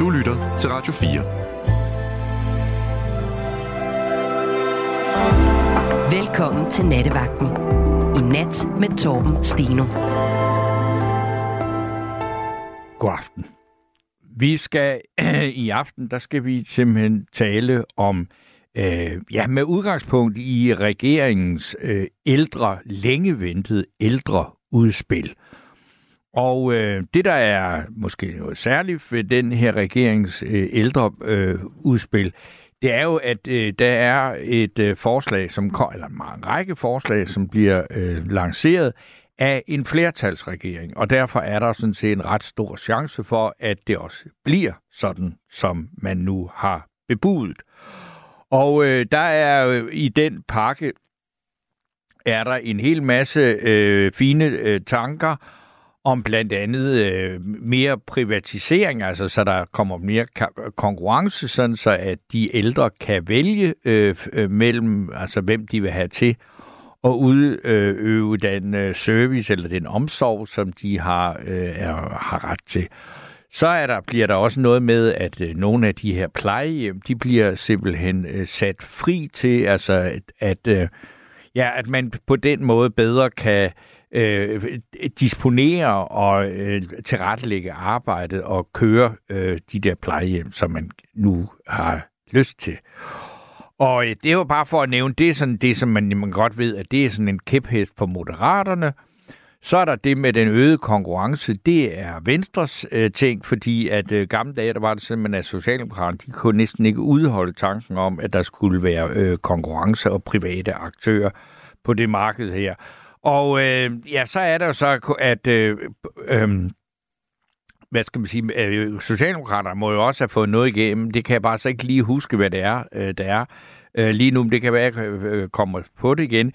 Du lytter til Radio 4. Velkommen til Nattevagten. I nat med Torben Steno. God aften. Vi skal i aften, der skal vi simpelthen tale om, øh, ja, med udgangspunkt i regeringens øh, ældre, længe ventede ældre udspil. Og øh, det, der er måske noget særligt ved den her regerings øh, ældreudspil, øh, udspil, det er jo, at øh, der er et øh, forslag, som eller en række forslag, som bliver øh, lanceret af en flertalsregering, og derfor er der sådan set en ret stor chance for, at det også bliver sådan, som man nu har bebudet. Og øh, der er øh, i den pakke er der en hel masse øh, fine øh, tanker om blandt andet øh, mere privatisering, altså så der kommer mere konkurrence, sådan så at de ældre kan vælge øh, øh mellem, altså hvem de vil have til at udøve øh, den øh, service eller den omsorg, som de har, øh, er, har ret til. Så er der, bliver der også noget med, at øh, nogle af de her plejehjem, de bliver simpelthen øh, sat fri til, altså at, at, øh, ja, at man på den måde bedre kan øh, Øh, disponere og øh, tilrettelægge arbejdet og køre øh, de der plejehjem, som man nu har lyst til. Og øh, det er jo bare for at nævne, det er sådan det, som man, man godt ved, at det er sådan en kæphest for moderaterne. Så er der det med den øgede konkurrence. Det er Venstres øh, ting, fordi at øh, gamle dage, der var det simpelthen, at Socialdemokraterne, de kunne næsten ikke udholde tanken om, at der skulle være øh, konkurrence og private aktører på det marked her. Og øh, ja, så er der jo så, at øh, øh, hvad skal man sige, øh, Socialdemokraterne må jo også have fået noget igennem. Det kan jeg bare så ikke lige huske, hvad det er, øh, der er øh, lige nu. Men det kan være, at jeg øh, øh, kommer på det igen.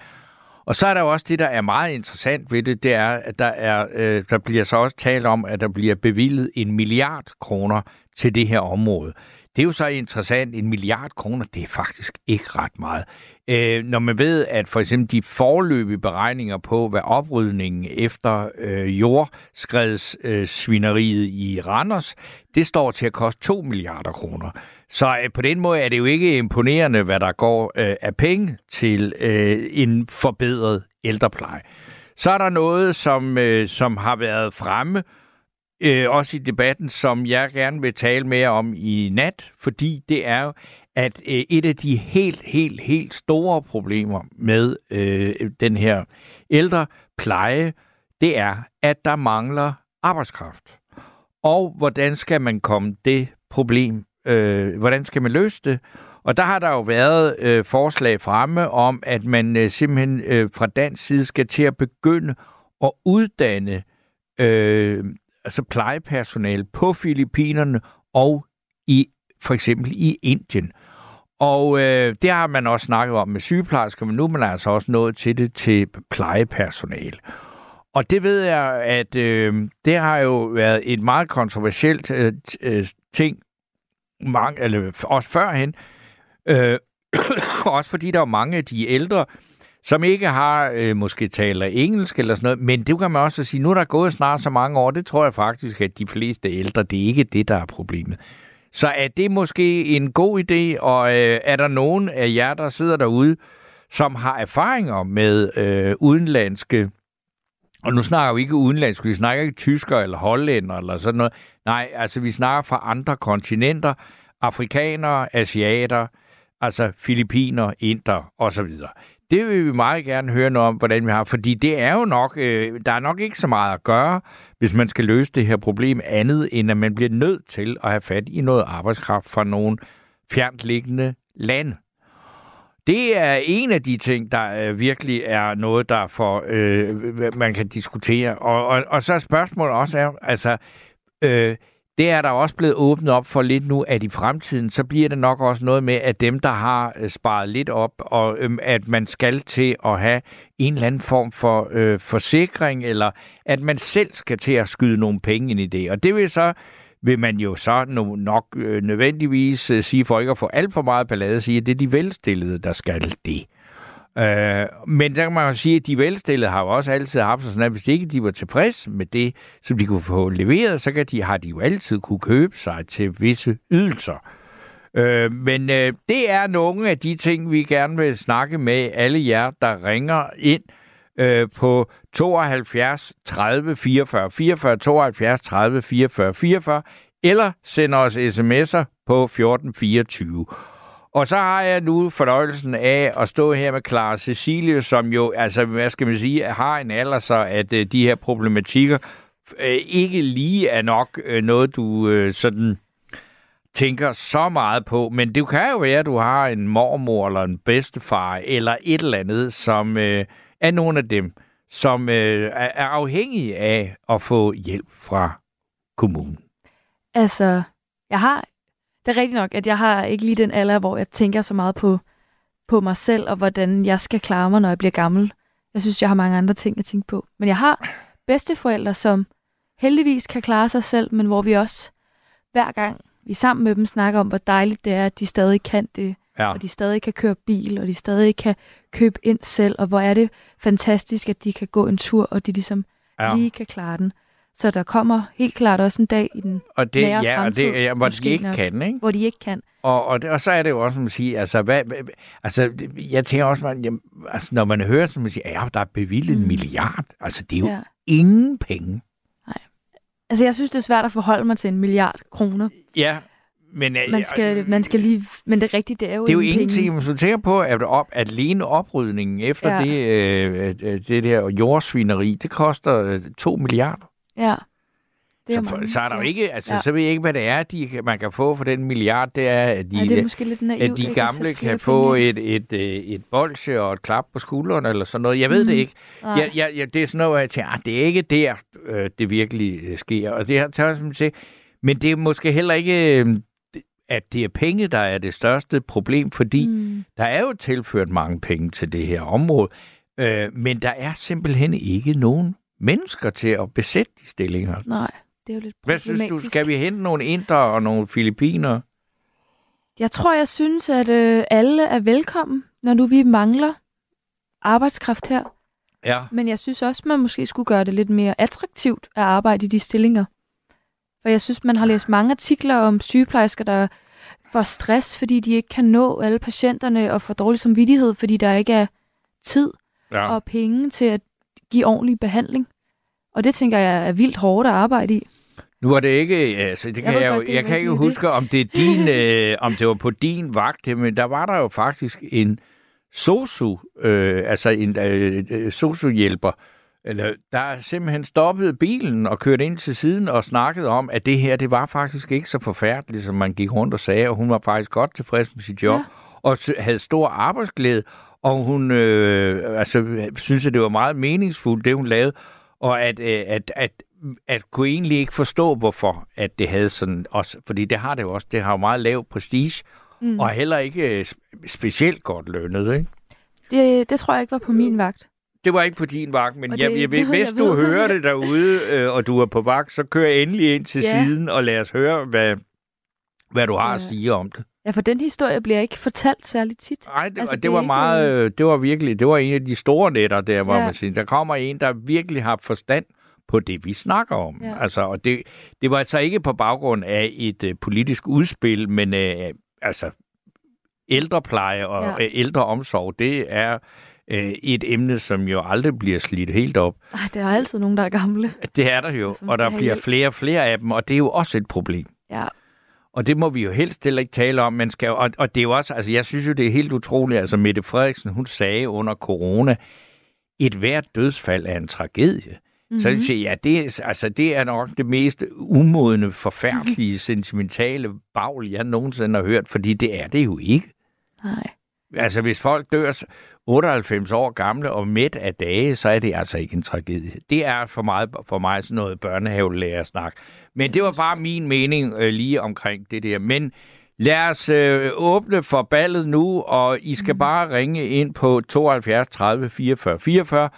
Og så er der jo også det, der er meget interessant ved det, det er, at der, er, øh, der bliver så også talt om, at der bliver bevillet en milliard kroner til det her område. Det er jo så interessant. En milliard kroner, det er faktisk ikke ret meget. Øh, når man ved, at for eksempel de forløbige beregninger på, hvad oprydningen efter øh, jordskredssvineriet øh, i Randers, det står til at koste 2 milliarder kroner. Så øh, på den måde er det jo ikke imponerende, hvad der går øh, af penge til øh, en forbedret ældrepleje. Så er der noget, som, øh, som har været fremme, øh, Øh, også i debatten, som jeg gerne vil tale mere om i nat, fordi det er jo, at øh, et af de helt, helt, helt store problemer med øh, den her ældre pleje, det er, at der mangler arbejdskraft. Og hvordan skal man komme det problem, øh, hvordan skal man løse det? Og der har der jo været øh, forslag fremme om, at man øh, simpelthen øh, fra dansk side skal til at begynde at uddanne øh, altså plejepersonale på Filippinerne og i for eksempel i Indien. Og øh, det har man også snakket om med sygeplejersker, men nu er man altså også nået til det til plejepersonale. Og det ved jeg, at øh, det har jo været et meget kontroversielt øh, øh ting, mange, eller også førhen, øh, også fordi der er mange af de ældre, som ikke har, øh, måske taler engelsk eller sådan noget, men det kan man også sige, nu er der gået snart så mange år, det tror jeg faktisk, at de fleste ældre, det er ikke det, der er problemet. Så er det måske en god idé, og øh, er der nogen af jer, der sidder derude, som har erfaringer med øh, udenlandske, og nu snakker vi ikke udenlandske, vi snakker ikke tysker eller hollænder eller sådan noget. Nej, altså vi snakker fra andre kontinenter, afrikanere, asiater, altså filipiner, inder osv. Det vil vi meget gerne høre noget om, hvordan vi har, fordi det er jo nok, øh, der er nok ikke så meget at gøre, hvis man skal løse det her problem andet, end at man bliver nødt til at have fat i noget arbejdskraft fra nogle fjerntliggende lande. Det er en af de ting, der øh, virkelig er noget, der for øh, man kan diskutere. Og, og, og så er spørgsmålet også, er, altså, øh, det er der også blevet åbnet op for lidt nu, at i fremtiden, så bliver det nok også noget med, at dem, der har øh, sparet lidt op, og øhm, at man skal til at have en eller anden form for øh, forsikring, eller at man selv skal til at skyde nogle penge ind i det. Og det vil så vil man jo så nok øh, nødvendigvis øh, sige, for ikke at få alt for meget ballade, sige, at det er de velstillede, der skal det. Øh, men der kan man jo sige, at de velstillede har jo også altid haft sådan, at hvis ikke de var tilfredse med det, som de kunne få leveret, så kan de, har de jo altid kunne købe sig til visse ydelser. Øh, men øh, det er nogle af de ting, vi gerne vil snakke med alle jer, der ringer ind øh, på 72 30 44 44, 72 30 44 44, eller sender os sms'er på 1424. Og så har jeg nu fornøjelsen af at stå her med Clara Cecilie, som jo, altså, hvad skal man sige, har en alder, så at øh, de her problematikker øh, ikke lige er nok øh, noget, du øh, sådan tænker så meget på. Men det kan jo være, at du har en mormor eller en bedstefar eller et eller andet, som øh, er nogle af dem, som øh, er afhængige af at få hjælp fra kommunen. Altså, jeg har... Det er rigtigt nok, at jeg har ikke lige den alder, hvor jeg tænker så meget på, på mig selv, og hvordan jeg skal klare mig, når jeg bliver gammel. Jeg synes, jeg har mange andre ting at tænke på. Men jeg har bedsteforældre, som heldigvis kan klare sig selv, men hvor vi også hver gang vi sammen med dem snakker om, hvor dejligt det er, at de stadig kan det, ja. og de stadig kan køre bil, og de stadig kan købe ind selv, og hvor er det fantastisk, at de kan gå en tur, og de ligesom ja. lige kan klare den. Så der kommer helt klart også en dag i den og det, nære ja, fremtid, og det, ja, hvor de ikke nok, kan, ikke? Hvor de ikke kan. Og, og, det, og så er det jo også, som man siger, altså, hvad, altså jeg tænker også, man, jamen, altså, når man hører, som man siger, ja, der er bevillet mm. en milliard, altså det er jo ja. ingen penge. Nej. Altså jeg synes, det er svært at forholde mig til en milliard kroner. Ja, men, øh, man, skal, man skal lige, men det rigtige, det er jo Det er jo ingenting, du tænker på, at op, alene oprydningen efter ja. det, øh, øh det der jordsvineri, det koster øh, 2 milliarder. Ja. Det er så, for, så er der jo ikke, altså, ja. så ved jeg ikke, hvad det er, de, man kan få for den milliard. Det er, at de, ja, det er måske lidt naivt, at de gamle kan få et, et, et, et bolsje og et klap på skulderen eller sådan noget. Jeg ved mm. det ikke. Jeg, jeg, jeg, det er sådan noget, hvor jeg tænker, ah, det er ikke der, øh, det virkelig øh, sker. Og det har taget som til, men det er måske heller ikke, øh, at det er penge, der er det største problem, fordi mm. der er jo tilført mange penge til det her område. Øh, men der er simpelthen ikke nogen mennesker til at besætte de stillinger. Nej det er jo lidt Hvad synes du? Skal vi hente nogle indre og nogle filipiner? Jeg tror, jeg synes, at øh, alle er velkommen, når nu vi mangler arbejdskraft her. Ja. Men jeg synes også, man måske skulle gøre det lidt mere attraktivt at arbejde i de stillinger. For jeg synes, man har læst mange artikler om sygeplejersker, der får stress, fordi de ikke kan nå alle patienterne og får dårlig samvittighed, fordi der ikke er tid ja. og penge til at give ordentlig behandling. Og det tænker jeg er vildt hårdt at arbejde i. Nu var det ikke, altså det kan jeg, jeg, jo, jeg kan ikke huske, det. om det, er din, øh, om det var på din vagt, men der var der jo faktisk en sosu, øh, altså en øh, øh sosu-hjælper, eller der simpelthen stoppede bilen og kørte ind til siden og snakkede om, at det her, det var faktisk ikke så forfærdeligt, som man gik rundt og sagde, og hun var faktisk godt tilfreds med sit job, ja. og havde stor arbejdsglæde, og hun øh, altså, synes, at det var meget meningsfuldt, det hun lavede, og at, øh, at, at at kunne egentlig ikke forstå, hvorfor at det havde sådan også, fordi det har det jo også, det har jo meget lav prestige, mm. og heller ikke øh, specielt godt lønnet, ikke? Det, det tror jeg ikke var på min vagt. Det var ikke på din vagt, men jeg, det, jeg, jeg, hvis jeg du ved. hører det derude, øh, og du er på vagt, så kør endelig ind til ja. siden, og lad os høre, hvad, hvad du har ja. at sige om det. Ja, for den historie bliver ikke fortalt særlig tit. Nej, det, altså, det, det var meget, ikke... Øh, det var virkelig, det var en af de store netter der, hvor ja. man siger, der kommer en, der virkelig har forstand på det, vi snakker om. Ja. Altså, og det, det var altså ikke på baggrund af et uh, politisk udspil, men uh, altså ældrepleje og ja. uh, ældreomsorg, det er uh, et emne, som jo aldrig bliver slidt helt op. Ej, der er altid nogen, der er gamle. Det er der jo, og der bliver flere og flere af dem, og det er jo også et problem. Ja. Og det må vi jo helst heller ikke tale om. Man skal, og, og det er jo også, altså jeg synes jo, det er helt utroligt. Altså Mette Frederiksen, hun sagde under corona, et hvert dødsfald er en tragedie. Mm-hmm. Så jeg siger, ja, det er, altså, det er nok det mest umodne, forfærdelige, sentimentale bagl, jeg nogensinde har hørt, fordi det er det jo ikke. Nej. Altså, hvis folk dør 98 år gamle og midt af dage, så er det altså ikke en tragedie. Det er for, meget, for mig sådan noget børnehavelærer snak. Men det var bare min mening øh, lige omkring det der. Men lad os øh, åbne for ballet nu, og I skal mm. bare ringe ind på 72 30 44 44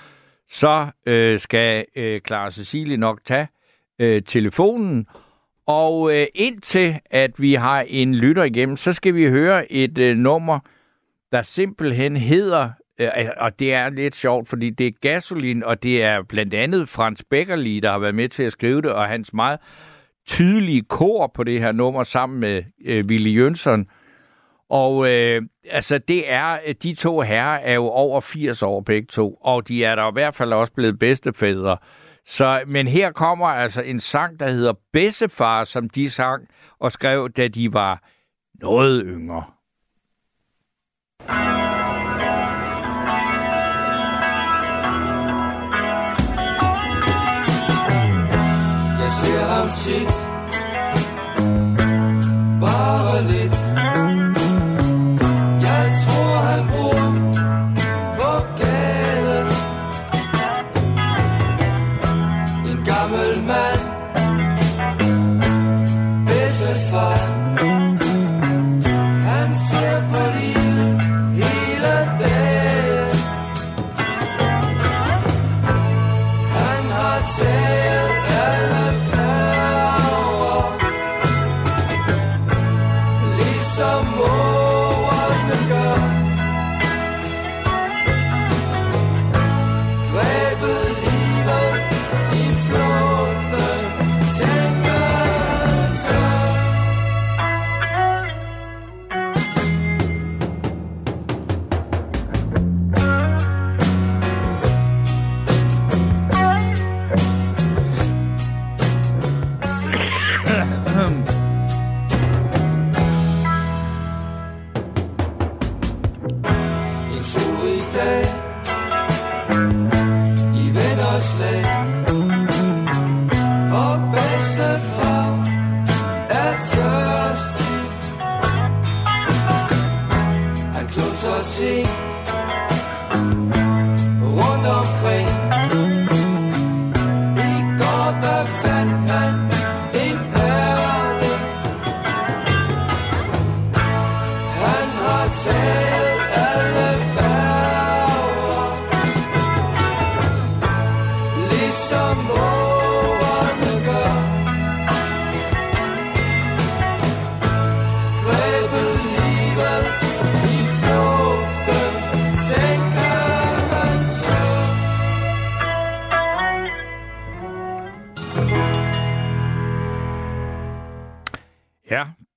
så øh, skal øh, Clara Cecilie nok tage øh, telefonen. Og øh, indtil at vi har en lytter igennem, så skal vi høre et øh, nummer, der simpelthen hedder øh, og det er lidt sjovt, fordi det er gasolin, og det er blandt andet Frans Beckerli, der har været med til at skrive det, og hans meget tydelige kor på det her nummer sammen med øh, Willy Jønsson. Og øh, altså, det er, øh, de to herrer er jo over 80 år begge to, og de er der i hvert fald også blevet bedstefædre. Så, men her kommer altså en sang, der hedder Bessefar, som de sang og skrev, da de var noget yngre. Jeg ser ham tit ولد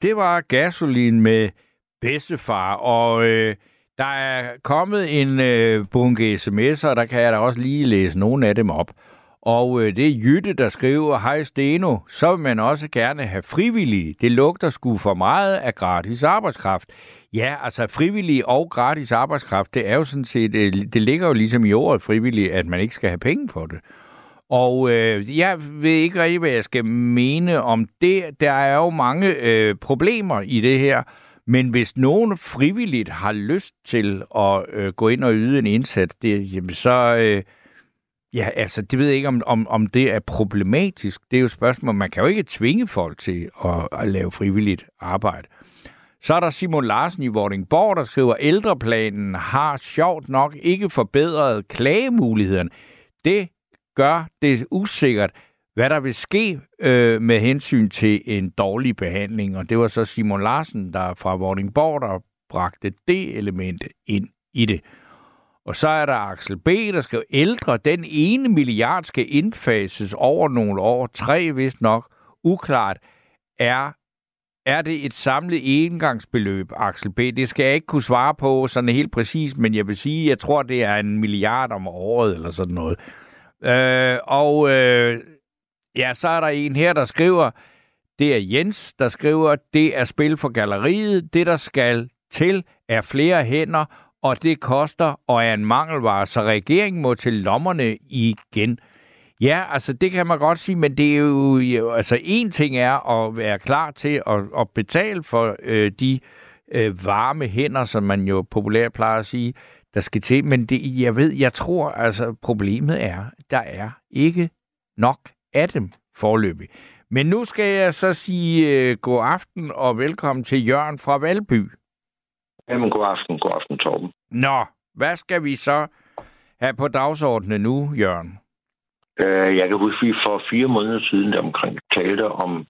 det var gasolin med bedstefar, og øh, der er kommet en øh, bunke sms'er, og der kan jeg da også lige læse nogle af dem op. Og øh, det er Jytte, der skriver, Hej Steno, så vil man også gerne have frivillige. Det lugter sgu for meget af gratis arbejdskraft. Ja, altså frivillige og gratis arbejdskraft, det er jo sådan set, øh, det ligger jo ligesom i ordet frivillige, at man ikke skal have penge for det. Og øh, jeg ved ikke rigtig, hvad jeg skal mene om det. Der er jo mange øh, problemer i det her. Men hvis nogen frivilligt har lyst til at øh, gå ind og yde en indsats, det, jamen så... Øh, ja, altså, det ved jeg ikke, om, om, om det er problematisk. Det er jo et spørgsmål. Man kan jo ikke tvinge folk til at, at lave frivilligt arbejde. Så er der Simon Larsen i Vordingborg, der skriver, ældreplanen har sjovt nok ikke forbedret klagemulighederne. Det gør det usikkert, hvad der vil ske øh, med hensyn til en dårlig behandling. Og det var så Simon Larsen, der fra Vordingborg, der bragte det element ind i det. Og så er der Axel B., der skrev, ældre, den ene milliard skal indfases over nogle år, tre vist nok, uklart, er, er det et samlet engangsbeløb, Axel B.? Det skal jeg ikke kunne svare på sådan helt præcis, men jeg vil sige, jeg tror, det er en milliard om året, eller sådan noget. Øh, og øh, ja, så er der en her, der skriver, det er Jens, der skriver, det er spil for galleriet. Det, der skal til, er flere hænder, og det koster og er en mangelvare, så regeringen må til lommerne igen. Ja, altså det kan man godt sige, men det er jo, altså en ting er at være klar til at, at betale for øh, de øh, varme hænder, som man jo populært plejer at sige, der skal til. Men det, jeg ved, jeg tror, altså problemet er, der er ikke nok af dem forløbig. Men nu skal jeg så sige øh, god aften og velkommen til Jørgen fra Valby. Jamen, god aften, god aften, Torben. Nå, hvad skal vi så have på dagsordenen nu, Jørgen? Uh, jeg kan huske, at vi for fire måneder siden der omkring talte om,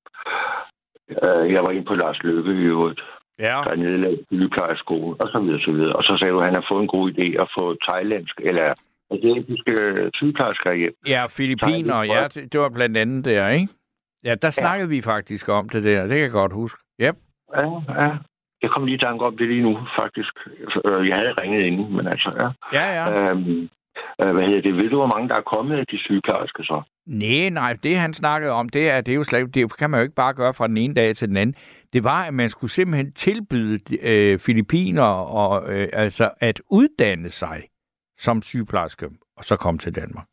uh, jeg var inde på Lars Løkke i øvrigt, Ja, der er nedlagt sygeplejerskole, og så videre, så videre. Og så sagde du, at han har fået en god idé at få thailandsk, eller asiatiske sygeplejersker hjem. ja Filippiner, ja, det, det var blandt andet der, ikke? Ja, der snakkede vi faktisk om det der. Det kan jeg godt huske. Yep. Ja, ja. Jeg kom lige i tanke om det lige nu, faktisk. Øh, Jeg havde ringet inden, men altså, ja. Ja, ja. Øhm, øh, hvad hedder det? Ved du, hvor mange der er kommet af de sygeplejersker så? Nej, nej, det han snakkede om, det er, det er jo slet, det kan man jo ikke bare gøre fra den ene dag til den anden. Det var, at man skulle simpelthen tilbyde øh, filipiner og, øh, altså at uddanne sig som sygeplejerske, og så komme til Danmark.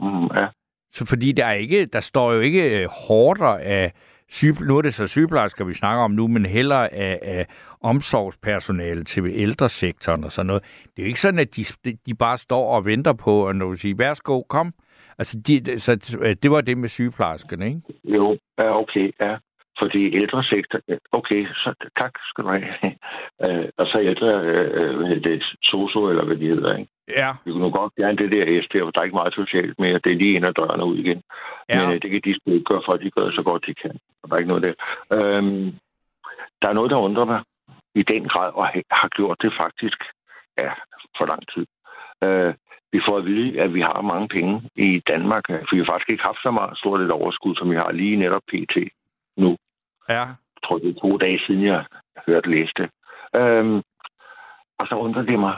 Mm, ja. Så fordi der er ikke, der står jo ikke øh, hårder af syge, nu er det så sygeplejersker, vi snakker om nu, men heller af, af omsorgspersonale til ældresektoren og sådan noget. Det er jo ikke sådan, at de, de bare står og venter på, at nu sige, værsgo, kom. Altså, de, så øh, det var det med sygeplejerskerne, ikke? Jo, ja, okay, ja. Fordi ældresektor, okay, så tak skal du have. Øh, og så ældre, øh, hvad hedder det, soso, eller hvad de hedder, ikke? Ja, Vi kunne nu godt fjerne det der S der, for der er ikke meget socialt mere. Det er lige ind ad døren og ud igen. ja. Men øh, det kan de sgu ikke gøre, for de gør så godt de kan. Og der er ikke noget der. Øhm, der er noget, der undrer mig i den grad, og ha- har gjort det faktisk ja, for lang tid. Øh, vi får at vide, at vi har mange penge i Danmark. øh, For vi har faktisk ikke haft så meget stort et overskud, som vi har lige netop pt. Nu. ja. Jeg tror, det er to dage siden, jeg hørte det. Øhm, og så undrer det mig,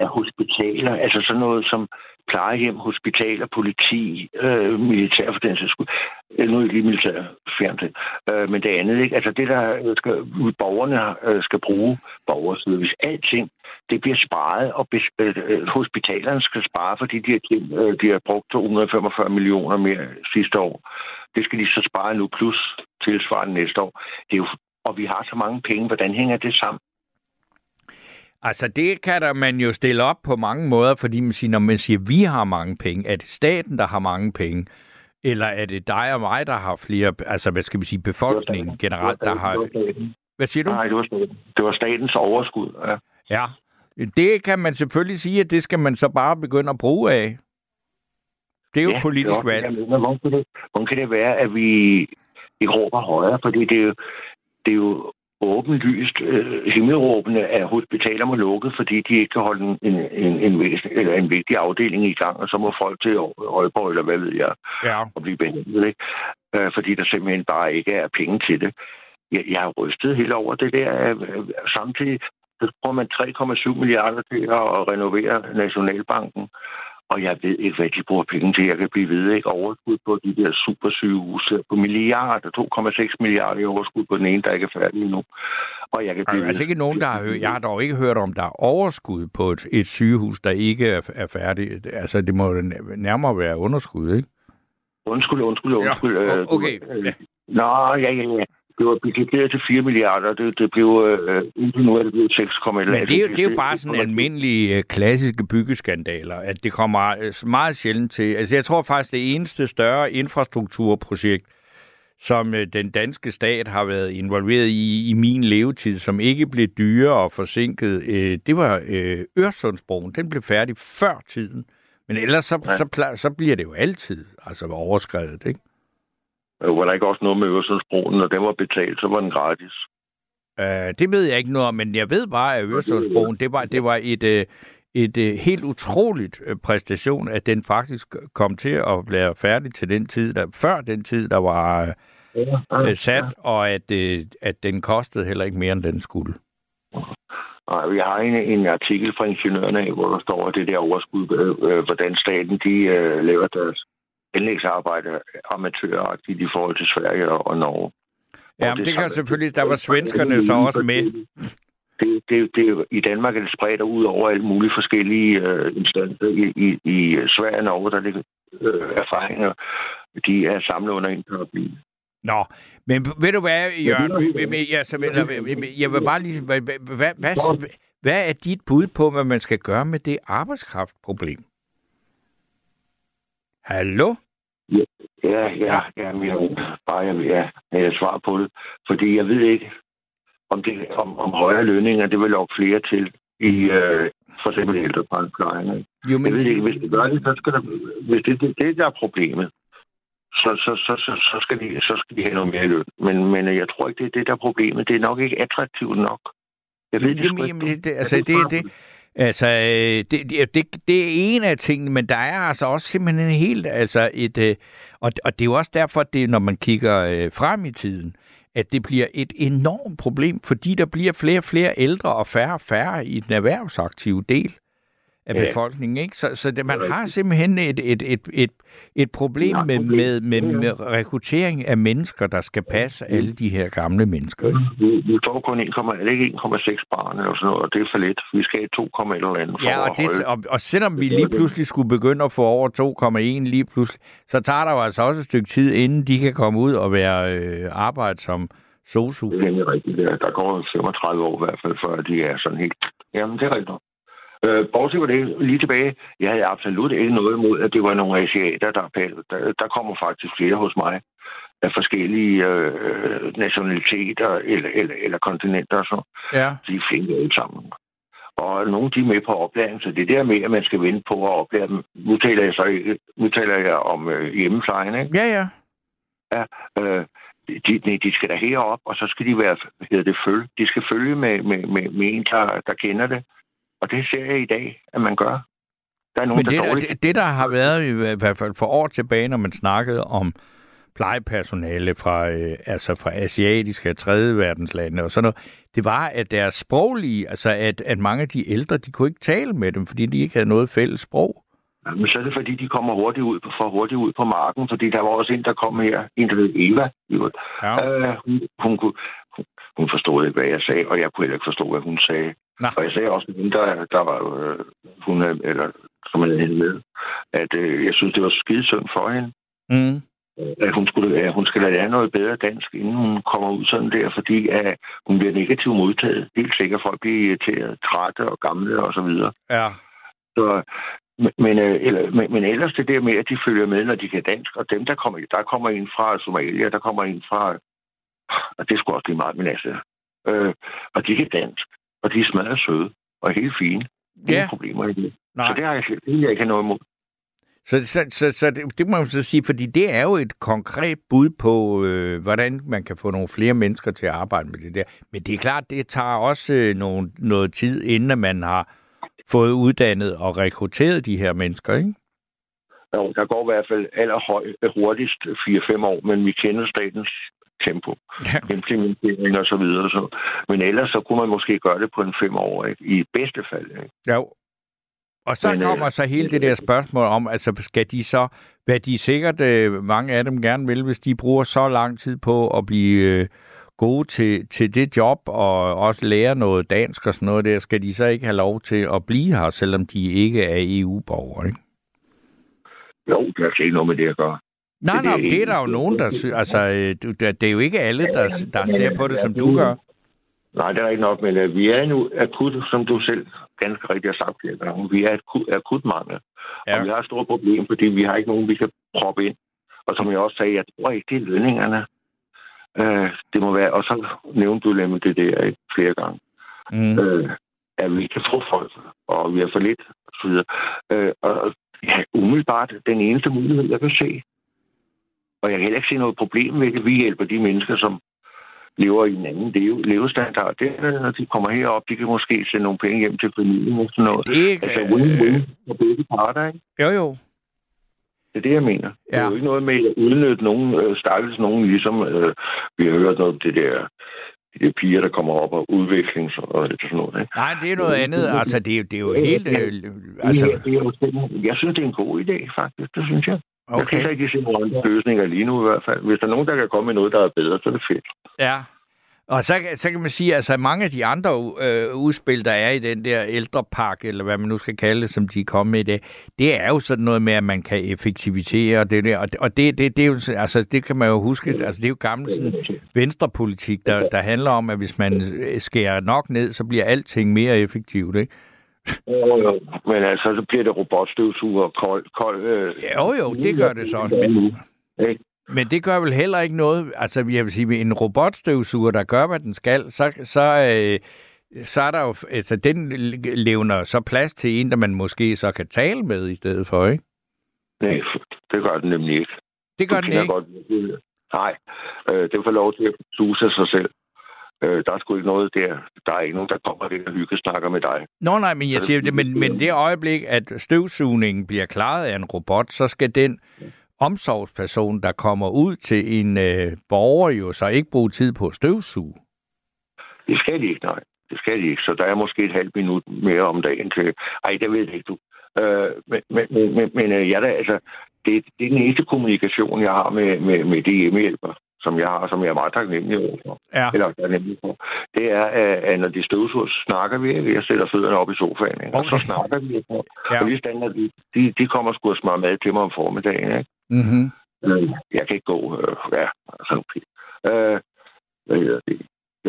at hospitaler, altså sådan noget som plejehjem, hospitaler, politi, øh, militær for den sags skyld, øh, nu er lige militær fjernt det, øh, men det andet, ikke? Altså det, der skal, borgerne øh, skal bruge borgerside, hvis alting, det bliver sparet, og bes, øh, øh, hospitalerne skal spare, fordi de har, tjent, øh, de har brugt 245 millioner mere sidste år. Det skal de så spare nu, plus tilsvarende næste år. Det er jo, og vi har så mange penge. Hvordan hænger det sammen? Altså, det kan der man jo stille op på mange måder, fordi man siger, når man siger, at vi har mange penge, er det staten, der har mange penge? Eller er det dig og mig, der har flere, altså hvad skal vi sige, befolkningen generelt, der har... Hvad siger du? Nej, det var staten. Det var statens overskud. Ja. Ja, det kan man selvfølgelig sige, at det skal man så bare begynde at bruge af. Det er jo Ja, politisk valg. hvordan kan det være, at vi ikke råber højere? Fordi det er jo, det er jo åbenlyst øh, himmelråbende, at hospitaler må lukke, fordi de ikke kan holde en, en, en, en, eller en vigtig afdeling i gang, og så må folk til Aalborg, eller hvad ved jeg, Ja. og blive behandlet, ikke? Øh, fordi der simpelthen bare ikke er penge til det. Jeg, jeg har rystet helt over det der. øh, Samtidig så bruger man 3,7 milliarder til at renovere Nationalbanken, og jeg ved ikke, hvad de bruger penge til. Jeg kan blive ved, ikke? Overskud på de der supersygehuse på milliarder, 2,6 milliarder i overskud på den ene, der ikke er færdig endnu. Og jeg kan blive altså ved. ikke nogen, der har hørt. Jeg har dog ikke hørt om, der er overskud på et, et sygehus, der ikke er, er færdigt. Altså, det må nærmere være underskud, ikke? Undskyld, undskyld, undskyld. Ja, øh, du- okay. øh, Ja. Nå, ja, ja, ja. Det var budgetteret til 4 milliarder. Det, det blev, øh, indtil nu er det blevet 6, Men det er, jo, det er jo bare sådan almindelige øh, klassiske byggeskandaler, at det kommer øh, meget sjældent til. Altså jeg tror faktisk, det eneste større infrastrukturprojekt, som øh, den danske stat har været involveret i i min levetid, som ikke blev dyrere og forsinket, øh, det var øh, Øresundsbroen. Den blev færdig før tiden. Men ellers så, Ja. så, pla- så bliver det jo altid altså overskrevet, ikke? Øh, var der ikke også noget med Øresundsbroen, når den var betalt, så var den gratis. Uh, det ved jeg ikke noget om, men jeg ved bare, at Øresundsbroen, det var, det var et, øh, et øh, helt utroligt øh, præstation, at den faktisk kom til at blive færdig til den tid, der, før den tid, der var øh, øh, sat, og at, øh, at den kostede heller ikke mere, end den skulle. Nej, vi har en, en artikel fra ingeniørerne hvor der står, at det der overskud, øh, øh, hvordan staten de øh, laver deres anlægsarbejde amatøragtigt i forhold til Sverige og, Norge. Ja, men det kan selvfølgelig, der var svenskerne så også med. Det, det, det, I Danmark er det spredt ud over alle mulige forskellige øh, instanser. I, i, I Sverige og Norge, der ligger øh, erfaringer, de er samlet under en paraply. Nå, men ved du hvad, Jørgen? jeg. Så vil, jeg vil bare lige... Hvad, hvad, hvad, hvad er dit bud på, hvad man skal gøre med det arbejdskraftproblem? Hallo? Ja, ja, ja, men jeg, bare jeg, ja, jeg svarer på det. Fordi jeg ved ikke, om, det, om, om højere lønninger, det vil lokke flere til i øh, for eksempel ældreplejen. Jo, Jeg ved ikke, hvis det gør det, så skal der, hvis det, det, det der er problemet, så, så, så, så, så, skal de, så skal de have noget mere løn. Men, men jeg tror ikke, det er det, der er problemet. Det er nok ikke attraktivt nok. Jeg ved det, Jamen, ikke. jamen, det, altså, det, det, altså, øh, det, det, det, er en af tingene, men der er altså også simpelthen en helt, altså et, øh, og, og det er jo også derfor, at det, når man kigger øh, frem i tiden, at det bliver et enormt problem, fordi der bliver flere og flere ældre og færre og færre i den erhvervsaktive del af befolkningen. Ikke? Så, så det, man har simpelthen et, et, et, et, et problem med, med, med, med rekruttering af mennesker, der skal passe alle de her gamle mennesker. Ikke? Vi, får kun 1, er det ikke 1,6 barn eller sådan noget, og det er for lidt. Vi skal have 2, et eller andet for Ja, og, det, og, og selvom vi lige pludselig skulle begynde at få over 2,1 lige pludselig, så tager der jo altså også et stykke tid, inden de kan komme ud og være øh, arbejde som sosu. Det er rigtigt. Der, der går 35 år i hvert fald, før de er sådan helt... Jamen, det er rigtigt. Øh, bortset fra det, lige tilbage, jeg havde absolut ikke noget imod, at det var nogle asiater, der. Der, der kommer faktisk flere hos mig af forskellige øh, nationaliteter eller, eller, eller kontinenter og sådan. Ja. De er flinke alle sammen. Og nogle de er med på oplæring, så det der med, at man skal vente på at oplære dem. Nu taler jeg så nu taler jeg om øh, hjemmeplejen, ikke? Ja, ja. Øh, de, de, de skal da herop, og så skal de være, hedder det, følge. De skal følge med, med, med, med en, der, der kender det. Og det ser jeg i dag, at man gør. Der er nogen, Men der det, dårligt... det, det, der har været i hvert fald for år tilbage, når man snakkede om plejepersonale fra, øh, altså fra asiatiske og tredje verdenslande og sådan noget, det var, at deres sproglige, altså at, at mange af de ældre, de kunne ikke tale med dem, fordi de ikke havde noget fælles sprog. Men så er det, fordi de kommer hurtigt ud, for hurtigt ud på marken, fordi der var også en, der kom her, en, der hed Eva. Ja. Øh, hun, hun, kunne, hun, hun forstod ikke, hvad jeg sagde, og jeg kunne heller ikke forstå, hvad hun sagde. Nå. Og jeg sagde også hende, der, der var øh, hun, er- eller som jeg hende med, at øh, jeg synes, det var skide synd for hende. Mm. at hun skulle, at hun skal lære noget bedre dansk, inden hun kommer ud sådan der, fordi at hun bliver negativt modtaget. Helt sikkert, folk bliver irriteret, trætte og gamle og så videre. Ja. Så, men, men, øh, eller, men, men ellers det der med, at de følger med, når de kan dansk, og dem, der kommer, der kommer en fra Somalia, der kommer en fra, og det er sgu også lige meget, men altså, øh, og de kan dansk, og de er smadret søde, og helt fine. Ingen Ja. problemer i det. Nej. Så det har jeg, det jeg ikke noget imod. Så, så, så, så det, det må man så sige, fordi det er jo et konkret bud på, øh, hvordan man kan få nogle flere mennesker til at arbejde med det der. Men det er klart, det tager også øh, nogle, noget tid, inden man har fået uddannet og rekrutteret de her mennesker, ikke? Jo, der går i hvert fald allerhøj, hurtigst 4-5 år, men vi kender statens tempo, Ja. implementering og så videre. Så. Men ellers så kunne man måske gøre det på en 5 år, ikke? i bedste fald. Ikke? Jo. Og så Men, øh, kommer så hele det der spørgsmål om, altså skal de så, hvad de sikkert, øh, mange af dem gerne vil, hvis de bruger så lang tid på at blive øh, gode til, til det job, og også lære noget dansk og sådan noget der, skal de så ikke have lov til at blive her, selvom de ikke er EU-borgere, ikke? Jo, der er slet ikke noget med det at gøre. Nej, Det er nej, men det er der jo nogen, der... sy- Altså, øh, det det er jo ikke alle, der, der ser på det, som du gør. Nej, det er ikke nok, men uh, vi er nu akut, som du selv ganske rigtigt har sagt flere gange, vi er akut, akut mangel. Ja. Og vi har et stort problem, fordi vi har ikke nogen, vi kan proppe ind. Og som jeg også sagde, jeg tror ikke, det er lønningerne. Uh, det må være, og så nævnte du nemlig det der ikke, flere gange. Mm. øh, at vi kan få folk, og vi har for lidt, videre. Øh, og ja, umiddelbart den eneste mulighed, jeg kan se. Og jeg kan heller ikke se noget problem med det. Vi hjælper de mennesker, som lever i en anden leve, levestandard. Det er, når de kommer herop, de kan måske sende nogle penge hjem til familien og sådan noget. Det er ikke... Altså win-win for begge parter, ikke? Jo, jo. Det er det, jeg mener. Ja. Det er jo ikke noget med at udnytte nogen, øh, stakkels nogen, ligesom øh, vi har hørt noget om det der, de der piger, der kommer op og udvikling og sådan noget. Ikke? Nej, det er noget andet. Altså, det er, jo- det er jo helt... Øh, altså, det jo simpelthen- jeg synes, det er en god idé, faktisk. Det synes jeg. Okay. Jeg synes ikke, de ser nogle løsninger lige nu i hvert fald. Hvis der er nogen, der kan komme med noget, der er bedre, så er det fedt. Ja. Og så, kan- så kan man sige, altså mange af de andre øh, udspil, der er i den der ældrepakke, eller hvad man nu skal kalde det, som de er kommet med i dag, det er jo sådan noget med, at man kan effektivisere det der. Og det, og det, det, det, er jo, altså, det kan man jo huske, altså det er jo gammel sådan, venstrepolitik, der, der handler om, at hvis man skærer nok ned, så bliver alting mere effektivt, ikke? Jo, jo. Men altså, så bliver det robotstøvsuger og kold... kold øh, Jo, jo, det gør det så også. Men? Men det gør vel heller ikke noget, altså jeg vil sige, med en robotstøvsuger, der gør, hvad den skal, så, så, øh, så er der jo, altså den levner så plads til en, der man måske så kan tale med i stedet for, ikke? Nej, det gør den nemlig ikke. Det gør Du den ikke. Godt, nej, øh, det får lov til at suse sig selv. Øh, der er sgu ikke noget der. Der er ikke nogen, der kommer og og hygge snakker med dig. Nå nej, men jeg siger det, men, men det øjeblik, at støvsugningen bliver klaret af en robot, så skal den omsorgsperson, der kommer ud til en øh, borger, jo så ikke bruge tid på at støvsuge. Det skal de ikke, nej. Det skal de ikke. Så der er måske et halvt minut mere om dagen til... Ej, det ved jeg ikke, du. Øh, men men, men, men, men øh, ja, da, altså, det, det er den eneste kommunikation, jeg har med, med, med de hjemmehjælper, som jeg har, som jeg er meget taknemmelig overfor. Ja. Eller taknemmelig for. Det er, at, når de støvsuger, så snakker vi. Jeg sætter fødderne op i sofaen, ikke? og så Okay. snakker vi. ikke? Ja. Og lige stand, de, de, de kommer sgu og smører mad til mig om formiddagen. Ikke? Mm-hmm. Øh, Jeg kan ikke gå. Øh, ja, altså, okay. Øh, det?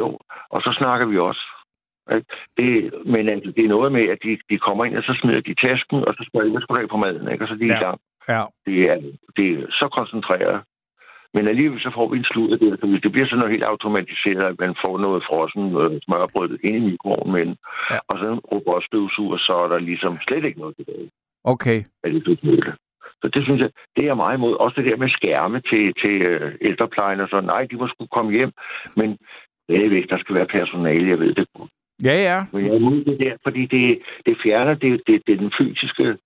Jo, og så snakker vi også. Ikke? Det, men altså, det er noget med, at de, de kommer ind, og så smider de tasken, og så spørger de, hvad skal du have på maden? Ikke? Og så er de Ja. i gang. Ja. Det er, det er så koncentreret. Men alligevel så får vi en slud af det. Så hvis det bliver sådan noget helt automatiseret, at man får noget frossen øh, smørbrød ind i mikroovnen, Ja. ja. og så en robotstøvsuger, så er der ligesom slet ikke noget tilbage Okay. af det totale. Så det synes jeg, det er jeg meget imod. Også det der med skærme til, til øh, ældreplejen og sådan. Nej, de må skulle komme hjem, men stadigvæk, der skal være personale, jeg ved det. Ja, ja. Men jeg er imod det der, fordi det, det fjerner det, det, det er den fysiske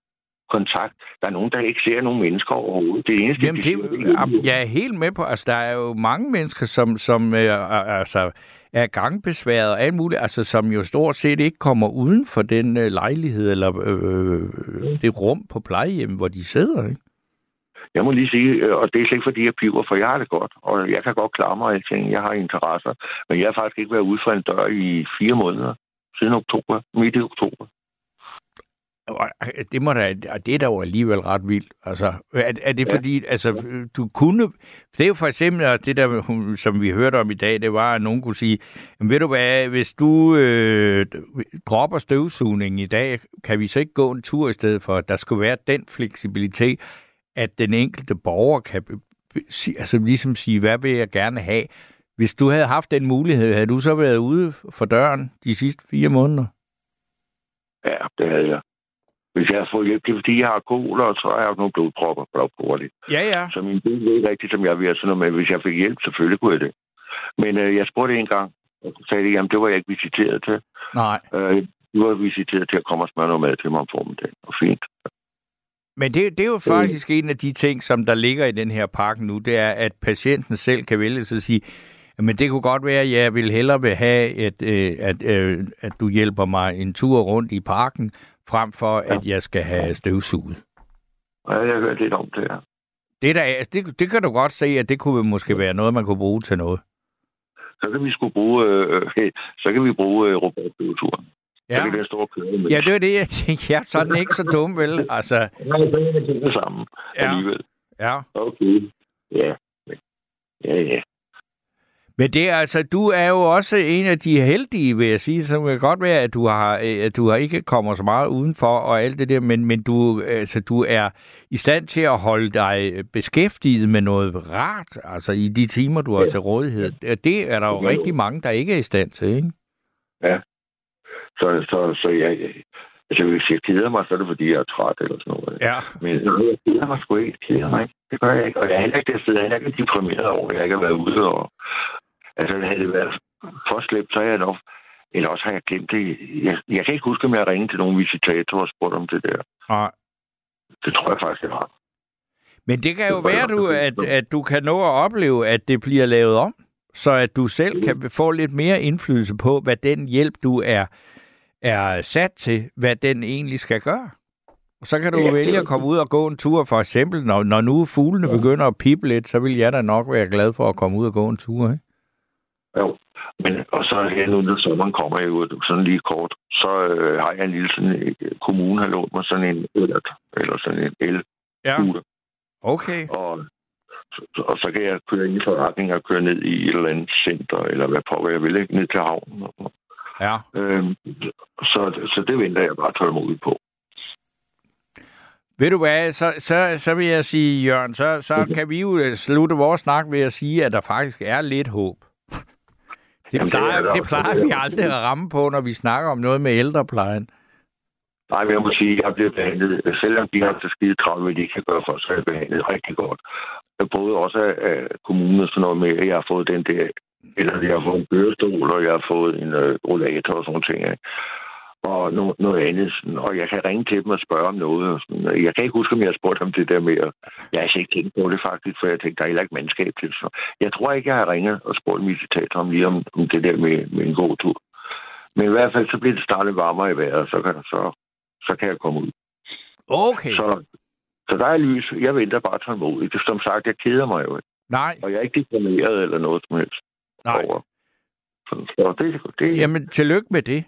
kontakt. Der er nogen, der ikke ser nogen mennesker overhovedet. Det eneste, Jamen, de det, ser, jeg er helt med på, altså der er jo mange mennesker, som, som øh, altså, er gangbesværet og alt muligt, altså som jo stort set ikke kommer uden for den øh, lejlighed eller øh, det rum på plejehjem, hvor de sidder, ikke? Jeg må lige sige, øh, og det er slet ikke fordi, jeg piver, for jeg har det godt, og jeg kan godt klare mig alting. Jeg har interesser, men jeg har faktisk ikke været ude for en dør i fire måneder, siden oktober, midt i oktober. Og, Det må da, og det er da jo alligevel ret vildt. Altså, er, er det Ja. fordi, altså, du kunne... Det er jo for eksempel, det der, som vi hørte om i dag, det var, at nogen kunne sige, "Jamen, ved du hvad, hvis du øh, dropper støvsugningen i dag, kan vi så ikke gå en tur i stedet for, at der skulle være den fleksibilitet, at den enkelte borger kan altså ligesom sige, hvad vil jeg gerne have? Hvis du havde haft den mulighed, havde du så været ude for døren de sidste fire måneder? Ja, det havde jeg. Hvis jeg har fået hjælp, det er fordi, jeg har kol, og så har jeg haft nogle blodpropper blodpropper. Ja, ja. Så min bil er ikke rigtigt, som jeg vil have sådan noget med. Hvis jeg fik hjælp, selvfølgelig kunne jeg det. Men øh, jeg spurgte en gang, og så sagde de, jamen det var jeg ikke visiteret til. Nej. Øh, du var visiteret til at komme og smøre noget mad til mig om formiddagen. Og fint. Men det, det er jo faktisk en af de ting, som der ligger i den her pakke nu, det er, at patienten selv kan vælge sig at sige, men det kunne godt være, at jeg vil hellere vil have, at, øh, at, øh, at du hjælper mig en tur rundt i parken, frem for at jeg skal have støvsuget. Ja, jeg har hørt lidt om det her. Det, er da, altså, det, det kan du godt se, at det kunne måske være noget, man kunne bruge til noget. Så kan vi skulle bruge, øh, så kan vi bruge øh, robotstøvsugeren. Ja. Ja, den stå og køre med. ja det var det, jeg tænkte. Ja, så er den ikke så dum, vel? Altså, Nej, så er det det samme Ja. alligevel. ja. Okay. Ja. Ja, ja. Men det er altså, du er jo også en af de heldige, vil jeg sige, som kan godt være, at du har, at du har ikke kommer så meget udenfor og alt det der, men, men du, altså, du er i stand til at holde dig beskæftiget med noget rart, altså i de timer, du har Ja. til rådighed. Det er der jo Ja. rigtig mange, der ikke er i stand til, ikke? Så, så, så jeg, altså, hvis jeg keder mig, så er det, fordi jeg er træt eller sådan noget. Ja. Men jeg keder mig sgu ikke. Jeg keder mig ikke. Det gør jeg ikke. Og jeg er heller ikke, jeg sidder heller ikke deprimeret over, at jeg ikke har været ude. Og, altså, havde det været for slemt, så er jeg nok... Eller også har jeg glemt det. Jeg, jeg kan ikke huske, om jeg ringede til nogen visitator og spurgte om det der. Nej. Det tror jeg faktisk, jeg har. Men det kan jo være, du, at, at du kan nå at opleve, at det bliver lavet om, så at du selv kan få lidt mere indflydelse på, hvad den hjælp, du er, er sat til, hvad den egentlig skal gøre. Og så kan du Ja. vælge at komme ud og gå en tur, for eksempel, når, når nu fuglene begynder at pippe lidt, så vil jeg da nok være glad for at komme ud og gå en tur. Ikke? Jo. Men, og så her nu, når sommeren kommer ud, sådan lige kort, så øh, har jeg en lille sådan, øh, kommune har lånt mig sådan en eller, eller sådan en el Ja, okay. og, så- og så kan jeg køre ind i forretning og køre ned i et eller andet center, eller hvad pokker jeg vil, ikke? ned til havnen. Ja. Øhm, så, så det venter jeg bare tålmodigt på. Ved du hvad, så, så, så vil jeg sige, Jørgen, så, så kan vi jo øh, slutte vores snak ved at sige, at der faktisk er lidt håb. Det Jamen, det er plejer, det også. plejer vi aldrig at ramme på, når vi snakker om noget med ældreplejen. Nej, men jeg må sige, at jeg bliver behandlet, selvom de har så skide travlt, hvad de ikke kan gøre for, så er jeg behandlet rigtig godt. både også af, kommunen og sådan noget med, at jeg har fået den der, eller jeg har fået en kørestol, og jeg har fået en øh, rollator og sådan ting. Ikke? Og no- noget andet. Sådan. Og jeg kan ringe til dem og spørge om noget. Og sådan. Jeg kan ikke huske, om jeg har spurgt om det der med. at- Jeg har altså ikke tænkt på det faktisk, for jeg tænkte, der er heller ikke mandskab til. Så jeg tror ikke, jeg har ringet og spurgt militator om lige om, om det der med, med en god tur. Men i hvert fald, så bliver det startet varmere i vejret, så kan, så, så kan jeg komme ud. Okay. Så, så der er lys. Jeg venter bare tålmodigt. Det, som sagt, jeg keder mig jo ikke. Nej, Og jeg er ikke deprimeret eller noget som helst. nej. Over. Så, så det, det, Jamen, tillykke med det.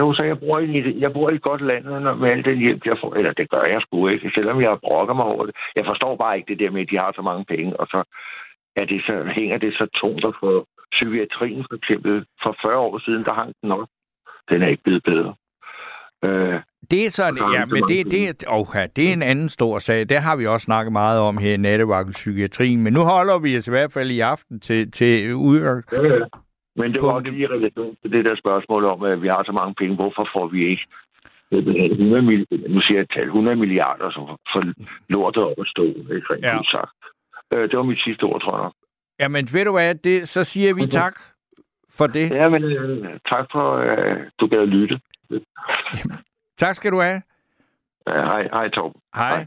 Jo, så jeg bor, i, jeg bor i et godt land med al den hjælp, jeg får. Eller det gør jeg sgu ikke, selvom jeg brokker mig over det. Jeg forstår bare ikke det der med, at de har så mange penge, og så, er det så hænger det så tungt at få psykiatrien for eksempel. For 40 år siden, der hang den op. Den er ikke blevet bedre. Øh, Det er sådan, ja, men det, det, oh, ja, det er en anden stor sag. Det har vi også snakket meget om her i Nattevagten Psykiatrien. Men nu holder vi os i hvert fald i aften til, til udgang. ja, ja. Men det var også lige i relation til det der spørgsmål om, at vi har så mange penge. Hvorfor får vi ikke jeg ved ikke, 100 milliarder, nu siger jeg et tal, 100 milliarder, så for lortet op at stå, ikke rent Ja. ja. sagt. Øh, det var mit sidste ord, tror jeg. Jamen, ved du hvad, det, så siger vi Mhm. tak for det. Ja, men øh, tak for, at øh, du gad lytte. Tak skal du have. Uh, hej, hej Torben. Hej. Hej.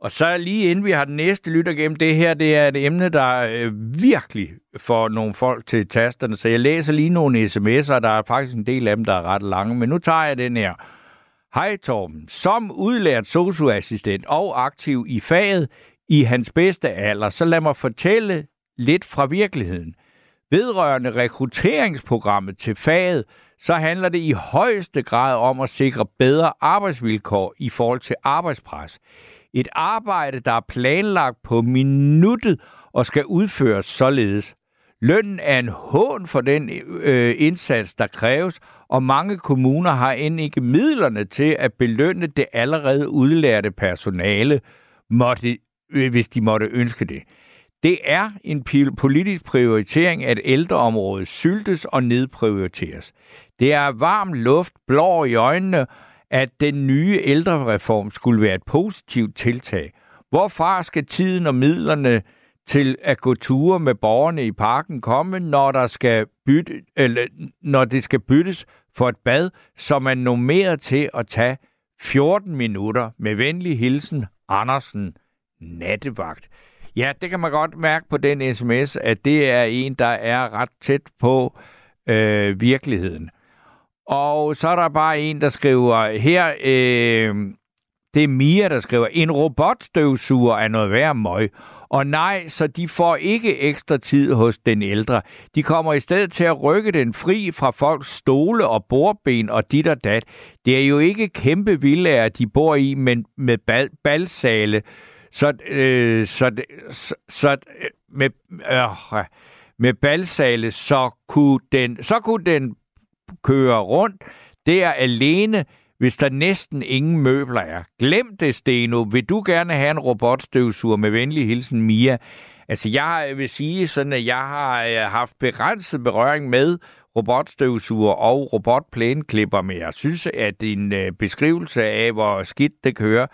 Og så lige inden vi har den næste lytter gennem det her, det er et emne, der øh, virkelig får nogle folk til tasterne. Så jeg læser lige nogle sms'er, der er faktisk en del af dem, der er ret lange. Men nu tager jeg den her. Hej Torben. Som udlært socioassistent og aktiv i faget i hans bedste alder, så lad mig fortælle lidt fra virkeligheden. Vedrørende rekrutteringsprogrammet til faget, så handler det i højeste grad om at sikre bedre arbejdsvilkår i forhold til arbejdspres. Et arbejde, der er planlagt på minuttet og skal udføres således. Lønnen er en hån for den øh, indsats, der kræves, og mange kommuner har end ikke midlerne til at belønne det allerede udlærte personale, måtte, øh, hvis de måtte ønske det. Det er en politisk prioritering, at ældreområdet syltes og nedprioriteres. Det er varm luft, blå i øjnene, at den nye ældrereform skulle være et positivt tiltag. Hvorfra skal tiden og midlerne til at gå ture med borgerne i parken komme, når, der skal bytte, eller, når det skal byttes for et bad, som er normeret til at tage 14 minutter med venlig hilsen Andersen nattevagt. Ja, det kan man godt mærke på den sms, at det er en, der er ret tæt på øh, virkeligheden. Og så er der bare en, der skriver her, øh, det er Mia, der skriver, en robotstøvsuger er noget værd møg. Og nej, så de får ikke ekstra tid hos den ældre. De kommer i stedet til at rykke den fri fra folks stole og bordben og dit og dat. Det er jo ikke kæmpe villager, de bor i, men med bal- balsale. Så, øh, så, så, så øh, med, øh, med balsale, så kunne den, så kunne den køre rundt der alene, hvis der næsten ingen møbler er. Glem det, Steno. Vil du gerne have en robotstøvsuger med venlig hilsen, Mia? Altså, jeg vil sige sådan, at jeg har øh, haft begrænset berøring med robotstøvsuger og robotplæneklipper, men jeg synes, at din øh, beskrivelse af, hvor skidt det kører,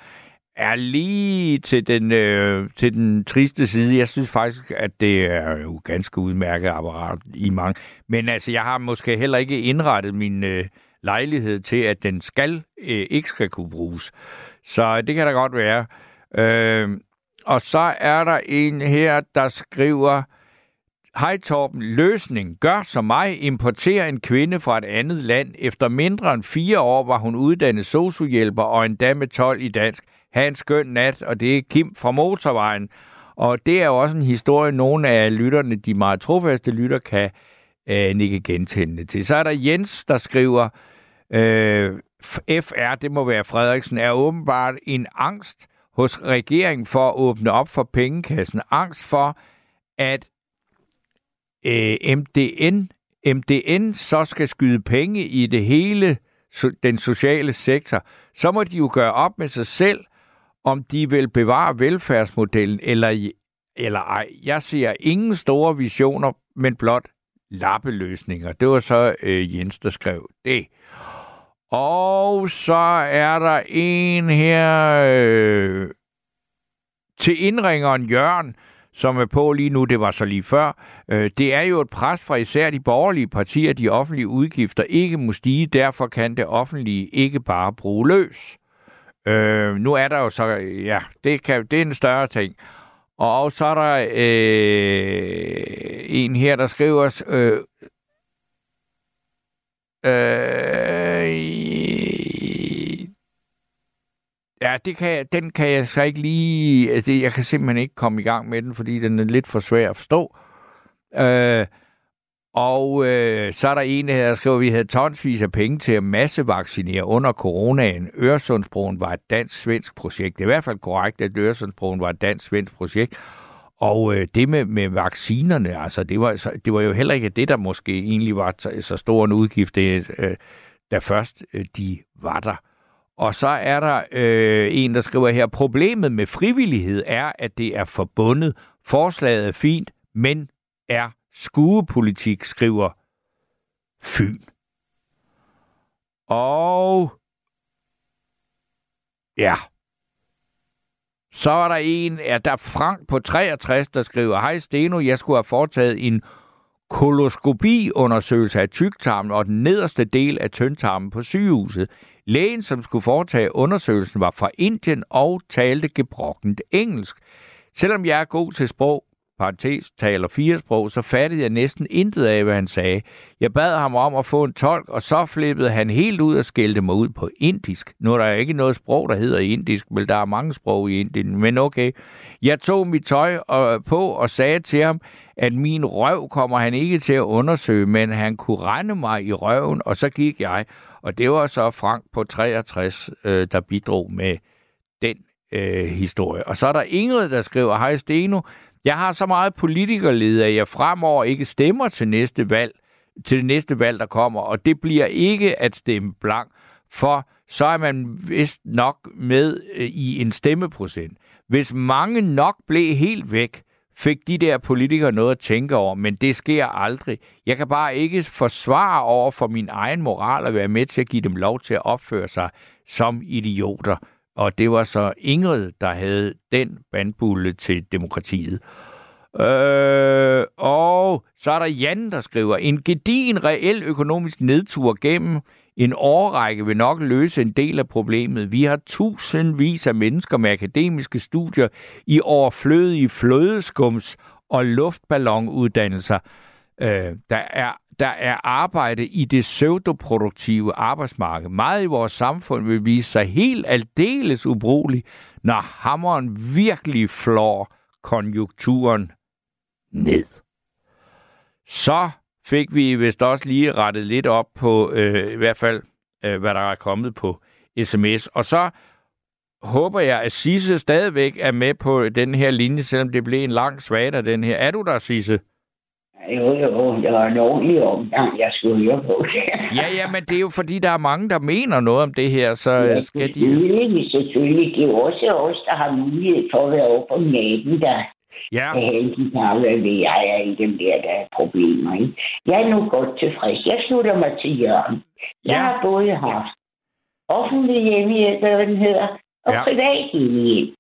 er lige til den, øh, til den triste side. Jeg synes faktisk, at det er jo ganske udmærket apparat i mange. Men altså, jeg har måske heller ikke indrettet min øh, lejlighed til, at den skal øh, ikke skal kunne bruges. Så det kan da godt være. Øh, og så er der en her, der skriver, Hej Torben, løsning. Gør som mig. importerer en kvinde fra et andet land. Efter mindre end fire år var hun uddannet sociohjælper og endda med 12 i dansk. Ha' en skøn nat, og det er Kim fra Motorvejen. Og det er jo også en historie, nogle af lytterne, de meget trofaste lytter, kan øh, nikke gentændende til. Så er der Jens, der skriver, øh, FR, det må være Frederiksen, er åbenbart en angst hos regeringen for at åbne op for pengekassen. Angst for, at øh, MDN, MDN så skal skyde penge i det hele, so, den sociale sektor, så må de jo gøre op med sig selv, om de vil bevare velfærdsmodellen eller, eller ej. Jeg ser ingen store visioner, men blot lappeløsninger. Det var så øh, Jens, der skrev det. Og så er der en her... Øh, til indringeren Jørgen, som er på lige nu, det var så lige før, øh, det er jo et pres fra især de borgerlige partier, at de offentlige udgifter ikke må stige, derfor kan det offentlige ikke bare bruge løs. Øh, nu er der jo så, ja, det, kan, det er en større ting. Og så er der øh, en her, der skriver, øh, øh, ja, det kan jeg, den kan jeg så ikke lige, altså det, jeg kan simpelthen ikke komme i gang med den, fordi den er lidt for svær at forstå. Øh, og øh, så er der en, der skriver, at vi havde tonsvis af penge til at massevaccinere under coronaen. Øresundsbroen var et dansk-svensk projekt. Det er i hvert fald korrekt, at Øresundsbroen var et dansk-svensk projekt. Og øh, det med, med vaccinerne, altså, det var, det var jo heller ikke det, der måske egentlig var så stor en udgift, det, øh, da først øh, de var der. Og så er der øh, en, der skriver her, problemet med frivillighed er, at det er forbundet. Forslaget er fint, men er skuepolitik, skriver Fyn. Og ja, så er der en, ja, der er Frank på 63, der skriver, Hej Steno, jeg skulle have foretaget en koloskopi-undersøgelse af tyktarmen og den nederste del af tyndtarmen på sygehuset. Lægen, som skulle foretage undersøgelsen, var fra Indien og talte gebrokkent engelsk. Selvom jeg er god til sprog, parentes, taler fire sprog, så fattede jeg næsten intet af, hvad han sagde. Jeg bad ham om at få en tolk, og så flippede han helt ud og skældte mig ud på indisk. Nu er der ikke noget sprog, der hedder indisk, men der er mange sprog i Indien, men okay. Jeg tog mit tøj og, på og sagde til ham, at min røv kommer han ikke til at undersøge, men han kunne rende mig i røven, og så gik jeg. Og det var så Frank på 63, øh, der bidrog med den øh, historie. Og så er der Ingrid, der skriver, Hej Steno, jeg har så meget politikerlede, at jeg fremover ikke stemmer til næste valg, til det næste valg, der kommer, og det bliver ikke at stemme blank, for så er man vist nok med øh, i en stemmeprocent. Hvis mange nok blev helt væk, fik de der politikere noget at tænke over, men det sker aldrig. Jeg kan bare ikke forsvare over for min egen moral at være med til at give dem lov til at opføre sig som idioter. Og det var så Ingrid, der havde den bandbulle til demokratiet. Øh, og så er der Jan, der skriver, en gedin reel økonomisk nedtur gennem en årrække vil nok løse en del af problemet. Vi har tusindvis af mennesker med akademiske studier i overflødige flødeskums og luftballonuddannelser. Øh, der er der er arbejde i det pseudoproduktive arbejdsmarked. Meget i vores samfund vil vise sig helt aldeles ubrugelig, når hammeren virkelig flår konjunkturen ned. Så fik vi vist også lige rettet lidt op på, øh, i hvert fald, øh, hvad der er kommet på sms. Og så håber jeg, at Sisse stadigvæk er med på den her linje, selvom det blev en lang svag af den her. Er du der, Sisse? Jo, jo, det var en ordentlig omgang, jeg skulle høre på. Ja, ja, men det er jo fordi, der er mange, der mener noget om det her, så ja, skal de... Selvfølgelig, selvfølgelig. Det er jo også os, der har mulighed for at være oppe om natten, der Ja, en guitar, hvad ved jeg, er i dem der, der er problemer. Ikke? Jeg er nu godt tilfreds. Jeg slutter mig til Jørgen. Jeg Ja. har både haft offentlig hjemmehjælp, eller hvad den hedder, og Ja. privat hjemmehjælp.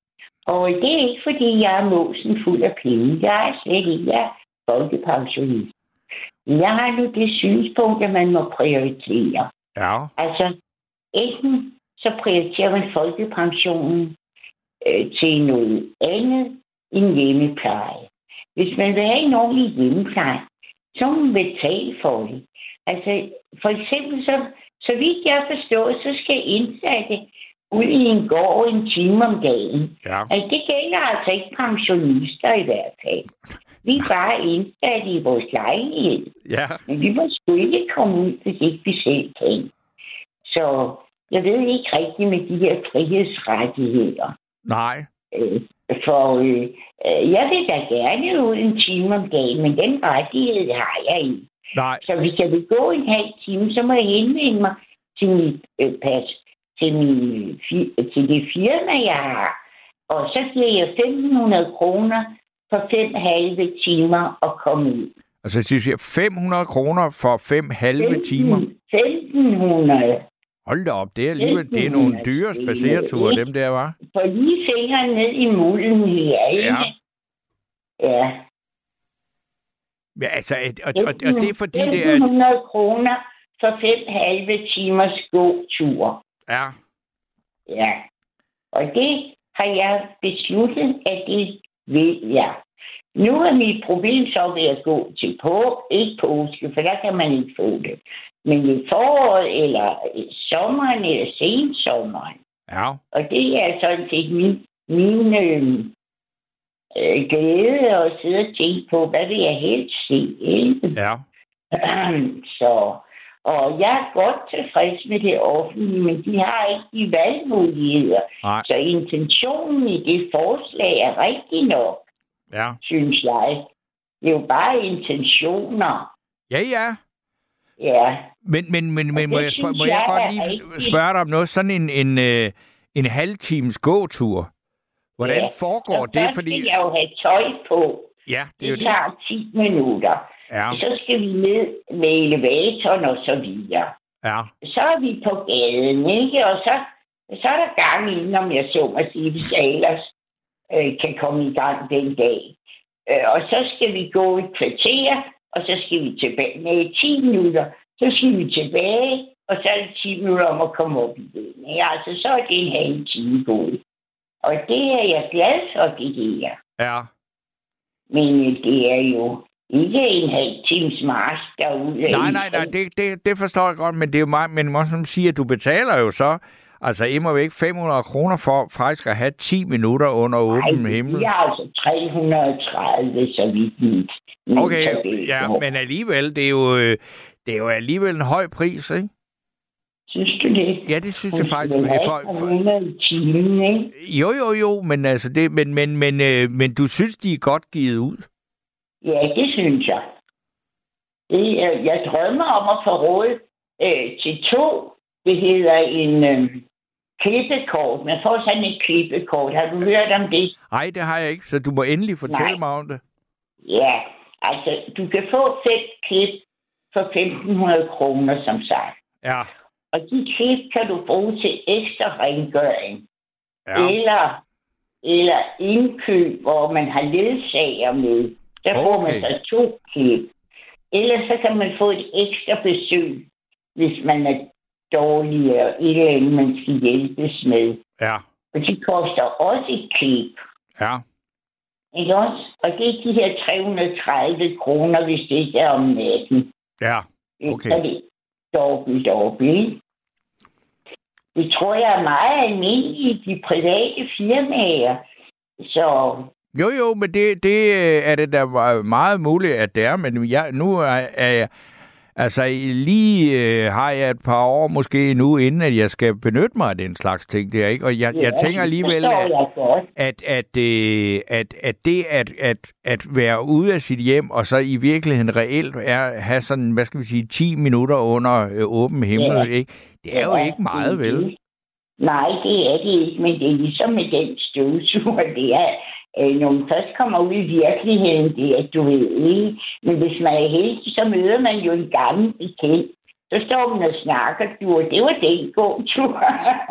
Og det er ikke, fordi jeg er måsen fuld af penge. Jeg er slet ikke. Jeg er folkepensionist. Jeg har nu det synspunkt, at man må prioritere. ja, Altså, enten så prioriterer man folkepensionen øh, til noget andet end hjemmepleje. Hvis man vil have en ordentlig hjemmepleje, så må man betale for det. Altså, for eksempel, så, så vidt jeg forstår, så skal indsatte ud i en gård en time om dagen. ja. Altså, det gælder altså ikke pensionister i hvert fald. Vi er bare indsatte i vores lejlighed. Ja, Men vi må sgu ikke komme ud, hvis ikke vi selv kan. Så jeg ved ikke rigtigt med de her frihedsrettigheder. nej. Øh, for øh, øh, jeg vil da gerne ud en time om dagen, men den rettighed har jeg ikke. Nej, Så hvis jeg vil gå en halv time, så må jeg henvende mig til mit øh, pas, til, min, til det firma, jeg har. Og så giver jeg 1.500 kroner for fem halve timer at komme ud. altså de siger 500 kroner for fem halve timer. 1.500. Hold da op, det er alligevel, det er nogle dyre spacereture, dem der, var. Få lige fingeren ned i mulden her, ikke? Ja. Ja. Ja, altså, og, og, og det er fordi, det er... 100 kroner for fem halve timers gåtur. Ja, Ja. Og det har jeg besluttet, at det vil jeg. Nu er mit problem så ved at gå til på, ikke påske, for der kan man ikke få det. Men i foråret, eller sommeren, eller sensommeren. ja, Og det er sådan set min, min øh, øh, glæde at sidde og tænke på, hvad vil jeg helst se, ikke? ja. Så, og jeg er godt tilfreds med det offentlige, men de har ikke de valgmuligheder. Nej, Så intentionen i det forslag er rigtig nok, ja. synes jeg. Det er jo bare intentioner. Ja, ja. Ja, Men, men, men, men det må, jeg, må jeg jeg godt lige spørge dig om noget? Sådan en, en, øh, en halv times gåtur. Hvordan Ja, foregår så det? Fordi... skal jeg jo have tøj på. Ja, det er jo Det det. tager 10 minutter. Ja, Så skal vi ned med elevatoren og så videre. ja, Så er vi på gaden, ikke? Og så, så er der gang inden, om jeg så må sige, hvis jeg ellers øh, kan komme i gang den dag. Øh, og så skal vi gå et kvarter, og så skal vi tilbage. med 10 minutter, så skal vi tilbage, og så er det 10 minutter om at komme op igen. Ikke? Altså, så er det en halv time gået. Og det er jeg glad for, det her. ja. Men øh, det er jo ikke en halv times march derude. Nej, nej, nej, det, det, det forstår jeg godt, men det er jo meget, men må som sige, at du betaler jo så, altså immer væk 500 kroner for faktisk at have 10 minutter under åben Nej, himmel. har altså 330, så vidt mit, Okay, ja, men alligevel, det er jo, øh, det er jo alligevel en høj pris, ikke? Synes du det? Ja, det synes Hun jeg faktisk. have For, for, 100 i timen, ikke? jo, jo, jo, men altså det, men, men, men, øh, men du synes, de er godt givet ud? Ja, det synes jeg. Det, er- jeg drømmer om at få råd øh, til to. Det hedder en øh, klippekort. Man får sådan et klippekort. Har du hørt om det? Nej, det har jeg ikke, så du må endelig fortælle Nej. mig om det. Ja, altså, du kan få fem klip for 1.500 kroner, som sagt. Ja, Og de klip kan du bruge til ekstra rengøring. ja, eller, eller indkøb, hvor man har ledsager med. Der får man Okay. så to klip. Ellers så kan man få et ekstra besøg, hvis man er dårlig og et eller andet, man skal hjælpes med. ja, Og de koster også et klip. ja. Ikke også? Og det er de her 330 kroner, hvis det ikke er om natten. Ja, Okay. Så det dobbelt, dobbelt. Det tror jeg er meget almindeligt i de private firmaer. Så Jo, jo, men det, det øh, er det da meget muligt, at det er, men jeg, nu er, er jeg, altså lige øh, har jeg et par år måske nu, inden at jeg skal benytte mig af den slags ting der, ikke? Og jeg, jeg tænker alligevel, at, godt. at, at, øh, at, at det at, at, at være ude af sit hjem, og så i virkeligheden reelt er, have sådan, hvad skal vi sige, 10 minutter under øh, åben himmel, Ja. ikke? Det er jo Ja, ikke meget, vel? Nej, det er det ikke, men det er ligesom med den støvsuger, det er, øh, når man først kommer ud i virkeligheden, det er, du ved ikke. Men hvis man er heldig, så møder man jo en gammel bekendt. Så står man og snakker, du, og det var den gåtur.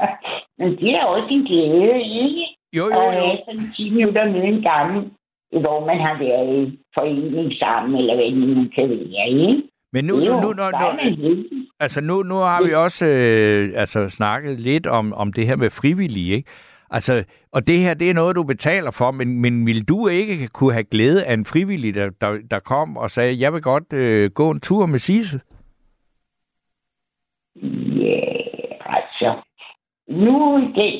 men det er også en glæde, ikke? Jo, jo, Og jo. have sådan 10 minutter med en gammel, hvor man har været i forening sammen, eller hvad det nu kan være, ikke? Men nu, Det nu, nu, man heldig. Altså nu, nu har vi også øh, altså snakket lidt om, om det her med frivillige, ikke? Altså, og det her, det er noget, du betaler for, men, men vil du ikke kunne have glæde af en frivillig, der, der, der kom og sagde, jeg vil godt øh, gå en tur med Sisse? Ja, altså. Nu den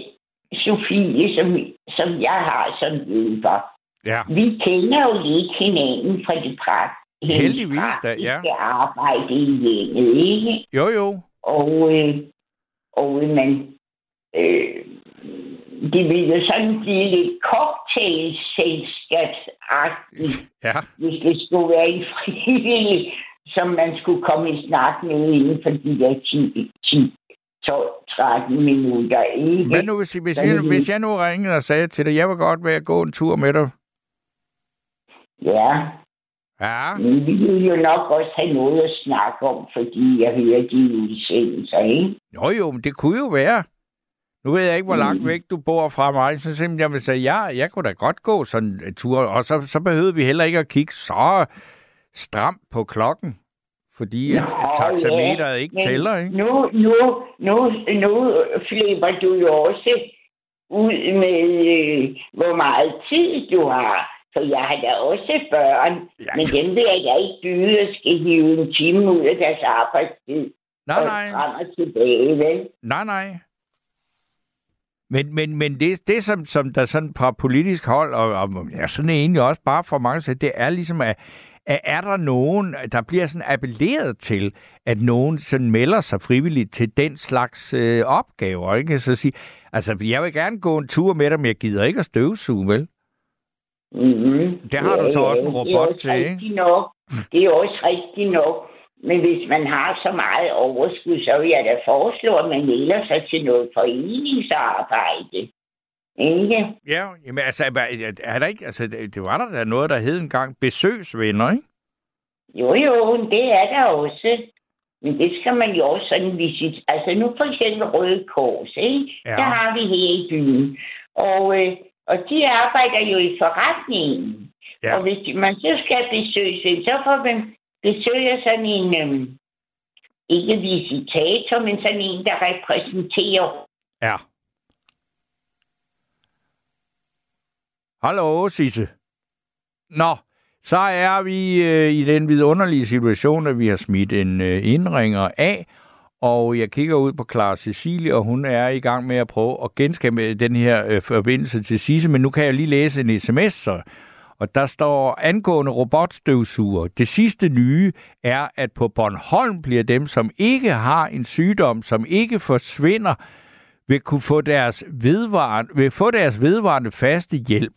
Sofie, som, som jeg har som hjælper, Ja. vi kender jo lidt hinanden fra det prak. hendes Heldigvis da, ja. praktiske arbejde i hjemmet, ikke? Jo, jo. Og, øh, og øh, man, øh, det vil jo sådan blive lidt cocktailselskabsagtigt, Ja. hvis det skulle være en frivillig, som man skulle komme i snak med inden for de der 10, 10 12, 13 minutter, ikke? Hvad nu, hvis, hvis, jeg, vil hvis jeg nu ringede og sagde til dig, jeg vil godt være gå en tur med dig. Ja, Ja, Men vi vil jo nok også have noget at snakke om, fordi jeg hører de udsendelser, ikke? jo jo, men det kunne jo være. Nu ved jeg ikke, hvor langt Mm. væk du bor fra mig. Så simpelthen, jeg vil sige, ja, jeg kunne da godt gå sådan en tur. Og så, så behøvede vi heller ikke at kigge så stramt på klokken. Fordi at, Nå, at taxameteret ja, ikke men tæller, ikke? Nu, nu, nu, nu flipper du jo også ud med, øh, hvor meget tid du har. For jeg har da også børn, Ja. men dem vil jeg da ikke byde at skal hive en time ud af deres arbejdstid. Nej, og nej. frem og tilbage, vel? Nej, nej. Men, men, men det, det som, som der sådan fra politisk hold, og, og ja, sådan egentlig også bare for mange, så det er ligesom, at, at er der nogen, der bliver sådan appelleret til, at nogen sådan melder sig frivilligt til den slags øh, opgaver, ikke? Så sige, altså, jeg vil gerne gå en tur med dig, men jeg gider ikke at støvsuge, vel? Mm-hmm. Det har du så også en det er robot også til, ikke? Nok. Det er også rigtigt nok. Men hvis man har så meget overskud, så vil jeg da foreslå, at man melder sig til noget foreningsarbejde. Ikke? Ja, jamen altså, er er der ikke, altså, det var der da noget, der hed engang besøgsvenner, ikke? Jo, jo, det er der også. Men det skal man jo også sådan visit. Altså nu for eksempel Røde Kors, ikke? Ja. Der har vi her i byen. Og, øh, og de arbejder jo i forretningen. Ja. Og hvis man så skal besøge, så får man besøger af sådan en, øhm, ikke visitator, men sådan en, der repræsenterer. Ja. Hallo, Sisse. Nå, så er vi øh, i den vidunderlige situation, at vi har smidt en øh, indringer af, og jeg kigger ud på Clara Cecilie, og hun er i gang med at prøve at genskabe den her øh, forbindelse til Sisse, men nu kan jeg lige læse en sms, så. Og der står angående robotstøvsuger. Det sidste nye er, at på Bornholm bliver dem, som ikke har en sygdom, som ikke forsvinder, vil kunne få deres vedvarende, vil få deres vedvarende faste hjælp.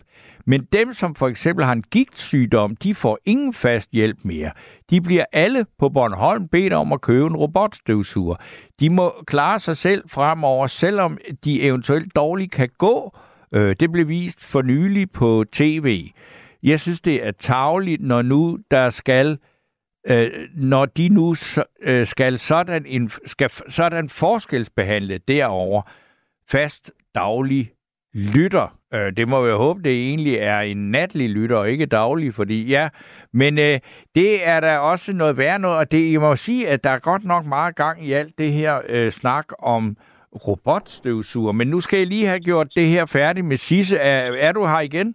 Men dem, som for eksempel har en gigtsygdom, de får ingen fast hjælp mere. De bliver alle på Bornholm bedt om at købe en robotstøvsuger. De må klare sig selv fremover, selvom de eventuelt dårligt kan gå. Øh, det blev vist for nylig på tv. Jeg synes, det er tageligt, når nu der skal øh, når de nu øh, skal sådan, en, skal sådan forskelsbehandle derover fast daglig lytter. Øh, det må vi håbe, det egentlig er en natlig lytter, og ikke daglig, fordi ja, men øh, det er der også noget værd noget, og det, jeg må sige, at der er godt nok meget gang i alt det her øh, snak om robotstøvsuger, men nu skal jeg lige have gjort det her færdigt med Sisse. Er, er du her igen?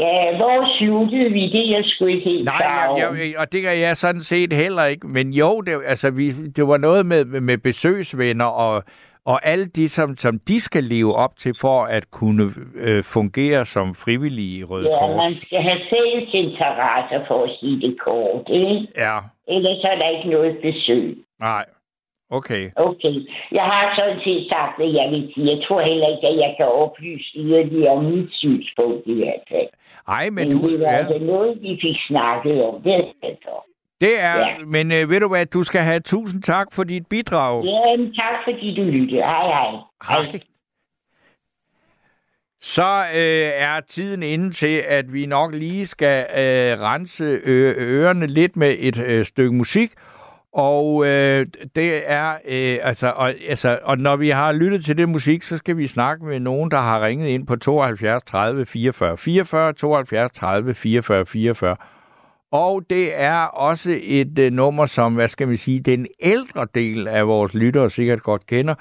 Ja, hvor sluttede vi det? Jeg skulle ikke helt Nej, jeg, jeg, og det kan jeg sådan set heller ikke. Men jo, det, altså, vi, det var noget med, med besøgsvenner og, og alle de, som, som de skal leve op til for at kunne øh, fungere som frivillige i Røde Ja, Kors. man skal have fælles interesser for at sige det kort, ikke? Ja, Ellers er der ikke noget besøg. nej. Okay. Okay. Jeg har sådan set sagt, hvad jeg vil sige. Jeg tror heller ikke, at jeg kan oplyse yderligere om mit synspunkt i hvert fald. Ej, men Men du... det var Ja, altså noget, vi fik snakket om. Det er det så. det er... Ja. Men øh, ved du hvad, du skal have tusind tak for dit bidrag. Ja, tak fordi du lyttede. Hej, hej. Hej. Så øh, er tiden inde til, at vi nok lige skal øh, rense ørerne lidt med et øh, stykke musik. Og øh, det er øh, altså, og, altså, og når vi har lyttet til det musik, så skal vi snakke med nogen, der har ringet ind på 72 30 44 44, 72 30 44 44. Og det er også et øh, nummer, som, hvad skal vi sige, den ældre del af vores lyttere sikkert godt kender.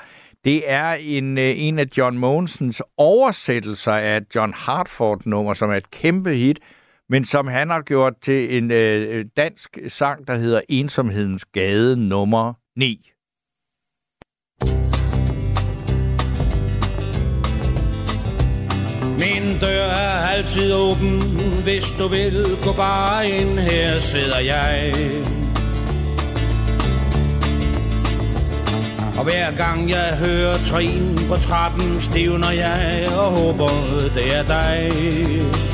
Det er en, øh, en af John Mogensens oversættelser af et John Hartford-nummer, som er et kæmpe hit, men som han har gjort til en øh, øh dansk sang, der hedder Ensomhedens Gade nummer 9. Min dør er altid åben, hvis du vil gå bare ind, her sidder jeg. Og hver gang jeg hører trin på trappen, stivner jeg og håber, det er dig.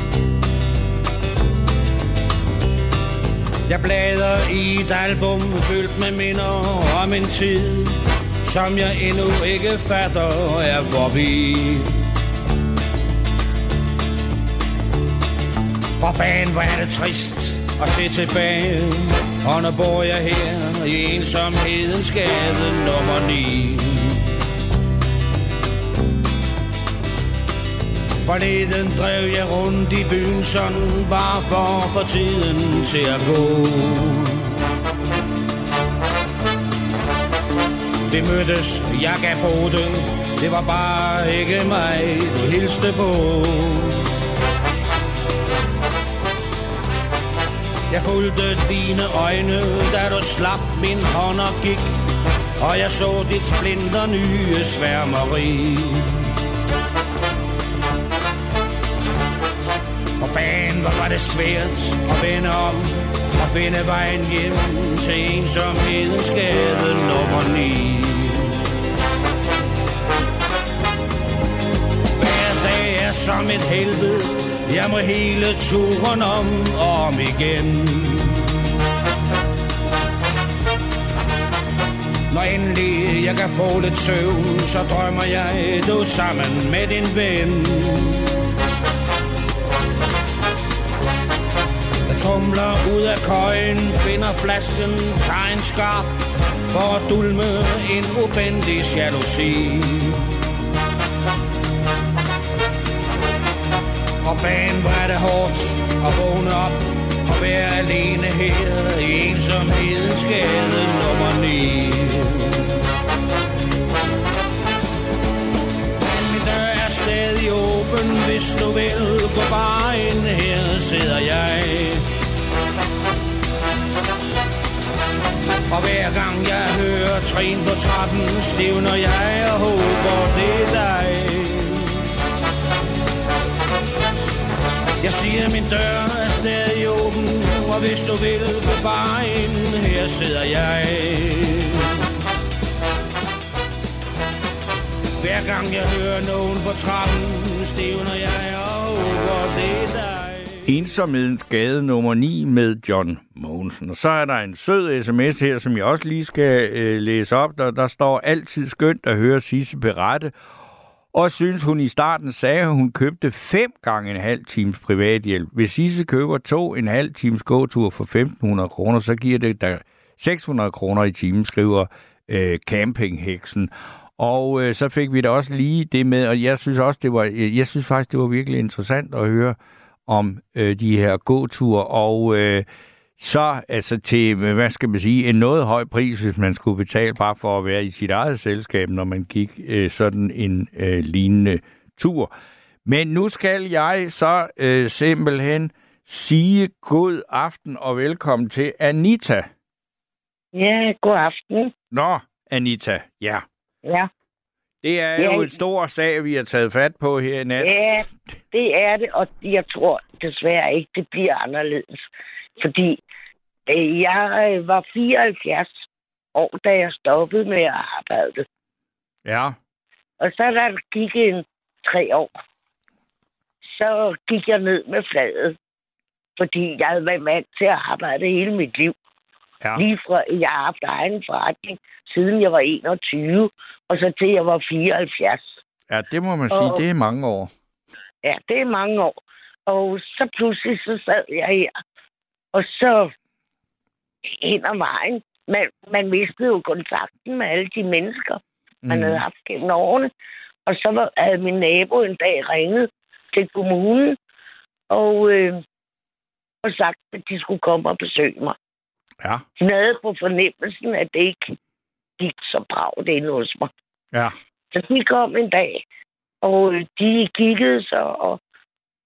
Jeg bladrer i et album fyldt med minder om en tid, som jeg endnu ikke fatter er forbi. For fanden, hvor er det trist at se tilbage. Og nu bor jeg her i ensomhedens gade nummer 9. Forleden drev jeg rundt i byen sådan bare for at få tiden til at gå. Vi mødtes, jeg gav på det, det var bare ikke mig, du hilste på. Jeg fulgte dine øjne, da du slap min hånd og gik, og jeg så dit splinter nye sværmeri. Var det svært at vende om og finde vejen hjem til ensomhedens gade nummer 9. Hver dag er som et helvede, jeg må hele turen om og om igen. Når endelig jeg kan få lidt søvn, så drømmer jeg du sammen med din ven. Tumler ud af køjen, finder flasken, tager en skarp for at dulme en ubendig jalousi. Og fan, hvor er det hårdt at vågne op og være alene her i ensomhedens gade nummer 9. hvis du vil gå bare ind, her sidder jeg. Og hver gang jeg hører trin på trappen, stivner jeg og håber, det er dig. Jeg siger, min dør er stadig åben, og hvis du vil, gå bare ind, her sidder jeg. Hver gang jeg hører nogen på trappen, stivner jeg over det der. dig. Ensomhedens gade nummer 9 med John Mogensen. Og så er der en sød sms her, som jeg også lige skal øh, læse op. Der, der står altid skønt at høre Sisse berette. Og synes hun i starten sagde, at hun købte fem gange en halv times privathjælp. Hvis Sisse køber to en halv times gåtur for 1.500 kroner, så giver det der 600 kroner i timen, skriver øh, campingheksen. Og øh, så fik vi da også lige det med, og jeg synes også, det var, jeg synes faktisk, det var virkelig interessant at høre om øh, de her gåture, og øh, så altså til, hvad skal man sige, en noget høj pris, hvis man skulle betale bare for at være i sit eget selskab, når man gik øh, sådan en øh, lignende tur. Men nu skal jeg så øh, simpelthen sige god aften og velkommen til Anita. Ja, god aften. Nå, Anita, ja. Ja. Det er Ja. jo en stor sag, vi har taget fat på her i nat. ja, det er det, og jeg tror desværre ikke, det bliver anderledes. Fordi øh, jeg øh, var 74 år, da jeg stoppede med at arbejde. Ja, Og så der gik en tre år, så gik jeg ned med fladet. Fordi jeg havde været vant til at arbejde hele mit liv. ja, Lige fra, jeg har haft egen forretning, siden jeg var 21, og så til jeg var 74. ja, det må man sige, Og- det er mange år. Ja, det er mange år. Og så pludselig så sad jeg her, og så hen ad vejen. Man, man mistede jo kontakten med alle de mennesker, man Mm. havde haft gennem årene. Og så var, havde min nabo en dag ringet til kommunen og, øh, og sagt, at de skulle komme og besøge mig. Ja, Hun havde på fornemmelsen, at det ikke gik så bragt inde hos mig. ja, Så de kom en dag, og øh, de kiggede så, og,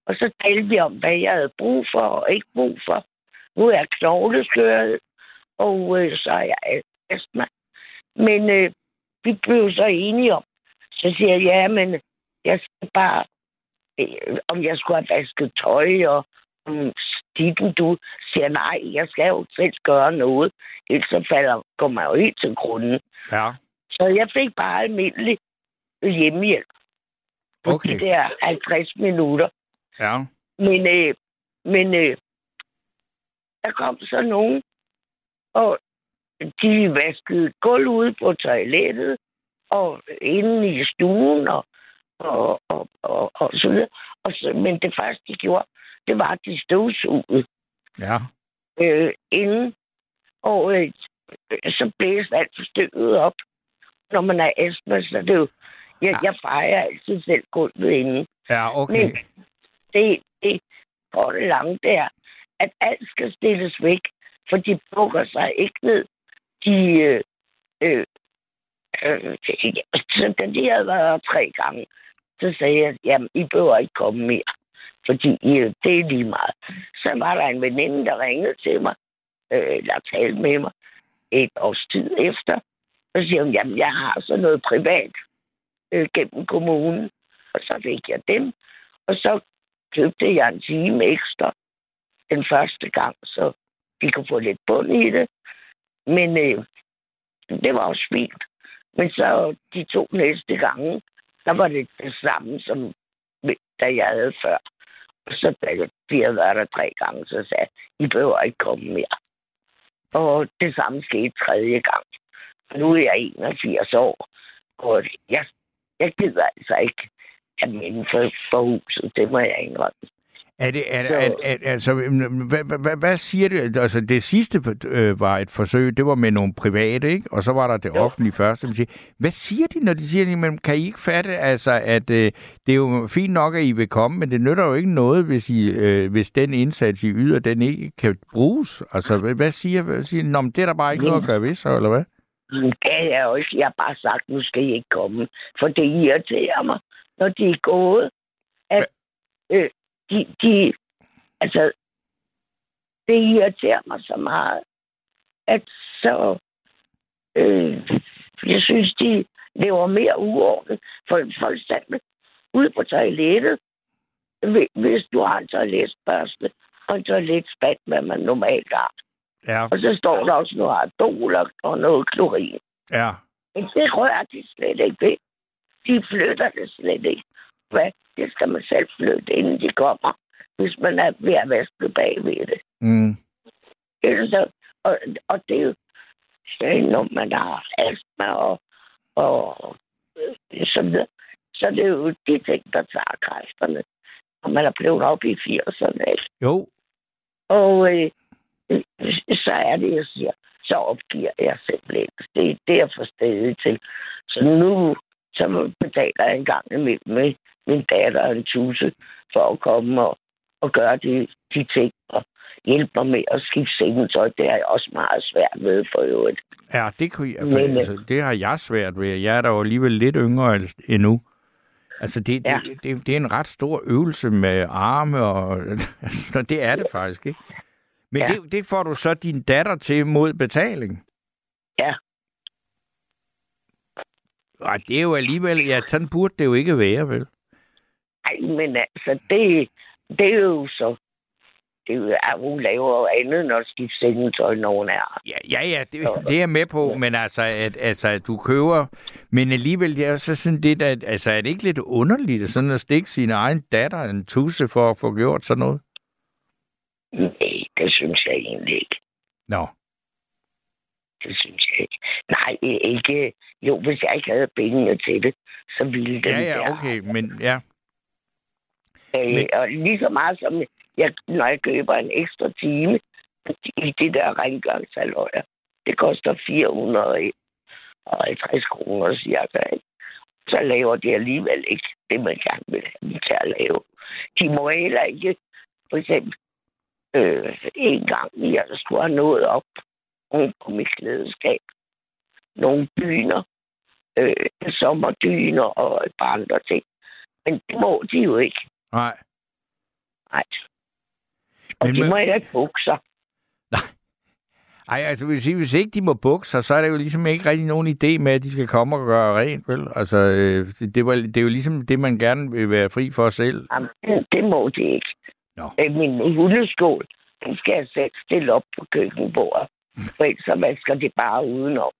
og så talte vi om, hvad jeg havde brug for og ikke brug for. Nu er jeg knogleskøret, og øh, så er jeg astma. Men øh, vi blev så enige om, så siger jeg, ja, men jeg skal bare, øh, om jeg skulle have vasket tøj, og um, dit du siger, nej, jeg skal jo selv gøre noget, ellers så falder, kommer jeg jo helt til grunden. ja. Så jeg fik bare almindelig hjemmehjælp på Okay. de der 50 minutter. Ja, Men, øh, men øh, der kom så nogen, og de vaskede gulv ude på toilettet, og inde i stuen, og, og, og, og, og så videre. Og så, men det første, de gjorde, det var, at de støvsugede. ja, øh, inden, og øh, så blæser alt stykket op. Når man er astma, så er det jo... Jeg, jeg fejrer altid selv gulvet inden. Ja, okay. Men det, det korte lange der, at alt skal stilles væk, for de bukker sig ikke ned. De, øh, øh, øh, så da de havde været tre gange, så sagde jeg, jamen, I behøver ikke komme mere, fordi øh, det er lige meget. Så var der en veninde, der ringede til mig, øh, talte med mig et års tid efter, og siger hun, jamen, jeg har så noget privat øh, gennem kommunen, og så fik jeg dem, og så købte jeg en time ekstra den første gang, så vi kunne få lidt bund i det. Men øh, det var også fint. Men så de to næste gange, der var det det samme, som da jeg havde før. Så da vi havde været der tre gange, så sagde jeg, I behøver ikke komme mere. Og det samme skete tredje gang. Og nu er jeg 81 år, og jeg, jeg gider altså ikke at minde for, for huset. Det må jeg indrømme. Er det, er, Så- er, er, altså, hvad, hvad, hvad, hvad siger det? Altså, det sidste øh, var et forsøg, det var med nogle private, ikke? Og så var der det Jo. offentlige første. Man siger, hvad siger de, når de siger, men kan I ikke fatte, altså, at øh, det er jo fint nok, at I vil komme, men det nytter jo ikke noget, hvis, I, øh, hvis den indsats, I yder, den ikke kan bruges. Altså, hvad, siger, hvad siger Nå, men det er der bare ikke noget at gøre ved, så, eller hvad? Men det er jeg jo ikke. Jeg har bare sagt, nu skal I ikke komme. For det irriterer mig, når de er gået, at øh, de, de, altså, det irriterer mig så meget, at så, øh, jeg synes, de lever mere uordnet. For, for eksempel, ude på toilettet, hvi- hvis du har en toiletbørste og en toiletspand, hvad man normalt har, Ja, og så står der også noget adol og- og noget klorin. ja. Men det rører de slet ikke ved. De flytter det slet ikke. Hvad? Det skal man selv flytte, inden de kommer, hvis man er ved at vaske bagved det. Mm. Ellers så, og, og det er jo, når man har astma og, og så videre, så det er jo de ting, der tager kræfterne, når man er blevet op i 80'erne. ikke? Jo, Og øh, så er det, jeg siger, så opgiver jeg simpelthen. Det, er jeg for stedet til. Så nu så betaler jeg en gang imellem med min datter en tusse for at komme og, og gøre de, de ting og hjælpe mig med at skifte sengetøj. Det er jeg også meget svært ved for øvrigt. Ja, det, kunne jeg, Men, for, øh, altså, det har jeg svært ved. Jeg er da alligevel lidt yngre endnu. Altså, det, Ja. det, det, det er en ret stor øvelse med arme, og det er det faktisk, ikke? Men Ja. det, det får du så din datter til mod betaling. Ja. Ej, det er jo alligevel... Ja, sådan burde det jo ikke være, vel? Ej, men altså, det, det er jo så... Det er jo, at hun laver andet, end at skifte sengetøj, når hun er. Ja, ja, ja det, det er jeg med på, men altså, at, altså, at du køber... Men alligevel, det er så sådan lidt, at, altså, er det ikke lidt underligt, at sådan at stikke sin egen datter en tusse for at få gjort sådan noget? Nej, det synes jeg egentlig ikke. Nå. Det synes jeg ikke. Nej, ikke. Jo, hvis jeg ikke havde pengene til det, så ville det Ja, ja, okay, men ja. Øh, men- Og lige så meget som, jeg, når jeg køber en ekstra time i det der rengøringsaløjer, det koster 450 kroner cirka. ikke? Så laver de alligevel ikke det, man gerne vil have dem til at lave. De må heller ikke, for eksempel, øh, en gang jeg skulle have nået op oven på mit klædeskab. Nogle dyner, øh, sommerdyner og et par andre ting. Men det må de jo ikke. Nej. Nej. Og Men de må- heller ikke bukser. Ej, altså hvis, hvis ikke de må bukke sig, så er det jo ligesom ikke rigtig nogen idé med, at de skal komme og gøre rent, vel? Altså, øh, det, var, det er jo ligesom det, man gerne vil være fri for selv. Jamen, det, det må de ikke. Nå. Min hundeskål, den skal jeg selv stille op på køkkenbordet. For ellers så vasker de bare udenom.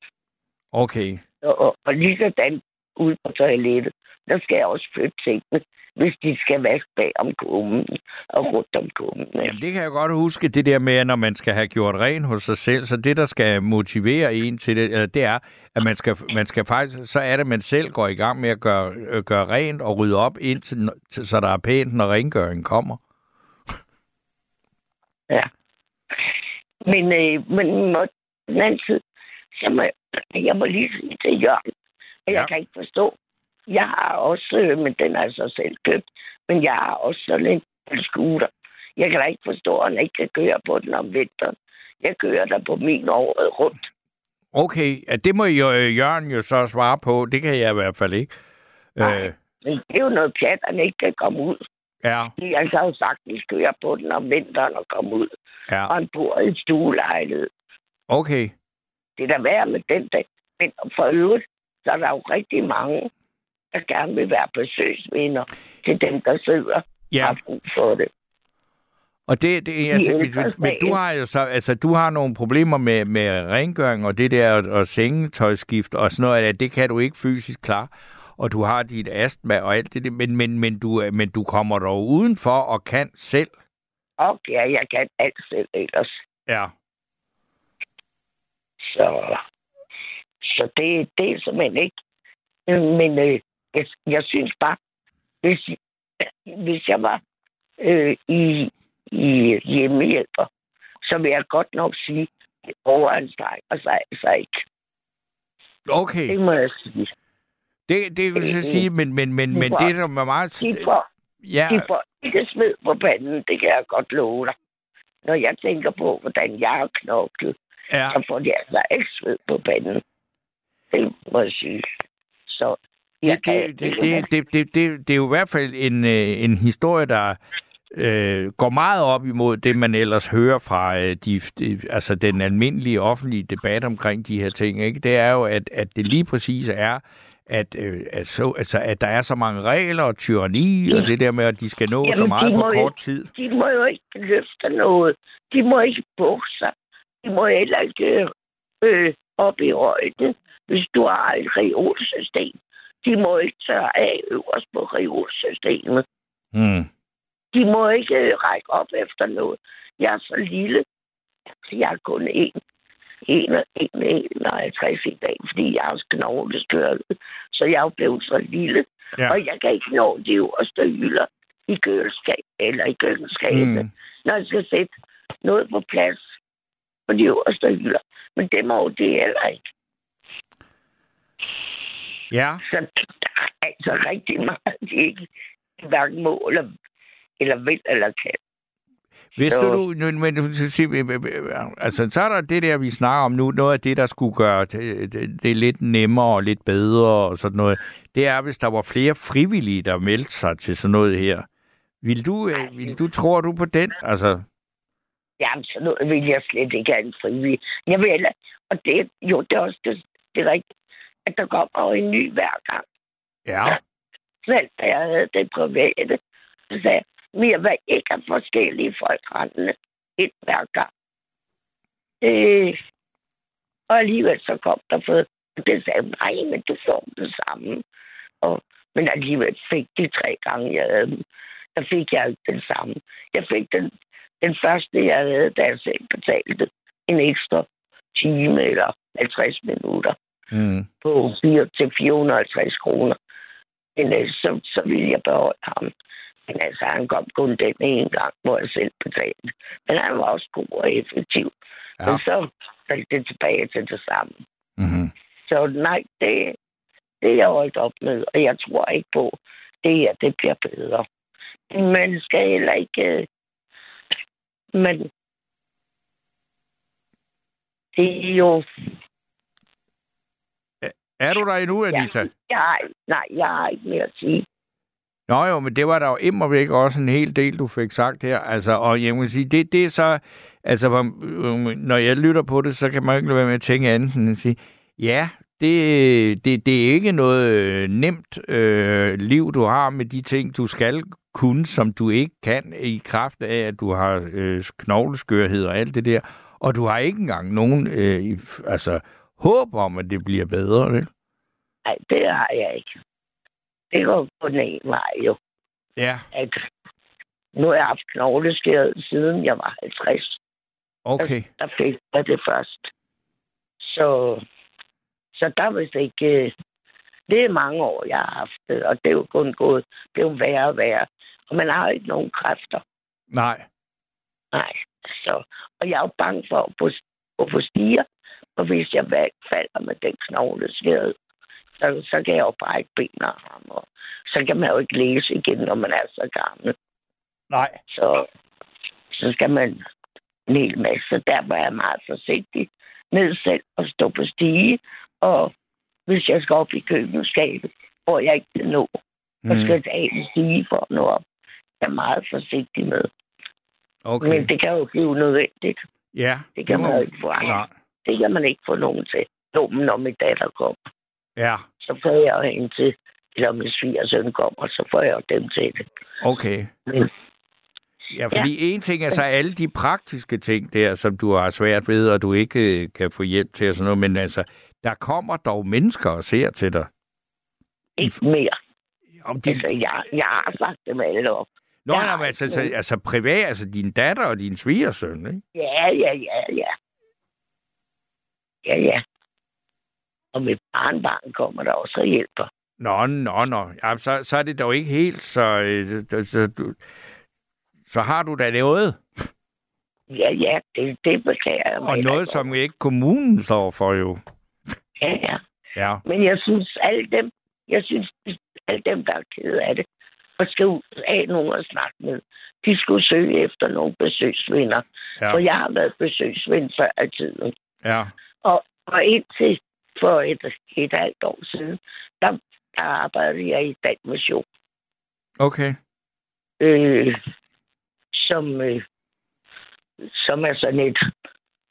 Okay. Og, og, og lige sådan ude på toilettet, der skal jeg også flytte tingene, hvis de skal vaske bag om kummen og rundt om kummen. Jamen, det kan jeg godt huske, det der med, når man skal have gjort rent hos sig selv. Så det, der skal motivere en til det, eller det er, at man skal, man skal faktisk, så er det, at man selv går i gang med at gøre, øh, gøre rent og rydde op, indtil, til, så der er pænt, når rengøringen kommer. Ja. Men, øh, men må, den anden side, så må, jeg- jeg må lige sige til Jørgen, at jeg Ja. kan ikke forstå. Jeg har også, øh, men den er altså selv købt, men jeg har også sådan en scooter. Jeg kan da ikke forstå, at han ikke kan køre på den om vinteren. Jeg kører der på min året rundt. Okay, det må jo, øh, Jørgen jo så svare på. Det kan jeg i hvert fald ikke. Nej. Øh, Men det er jo noget pjat, at han ikke kan komme ud. ja, han kan jo sagtens køre på den om vinteren og komme ud. ja. Og han bor i stuelejlighed. Okay. Det er da værd med den dag. Men for øvrigt, så er der jo rigtig mange, der gerne vil være besøgsvenner til dem, der sidder og Ja, har brug for det. og det, det altså, men, men du har jo så, altså, du har nogle problemer med, med rengøring og det der og, og sengetøjskift og sådan noget, af det, det kan du ikke fysisk klare. Og du har dit astma og alt det, der, men, men, men, du, men du kommer dog udenfor og kan selv. Og ja, jeg kan alt selv ellers. Ja. Så, så det, det er simpelthen ikke. Men øh, jeg, jeg synes bare, hvis, hvis jeg var øh, i, i hjemmehjælper, så vil jeg godt nok sige, at overanstrenger sig altså ikke. Okay, Det må jeg sige. Det, det vil jeg sige, men, men, men, men det, som er meget... De får, Ja, de får ikke sved på panden, det kan jeg godt love dig. Når jeg tænker på, hvordan jeg har knoklet, ja. så får de altså ikke sved på panden. Det må jeg sige. Så det, det, ikke- det, det, det, det, det er jo i hvert fald en, øh, en historie, der øh, går meget op imod det, man ellers hører fra øh, de, de, altså den almindelige offentlige debat omkring de her ting. Ikke? Det er jo, at, at det lige præcis er, at, øh, at, så, altså, at der er så mange regler og tyranni, og det der med, at de skal nå Jamen, så meget på kort tid. de må jo ikke løfte noget. De må ikke bukke sig. De må heller ikke øh, op i højden, hvis du har et reolsystem. De må ikke tørre af øverst på reolsystemet. Mm. De må ikke række op efter noget. Jeg er så lille. Jeg er kun en, 51 i dag, fordi jeg har knogleskørelse. Så jeg er blevet så lille. Ja. Og jeg kan ikke nå de øverste hylder i køleskab eller i køkkenskabet, Mm. når jeg skal sætte noget på plads på de øverste hylder. Men det må det heller ikke. Ja, Så der er altså rigtig meget, de ikke hverken må eller, eller vil eller kan. Så- du, nu, men, altså, så er der det der, vi snakker om nu, noget af det, der skulle gøre det, det, det lidt nemmere og lidt bedre og sådan noget, det er, hvis der var flere frivillige, der meldte sig til sådan noget her. Vil du, øh, vil du, tror du på den? Altså, Jamen, så noget vil jeg slet ikke have en frivillig. Jeg vil heller, og det, jo, det er også det, det er rigtigt, at der kommer en ny hver gang. ja. Selv da jeg havde det private, så sagde jeg, vi vil ikke have forskellige folk rendende et hver gang. Øh, og alligevel så kom der for, det sagde nej, men du får det samme. Og, men alligevel fik de tre gange, jeg havde dem, der fik jeg ikke den samme. Jeg fik den, den første, jeg havde, da jeg selv betalte en ekstra time eller 50 minutter Mm. på 4 til 450 kroner. Men øh, så, så ville jeg beholde ham. Men altså, han kom kun den ene gang, hvor jeg selv betalte. Men han var også god og effektiv. Ja. Men så faldt det tilbage til det samme. Mm-hmm. Så nej, det, det er jeg holdt op med. Og jeg tror ikke på, det her, det bliver bedre. Man skal heller ikke... øh, Men det er jo... Er du der endnu, Anita? Ja. Jeg har, nej, jeg har ikke mere at sige. Nå jo, men det var der jo immer væk også en hel del, du fik sagt her. Altså, og jeg må sige, det, det er så... Altså, øh, når jeg lytter på det, så kan man ikke lade være med at tænke andet end at sige, ja, det, det, det er ikke noget øh, nemt øh, liv, du har med de ting, du skal kunne, som du ikke kan i kraft af, at du har øh, knogleskørhed og alt det der. Og du har ikke engang nogen øh, altså, håb om, at det bliver bedre, vel? Nej, det har jeg ikke. Det går på den ene vej jo. Ja, At nu har jeg haft knogleskade siden jeg var 50. okay. Der fik jeg det først. Så, så der er vist ikke... øh, Det er mange år, jeg har haft det, og det er jo kun gået, det er jo værre og værre. Og man har ikke nogen kræfter. Nej. Nej. Så, og jeg er jo bange for at få, at få stiger, og hvis jeg falder med den knogleskade, så, så kan jeg jo bare ikke ben og arme, og så kan man jo ikke læse igen, når man er så gammel. Nej. Så, så skal man en hel masse. Så derfor er jeg meget forsigtig med selv at stå på stige, og hvis jeg skal op i køkkenskabet, hvor jeg ikke kan nå, og Mm. skal tage en stige for at nå op. Jeg er meget forsigtig med. Okay. Men det kan jo blive nødvendigt. Ja. Det kan man jo ikke få Nej. Det kan man ikke få nogen til. Jo, når min datter kommer, Ja. Så får jeg hende til, eller min svigersøn kommer, så får jeg dem til det. Okay. Men Ja, fordi ja. en ting er så alle de praktiske ting der, som du har svært ved, og du ikke øh, kan få hjælp til og sådan noget, men altså, der kommer dog mennesker og ser til dig. ikke mere. Om de... Altså, jeg, jeg har sagt dem alle op. Nå, nej, men altså, ikke så, nogen. altså privat, altså din datter og din svigersøn, ikke? Ja, ja, ja, ja. Ja, ja. Og mit barnbarn kommer der også og hjælper. Nå, nå, nå. Ja, så, så er det dog ikke helt, så, øh, så, så, du, så har du da noget. Ja, ja, det, det beklager jeg mig Og noget, som ikke kommunen står for jo. Ja, ja. Ja. Men jeg synes, alle dem, jeg synes, alle dem, der er ked af det, og skal ud af nogen at snakke med, de skulle søge efter nogle besøgsvenner. Ja. For jeg har været besøgsven før i tiden. ja. Og, og indtil for et, et halvt år siden, der, der arbejdede jeg i mission. Okay. øh, som, øh, som er sådan et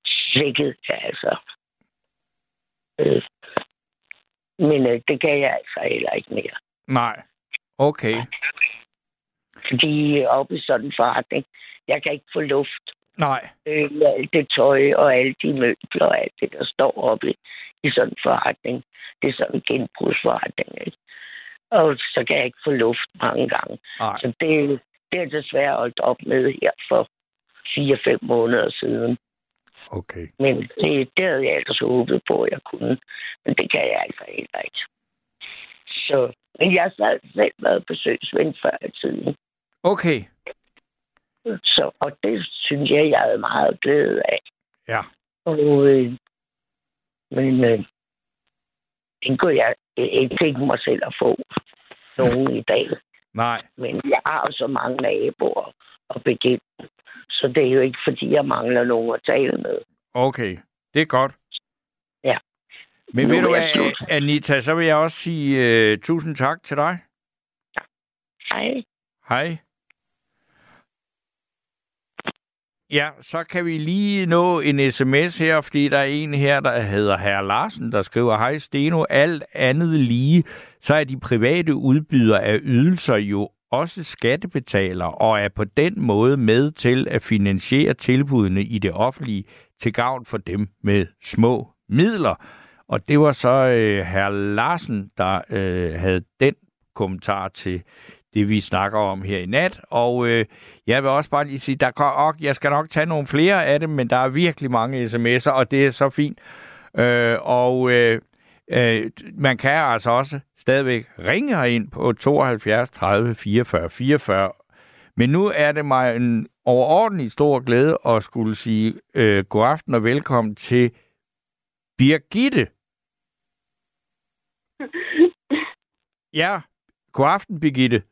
svækket, altså. Øh, men øh, det kan jeg altså heller ikke mere. Nej. Okay. Fordi oppe i sådan en forretning, jeg kan ikke få luft. Nej. Øh, med alt det tøj og alle de møbler og alt det, der står oppe i, sådan en forretning. Det er sådan en genbrugsforretning, ikke? Og så kan jeg ikke få luft mange gange. Nej. Så det, det er desværre holdt op med her for 4-5 måneder siden. Okay. Men det, det havde jeg ellers håbet på, at jeg kunne. Men det kan jeg altså heller ikke. Så, men jeg har selv været besøgsven før i tiden. Okay. Så, og det synes jeg, jeg havde meget glæde af. Ja. Og, øh, men øh, det kunne jeg ikke tænke mig selv at få nogen i dag. Nej. Men jeg har jo så mange naboer og bekendte. Så det er jo ikke, fordi jeg mangler nogen at tale med. Okay. Det er godt. Ja. Men Nu ved du hvad. Anita, så vil jeg også sige uh, tusind tak til dig. Hej. Hej. Ja, så kan vi lige nå en sms her, fordi der er en her, der hedder Herr Larsen, der skriver, Hej Steno, alt andet lige, så er de private udbydere af ydelser jo også skattebetalere og er på den måde med til at finansiere tilbudene i det offentlige til gavn for dem med små midler. Og det var så øh, herr Larsen, der øh, havde den kommentar til det, vi snakker om her i nat. Og øh, jeg vil også bare lige sige, der kan, og jeg skal nok tage nogle flere af dem, men der er virkelig mange sms'er, og det er så fint. Øh, og øh, øh, man kan altså også stadigvæk ringe herind på 72 30 44 44. Men nu er det mig en overordentlig stor glæde at skulle sige øh, god aften og velkommen til Birgitte. Ja, god aften, Birgitte.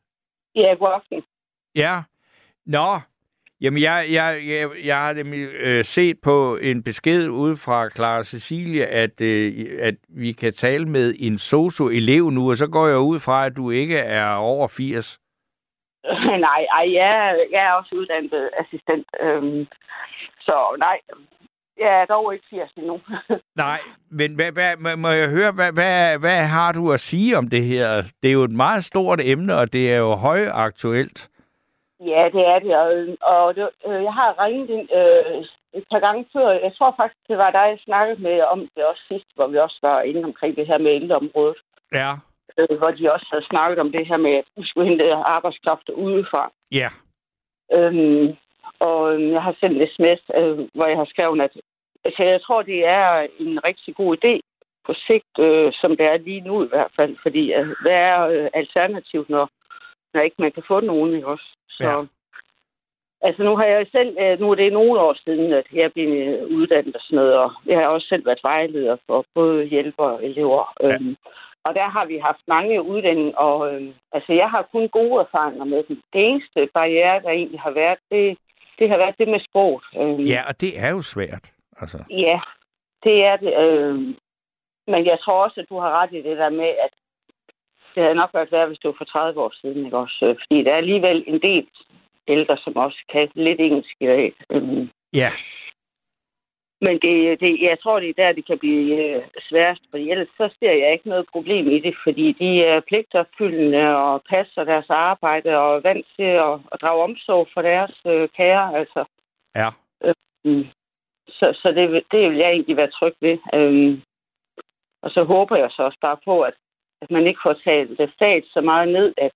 Ja, god aften. Ja. Nå, jamen jeg, jeg, jeg, jeg har nemlig øh, set på en besked ude fra Clara Cecilie, at, øh, at vi kan tale med en sosu-elev nu, og så går jeg ud fra, at du ikke er over 80. nej, ej, jeg, er- jeg er også uddannet assistent. Øhm, så nej, jeg er dog ikke 80 endnu. Nej, men hvad, hvad, må- jeg høre, hvad, hvad, hvad har du at sige om det her? Det er jo et meget stort emne, og det er jo højaktuelt. ja, det er det. Og, og det, øh, jeg har ringet ind, øh, et par gange før. Jeg tror faktisk, det var dig, jeg snakkede med om det også sidst, hvor vi også var inde omkring det her med ældreområdet. Ja. Øh, hvor de også havde snakket om det her med, at vi skulle hente arbejdskraft udefra. Ja. Øhm, og øhm, jeg har sendt en sms, øh, hvor jeg har skrevet, at altså, jeg tror, det er en rigtig god idé på sigt, øh, som det er lige nu i hvert fald. Fordi øh, hvad er øh, alternativet, når, når ikke man kan få nogen, ikke også? Så, Ja. Altså nu har jeg selv, øh, nu er det nogle år siden, at jeg blev uddannet og sådan noget, og jeg har også selv været vejleder for både hjælper og elever. Ja. Øhm, og der har vi haft mange uddannelser, og øhm, altså jeg har kun gode erfaringer med dem. Det eneste barriere, der egentlig har været, det, det har været det med sproget. Øhm, Ja, og det er jo svært. Altså, Ja, det er det. Øh, men jeg tror også, at du har ret i det der med, at det havde nok været værd, hvis det var for 30 år siden. Ikke også? Øh, Fordi der er alligevel en del ældre, som også kan lidt engelsk i dag. Øh, ja, men det, det, jeg tror, det er der, det kan blive øh, sværest, for ellers så ser jeg ikke noget problem i det, fordi de er pligtopfyldende og passer deres arbejde og er vant til at, at drage omsorg for deres øh, kære. Altså. ja. Mm. Så, så det, vil- det vil jeg egentlig være tryg ved. Øhm, og så håber jeg så også bare på, at, at man ikke får talt det stat så meget ned, at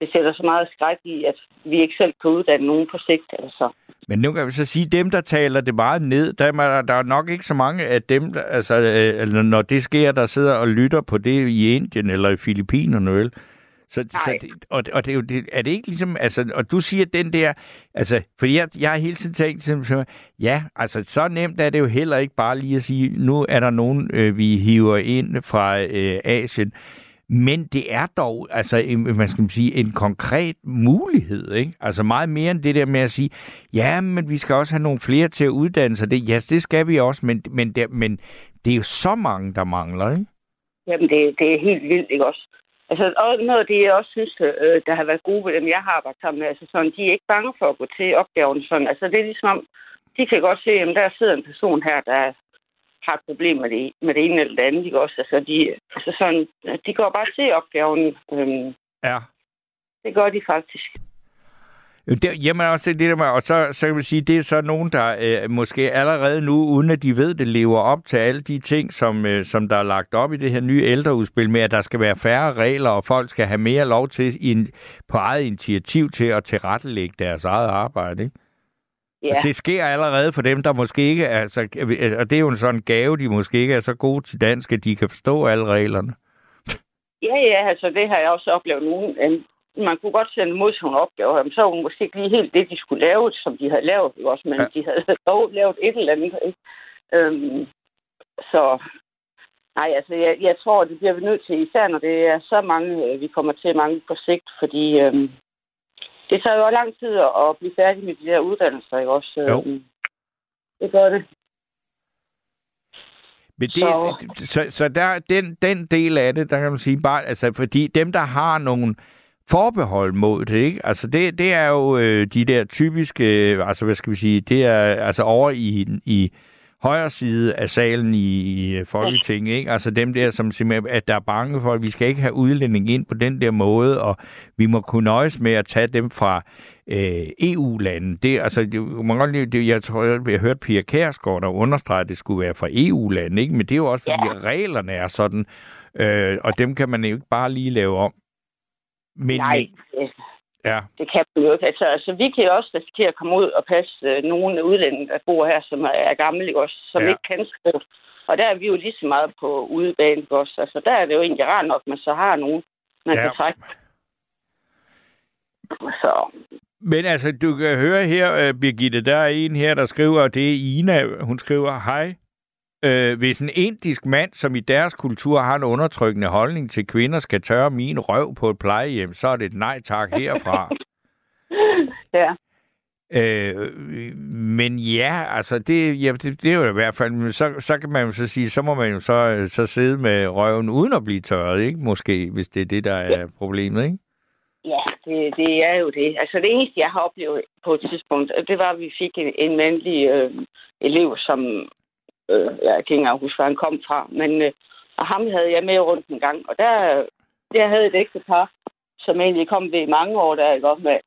det sætter så meget skræk i, at vi ikke selv kan uddanne nogen på sigt. Altså. Men nu kan vi så sige, at dem, der taler det meget ned, der er, der- er nok ikke så mange af dem, der, altså, øh, når det sker, der sidder og lytter på det i Indien eller i Filippinerne, vel? Så, så det, og, og det er, jo det, er det ikke ligesom, altså, og du siger den der, altså, fordi jeg, jeg har hele tiden tænkt, som- ja, altså, så nemt er det jo heller ikke bare lige at sige, nu er der nogen, øh, vi hiver ind fra øh, Asien, men det er dog, altså, en, man skal sige, en konkret mulighed, ikke? Altså meget mere end det der med at sige, ja, men vi skal også have nogle flere til at uddanne sig. Det, ja, det skal vi også, men, men, det, men det er jo så mange, der mangler, ikke? Jamen, det, det er helt vildt, ikke også? Altså, og noget af det, jeg også synes, øh, der har været gode ved dem, jeg har arbejdet sammen med, altså sådan, de er ikke bange for at gå til opgaven. Sådan. Altså, det er ligesom om, de kan godt se, at der sidder en person her, der har et problem med det, med det ene eller det andet. Ikke også? Altså, de, altså sådan, de går bare til opgaven. Øhm, Ja. det gør de faktisk. Det, jamen også det der med, og så, så kan vi sige, det er så nogen, der øh, måske allerede nu, uden at de ved det, lever op til alle de ting, som, øh, som der er lagt op i det her nye ældreudspil med, at der skal være færre regler, og folk skal have mere lov til i en, på eget initiativ til at tilrettelægge deres eget arbejde. Ikke? Ja, det sker allerede for dem, der måske ikke er, altså, og det er jo en sådan gave, de måske ikke er så gode til dansk, at de kan forstå alle reglerne. ja, ja, altså det har jeg også oplevet nogen. Man kunne godt sende mod nogle opgaver, men så var det måske ikke lige helt det, de skulle lave, som de havde lavet, også? men Ja. ja. de havde dog lavet et eller andet. Ikke? Øhm, så nej, altså jeg, jeg tror, det bliver vi nødt til, især når det er så mange, øh, vi kommer til mange på sigt, fordi øhm, det tager jo lang tid at blive færdig med de der uddannelser, ikke også? Jo. Øhm, Det gør det. Men det, så, Så- så, så der, den, den del af det, der kan man sige bare, altså fordi dem, der har nogle forbehold mod det, ikke? Altså det, det er jo øh, de der typiske, øh, altså hvad skal vi sige, det er altså over i, i højre side af salen i, i Folketinget, ikke? Altså dem der, som simpelthen, at der er bange for, at vi skal ikke have udlænding ind på den der måde, og vi må kunne nøjes med at tage dem fra øh, EU-lande. Det, altså, det, man godt lide, det, jeg tror, jeg, jeg hørte Pia Kærsgaard, der understregede, at det skulle være fra EU-lande, ikke? Men det er jo også, fordi ja. reglerne er sådan, øh, og dem kan man jo ikke bare lige lave om. Men, Nej, øh, ja, det kan man jo ikke. Altså, altså, vi kan jo også risikere at komme ud og passe øh, nogle udlændinge, der bor her, som er, er gamle, ikke også, som Ja. ikke kan sproget. Og der er vi jo lige så meget på udebane, ikke også. Altså, der er det jo egentlig rart nok, at man så har nogen, man Ja. ja. kan trække. Så, Men altså, du kan høre her, øh, Birgitte, der er en her, der skriver, og det er Ina, hun skriver, hej. Øh, hvis en indisk mand, som i deres kultur har en undertrykkende holdning til kvinder, skal tørre min røv på et plejehjem, så er det et nej tak herfra. ja. øh, men ja, altså, det, ja, det, det er jo i hvert fald, men så, så kan man jo så sige, så må man jo så, så sidde med røven uden at blive tørret, ikke? Måske, hvis det er det, der er problemet, ikke? Ja, det, det er jo det. Altså det eneste, jeg har oplevet på et tidspunkt, det var, at vi fik en, en mandlig øh, elev, som øh, jeg kan ikke engang huske, hvor han kom fra, men øh, og ham havde jeg med rundt en gang, og der, der havde et ægte par, som egentlig kom ved i mange år, der er godt med.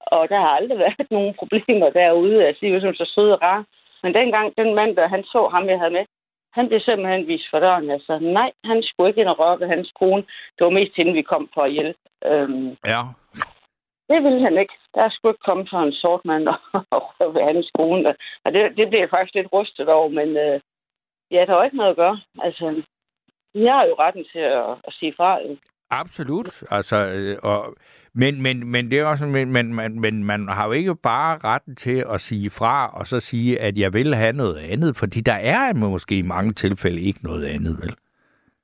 Og der har aldrig været nogen problemer derude. Altså, de var sådan så søde og rare. Men dengang, den mand, der han så ham, jeg havde med, han blev simpelthen vist for døren. Altså, nej, han skulle ikke ind og rokke hans kone. Det var mest inden vi kom for at hjælpe. Øhm, Ja. det ville han ikke. Der skulle ikke komme sådan en sort mand og røve hans kone. Og det, det blev jeg faktisk lidt rustet over, men øh, ja, der var ikke noget at gøre. Altså, jeg har jo retten til at, at sige fra. jo. Absolut. Altså, øh, og, Men, men, men det er også, men, men, men, men man har jo ikke bare retten til at sige fra, og så sige, at jeg vil have noget andet, fordi der er måske i mange tilfælde ikke noget andet, vel?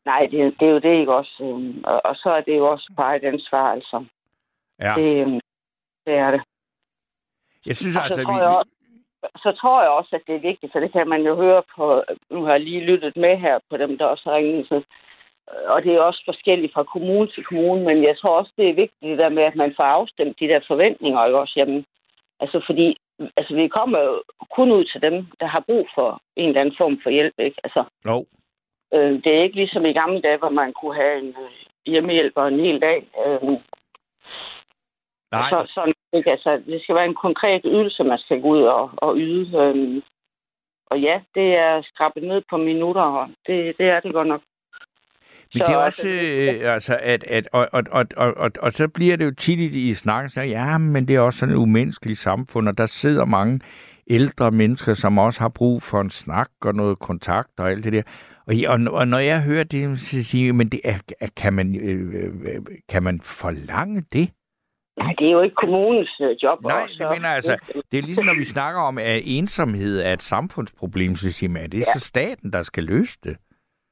Nej, det, det er jo det ikke også. øhm, Og, og så er det jo også bare et ansvar, altså. Ja. Det, øhm, det er det. Jeg synes Og så altså, vi... også- så tror jeg også, at det er vigtigt, for det kan man jo høre på, nu har jeg lige lyttet med her på dem, der også har ringet, så, og det er også forskelligt fra kommune til kommune, men jeg tror også, det er vigtigt det der med, at man får afstemt de der forventninger, ikke også? Jamen, altså fordi, altså vi kommer jo kun ud til dem, der har brug for en eller anden form for hjælp, ikke? Altså, Jo. øh, det er ikke ligesom i gamle dage, hvor man kunne have en øh, hjemmehjælper en hel dag. Øh, Nej, så, sådan, ikke? Altså, det skal være en konkret ydelse, man skal gå ud og, og yde. Øhm, og ja, det er skrabet ned på minutter, og det, det er det godt nok. Men det er Så, også, altså, øh, altså, at, at og, og, og, og, og, og så bliver det jo tit i, i snakken, så ja, men det er også sådan et umenneskeligt samfund, og der sidder mange ældre mennesker, som også har brug for en snak og noget kontakt og alt det der. Og, og, og når jeg hører det, så siger jeg, men det er, kan, man, øh, øh, kan man forlange det? Nej, det er jo ikke kommunens øh, job. Nej, at det mener altså, det. er ligesom når vi snakker om, at ensomhed er et samfundsproblem, så siger man, at det er så staten, der skal løse det.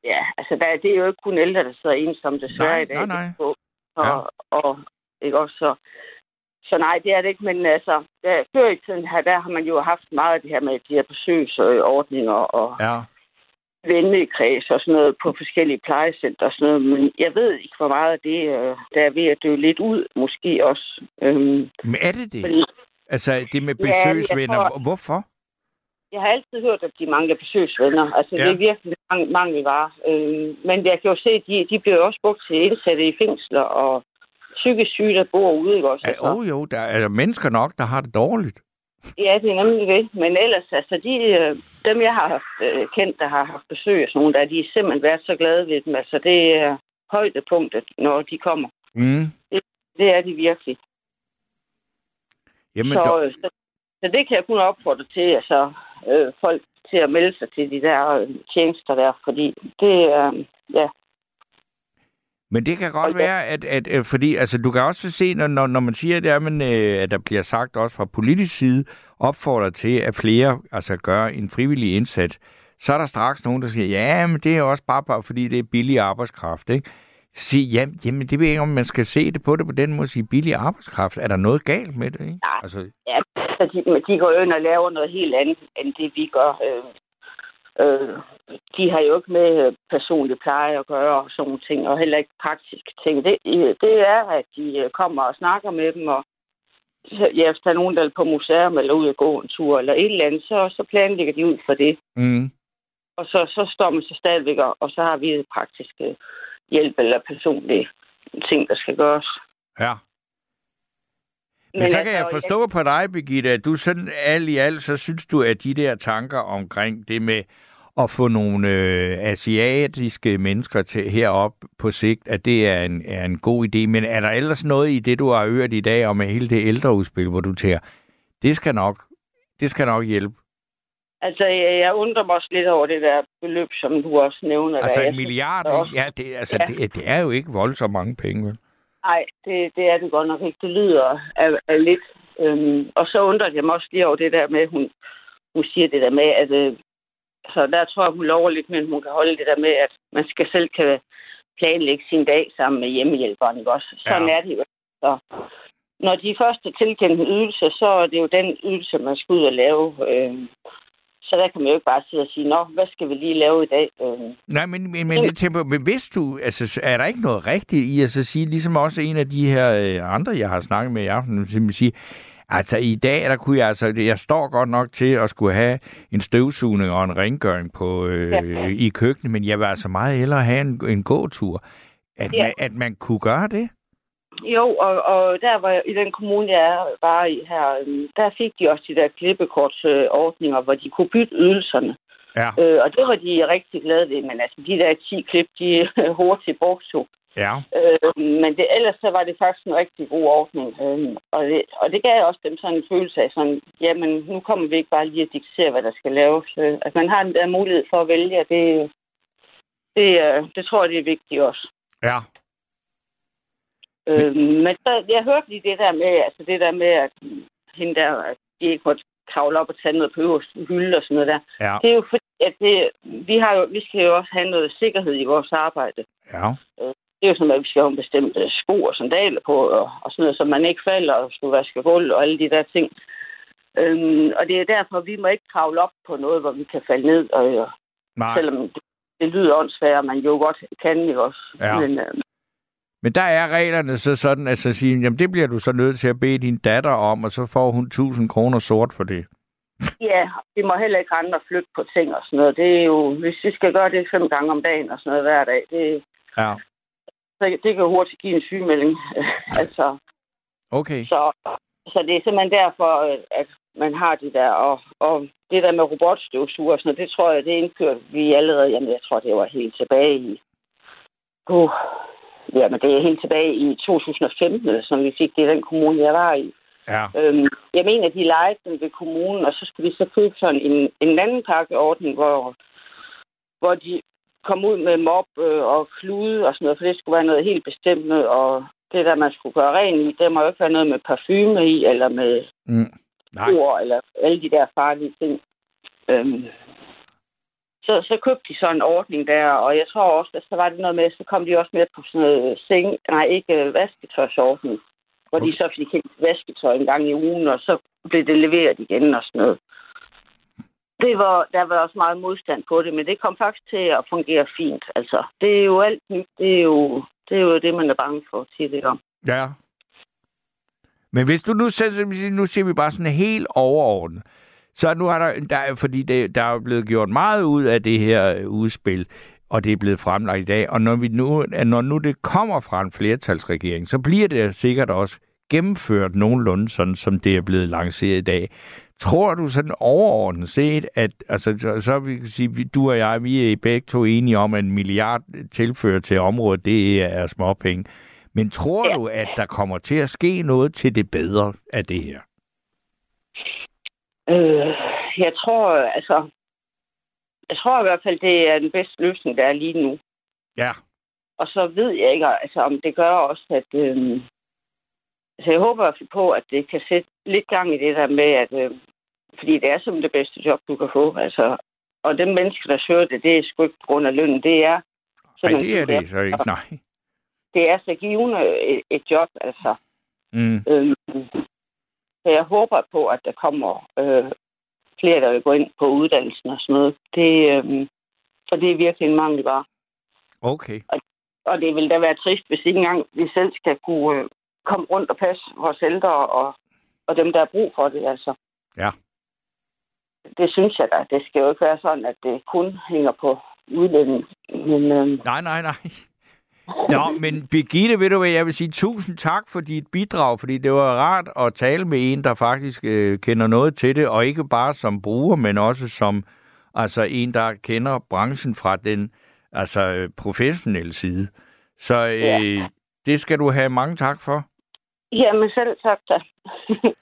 Ja, altså der, det er jo ikke kun ældre, der sidder ensomme desværre Nej, i dag. nej, nej. Og, Ja. og, og, ikke også så, så nej, det er det ikke, men altså, der, før i tiden her, der har man jo haft meget af det her med de her besøgsordninger og Ja. Vennekreds og sådan noget på forskellige plejecenter og sådan noget, men jeg ved ikke, hvor meget af det, øh, der er ved at dø lidt ud, måske også. Øhm, Men er det det? fordi Altså, det med Ja, besøgsvenner, tror- hvorfor? jeg har altid hørt, at de mangler besøgsvenner. Altså, Ja. det er virkelig mang- mangelvare. Øhm, men jeg kan jo se, at de, de bliver også brugt til indsatte i fængsler og psykisk syge, der bor ude, ikke også? Ja, Altså, jo, der er mennesker nok, der har det dårligt. Ja, det er nemlig det. Men ellers, altså, de, øh, dem jeg har haft øh, kendt, der har haft besøg af sådan nogle, der, de er simpelthen været så glade ved dem. Altså, det er højdepunktet, når de kommer. Mm. Det er de virkelig. Jamen, så, øh, så, så det kan jeg kun opfordre til, altså, øh, folk til at melde sig til de der øh, tjenester der, fordi det er, øh, ja, men det kan godt være, at, at, at fordi altså, du kan også se, når, når, når man siger, det er, men, øh, at der bliver sagt også fra politisk side, opfordrer til, at flere altså, gør en frivillig indsats, så er der straks nogen, der siger, ja, men det er også bare, bare fordi det er billig arbejdskraft, ikke? Sige, ja, jamen, det ved jeg ikke, om man skal se det på det på den måde, sige billig arbejdskraft. Er der noget galt med det, ikke? Nej. Altså, Ja, så de, de går ind og laver noget helt andet, end det vi gør. Øh, øh, de har jo ikke med øh, personlig pleje at gøre og sådan nogle ting, og heller ikke praktiske ting. Det, det er, at de øh, kommer og snakker med dem, og ja, hvis der er nogen, der er på museum eller ud og gå en tur eller et eller andet, så, så planlægger de ud for det. mm. Og så, så står man så stadigvæk, og, og så har vi praktiske hjælp eller personlige ting, der skal gøres. Ja. Men, Men så kan jeg forstå på dig, Birgitte, at du sådan alt i alt, så synes du, at de der tanker omkring det med at få nogle øh, asiatiske mennesker til herop på sigt, at det er en, er en god idé. Men er der ellers noget i det, du har hørt i dag om hele det ældreudspil, hvor du tænker, det skal nok, det skal nok hjælpe? Altså, jeg, jeg undrer mig også lidt over det der beløb, som du også nævner. Altså der. en milliard, også- ja, det, altså, Ja. Det, det er jo ikke voldsomt mange penge, vel? Nej, det, det er det godt nok ikke. Det lyder af, af lidt. Øhm, og så undrer jeg mig også lige over det der med, at hun, hun siger det der med, at øh, så der tror jeg, hun lover lidt, men hun kan holde det der med, at man skal selv kan planlægge sin dag sammen med hjemmehjælperen, ikke også? Sådan Ja. er det jo. Så, når de først er tilkendt en ydelse, så er det jo den ydelse, man skal ud og lave. Øhm, så der kan man jo ikke bare sidde og sige, nå, hvad skal vi lige lave i dag? Øhm, Nej, men, men, men, jeg tænker, men hvis du, altså, er der ikke noget rigtigt i at så sige, ligesom også en af de her øh, andre, jeg har snakket med i aften, simpelthen sige, altså i dag, der kunne jeg, altså, jeg står godt nok til at skulle have en støvsugning og en rengøring på, øh, Ja. i køkkenet, men jeg vil altså meget hellere have en, en gåtur. At, Ja. man, at man kunne gøre det? Jo, og, og der var i den kommune, jeg er bare i her, øhm, der fik de også de der klippekortsordninger, hvor de kunne bytte ydelserne. Ja. Øh, og det var de rigtig glade ved, men altså de der 10 klip, de hurtigt brugt jo. Ja. Øh, men det, ellers så var det faktisk en rigtig god ordning. Øh, og, det, og det gav også dem sådan en følelse af sådan, jamen nu kommer vi ikke bare lige at diktere, hvad der skal laves. Øh, at man har den der mulighed for at vælge, det, det, øh, det tror jeg, det er vigtigt også. Ja. Øh, men så, jeg hørte lige det der med, altså det der med, at hende der, at de ikke måtte kravle op og tage noget på øverste hylde og sådan noget der. Ja. Det er jo fordi, at det, vi, har jo, vi skal jo også have noget sikkerhed i vores arbejde. Ja. Det er jo sådan, at vi skal have en bestemt øh, sko og sandaler på, og, og sådan noget, så man ikke falder og skal vaske gulv og alle de der ting. Øhm, og det er derfor, vi må ikke kravle op på noget, hvor vi kan falde ned, og, Nej. selvom det, det lyder åndssvagt, og man jo godt kan jo også. Ja. Men, øh, Men der er reglerne så sådan, at så sige, jamen det bliver du så nødt til at bede din datter om, og så får hun 1000 kroner sort for det. ja, vi må heller ikke og flytte på ting og sådan noget. Det er jo, hvis vi skal gøre det fem gange om dagen og sådan noget hver dag, det, Ja. så det kan hurtigt give en sygemelding. altså, Okay. Så, så det er simpelthen derfor, at man har de der, og, og det der med robotstøvsuger og sådan noget, det tror jeg, det indførte vi allerede, jamen jeg tror, det var helt tilbage i, uh, jamen det er helt tilbage i 2015, som vi fik det i den kommune, jeg var i. Ja. Øhm, jeg mener, de lejede den ved kommunen, og så skulle de så købe sådan en, en anden pakkeordning, hvor, hvor de kom ud med mop øh, og klude og sådan noget, for det skulle være noget helt bestemt, og det der, man skulle gøre ren i, det må jo ikke være noget med parfume i, eller med Mm. Nej. ord, eller alle de der farlige ting. Øhm, så, så købte de så en ordning der, og jeg tror også, at så var det noget med, så kom de også med på sådan noget seng, nej, ikke øh, vasketøjsordning, hvor de så fik helt vasketøj en gang i ugen, og så blev det leveret igen og sådan noget. Det var, der var også meget modstand på det, men det kom faktisk til at fungere fint. Altså, det er jo alt nyt. Det er jo det, er jo det man er bange for tidligere. Ja. Men hvis du nu nu siger vi bare sådan helt overordnet, så nu er der, der er- fordi det, der er blevet gjort meget ud af det her øh, udspil, og det er blevet fremlagt i dag, og når, vi nu, når nu det kommer fra en flertalsregering, så bliver det sikkert også gennemført nogenlunde sådan, som det er blevet lanceret i dag. Tror du sådan overordnet set, at altså, så- så vi kan sige, du og jeg, vi er begge to enige om, at en milliard tilført til området, det er småpenge. Men tror Ja. du, at der kommer til at ske noget til det bedre af det her? Øh, jeg tror, altså... Jeg tror i hvert fald, det er den bedste løsning, der er lige nu. Ja. Og så ved jeg ikke, altså, om det gør også, at... Øh, altså, jeg håber i hvert fald på, at det kan sætte lidt gang i det der med, at... Øh, fordi det er som det bedste job, du kan få. Altså, og dem mennesker, der søger det, det er sgu ikke på grund af lønnen. Det er... Nej, det er det så ikke. Nej. Det er så givende et, et job, altså. Mm. Øhm, så jeg håber på, at der kommer øh, flere, der vil gå ind på uddannelsen og sådan noget. Det, øhm, for det er virkelig en mangel bare. Okay. Og det vil da være trist, hvis ikke engang vi selv skal kunne øh, komme rundt og passe vores ældre og, og dem, der har brug for det. Altså. Ja. Det synes jeg da. Det skal jo ikke være sådan, at det kun hænger på udlænding. Men øhm, Nej, nej, nej. Nå, men Birgitte, ved du hvad, jeg vil sige tusind tak for dit bidrag, fordi det var rart at tale med en, der faktisk øh, kender noget til det, og ikke bare som bruger, men også som altså en, der kender branchen fra den altså øh, professionelle side. Så øh, Ja. det skal du have mange tak for. jamen selv tak da.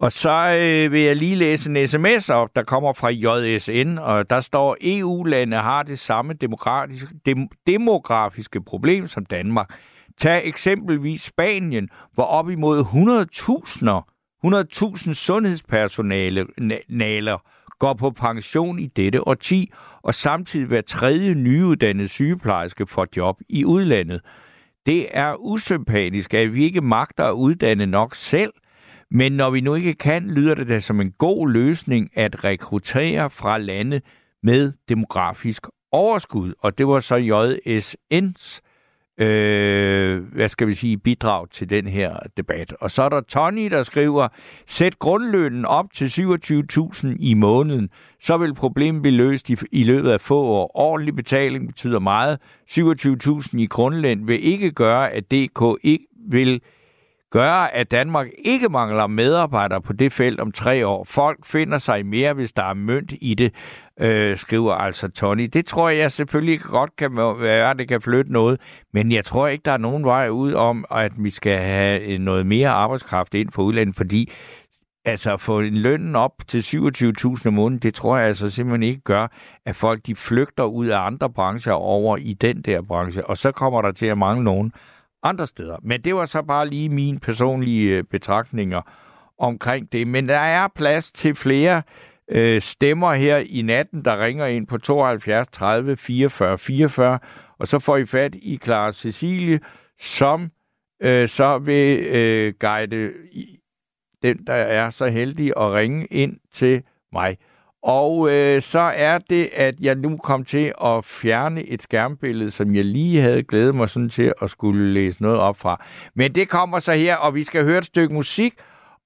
Og så øh, vil jeg lige læse en sms op, der kommer fra JSN, og der står, EU-lande har det samme demokratiske, dem, demografiske problem som Danmark. Tag eksempelvis Spanien, hvor op imod 100.000 100.000 sundhedspersonale naler går på pension i dette årti, og samtidig hver tredje nyuddannede sygeplejerske får job i udlandet. Det er usympatisk, at vi ikke magter at uddanne nok selv, men når vi nu ikke kan, lyder det da som en god løsning at rekruttere fra lande med demografisk overskud. Og det var så JSN's øh, hvad skal vi sige, bidrag til den her debat. Og så er der Tony, der skriver, sæt grundlønnen op til 27.000 i måneden, så vil problemet blive løst i, i løbet af få år. Ordentlig betaling betyder meget. 27.000 i grundløn vil ikke gøre, at DK ikke vil gøre, at Danmark ikke mangler medarbejdere på det felt om tre år. Folk finder sig mere, hvis der er mønt i det, øh, skriver altså Tony. Det tror jeg selvfølgelig godt kan være, at det kan flytte noget, men jeg tror ikke, der er nogen vej ud om, at vi skal have øh, noget mere arbejdskraft ind for udlandet, fordi altså at få en lønnen op til 27.000 om måneden, det tror jeg altså simpelthen ikke gør, at folk de flygter ud af andre brancher over i den der branche, og så kommer der til at mangle nogen andre steder. Men det var så bare lige mine personlige øh, betragtninger omkring det. Men der er plads til flere øh, stemmer her i natten, der ringer ind på 72 30 44 44, og så får I fat i Clara Cecilie, som øh, så vil øh, guide den, der er så heldig at ringe ind til mig. Og øh, så er det, at jeg nu kom til at fjerne et skærmbillede, som jeg lige havde glædet mig sådan til at skulle læse noget op fra. Men det kommer så her, og vi skal høre et stykke musik,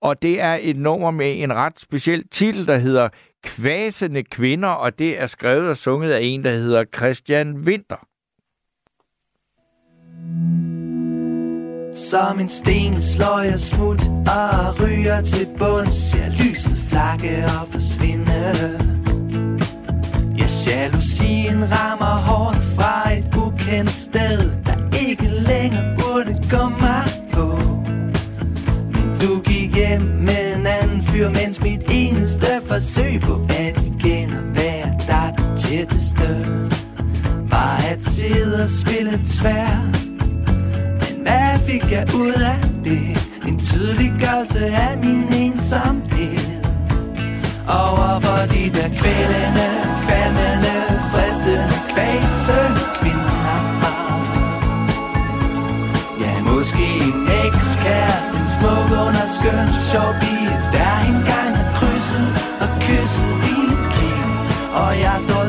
og det er et nummer med en ret speciel titel, der hedder Kvæsende Kvinder, og det er skrevet og sunget af en, der hedder Christian Winter. Som en sten slår jeg smut og ryger til bund Ser lyset flakke og forsvinde. Ja, jalousien rammer hårdt fra et ukendt sted Der ikke længere burde gå mig på. Men du gik hjem med en anden fyr Mens mit eneste forsøg på at igen at være dig det tætteste Var at sidde og spille tvær hvad fik jeg ud af det? En tydeliggørelse af min ensomhed. Overfor de der kvælende, kvalmende, fristende, kvæsende kvinder Ja, måske en ekskæreste, en smuk under skøn, sjov pige Der engang har krydset og kysset dine kind Og jeg står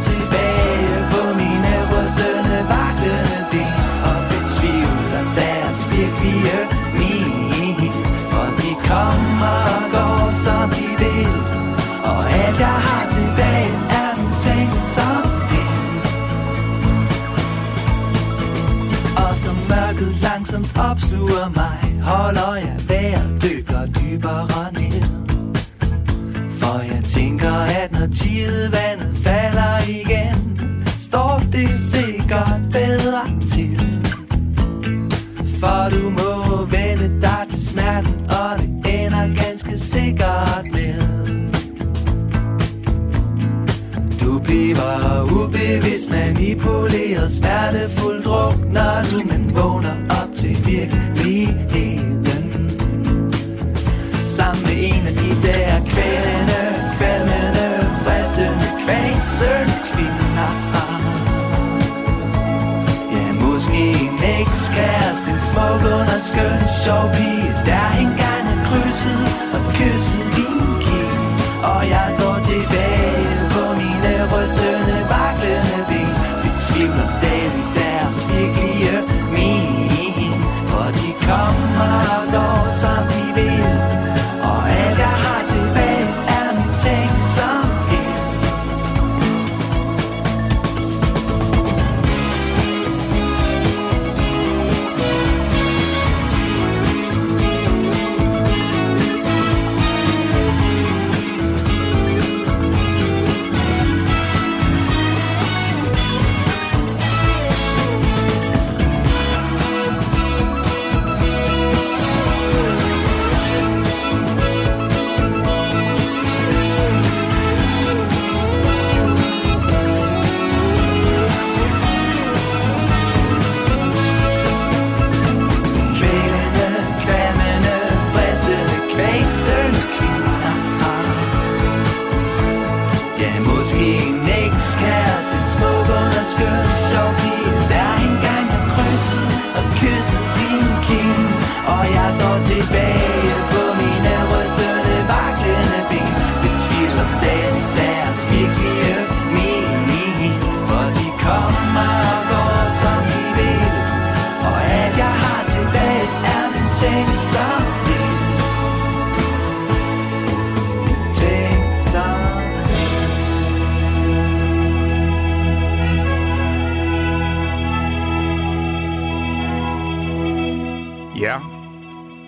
opsuger mig Holder jeg vejret, dykker dybere ned. For jeg tænker, at når tidevandet falder igen Står det sikkert bedre til. For du må vende dig til smerten Og det ender ganske sikkert med. Du bliver ubevidst manipuleret Smertefuldt drukner du, men vågner til virkeligheden. Sammen med en af de der kvælende, kvælende, fristende, kvæse kvinder Ja, måske en ekskæreste, en smuk under skøn, sjov pige.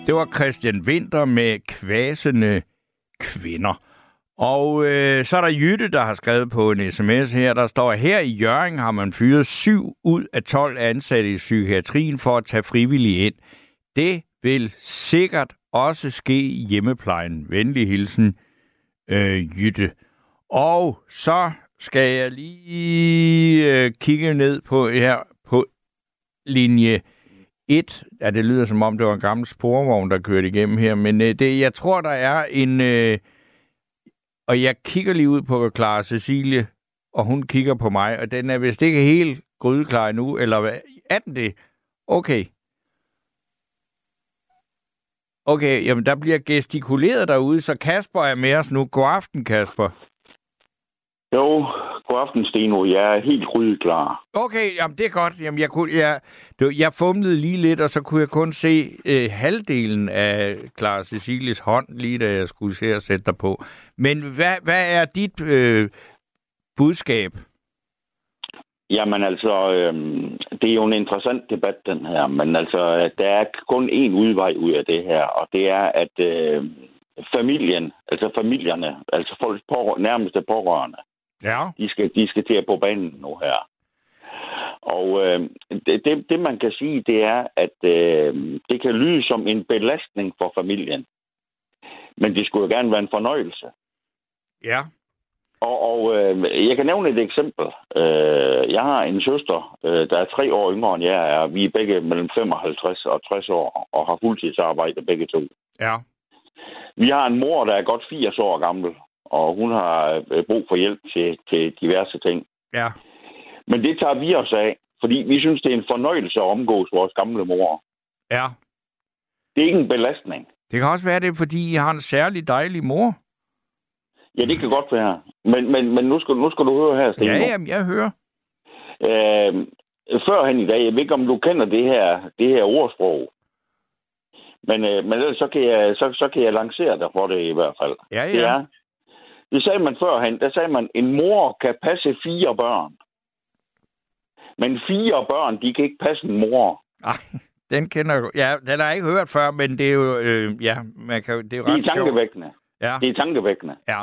Det var Christian Winter med kvæsende kvinder. Og øh, så er der Jytte, der har skrevet på en sms her, der står, her i Jørgen har man fyret 7 ud af 12 ansatte i psykiatrien for at tage frivillige ind. Det vil sikkert også ske i hjemmeplejen. Venlig hilsen, øh, Jytte. Og så skal jeg lige øh, kigge ned på her på linje et, ja, det lyder som om, det var en gammel sporvogn, der kørte igennem her, men øh, det, jeg tror, der er en... Øh, og jeg kigger lige ud på Clara Cecilie, og hun kigger på mig, og den er vist ikke helt grydeklar endnu, eller hvad? Er den det? Okay. Okay, jamen der bliver gestikuleret derude, så Kasper er med os nu. God aften, Kasper. Jo, god aften, Steno. Jeg er helt grydeklar. Okay, jamen det er godt. Jamen, jeg, kunne, jeg, jeg fumlede lige lidt, og så kunne jeg kun se øh, halvdelen af Clara Cecilies hånd, lige da jeg skulle se at sætte dig på. Men hvad, hvad er dit øh, budskab? Jamen altså, øhm, det er jo en interessant debat, den her. Men altså, der er kun én udvej ud af det her, og det er, at øh, familien, altså familierne, altså folks på, nærmeste pårørende, Ja. de skal, de skal til at på banen nu her. Og øh, det, det, det, man kan sige, det er, at øh, det kan lyde som en belastning for familien. Men det skulle jo gerne være en fornøjelse. Ja. Og, og øh, jeg kan nævne et eksempel. Øh, jeg har en søster, øh, der er tre år yngre end jeg er. Vi er begge mellem 55 og 60 år og har fuldtidsarbejde begge to. Ja. Vi har en mor, der er godt 80 år gammel, og hun har øh, brug for hjælp til, til diverse ting. Ja. Men det tager vi os af, fordi vi synes, det er en fornøjelse at omgås vores gamle mor. Ja. Det er ikke en belastning. Det kan også være, det er, fordi I har en særlig dejlig mor. Ja, det kan godt være. Men, men, men nu, skal, nu skal du høre her, Steno. Ja, jamen, jeg hører. Øh, førhen i dag, jeg ved ikke, om du kender det her, det her ordsprog. Men, øh, men ellers så kan, jeg, så, så kan jeg lancere dig for det i hvert fald. Ja, ja. Det, er, det sagde man førhen. Der sagde man, en mor kan passe fire børn. Men fire børn, de kan ikke passe en mor. Ej, den kender jeg. Ja, den har jeg ikke hørt før, men det er jo, øh, ja, man kan, det er jo Det er ret sjovt. tankevækkende. Ja. Det er tankevækkende. Ja.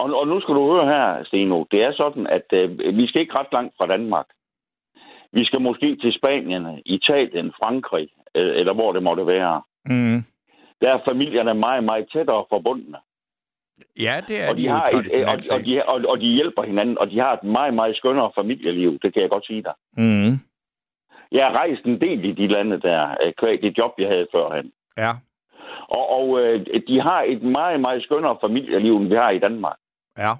Og, og nu skal du høre her, Steno. Det er sådan, at øh, vi skal ikke ret langt fra Danmark. Vi skal måske til Spanien, Italien, Frankrig, øh, eller hvor det måtte være. Mm. Der er familierne meget, meget tættere forbundne. Ja, det er Og de, jo har et, og, og, de, og, og de hjælper hinanden, og de har et meget, meget skønnere familieliv. Det kan jeg godt sige dig. Mm. Jeg har rejst en del i de lande der, øh, kvæg det job, jeg havde førhen. Ja. Og, og øh, de har et meget, meget skønnere familieliv, end vi har i Danmark. Ja.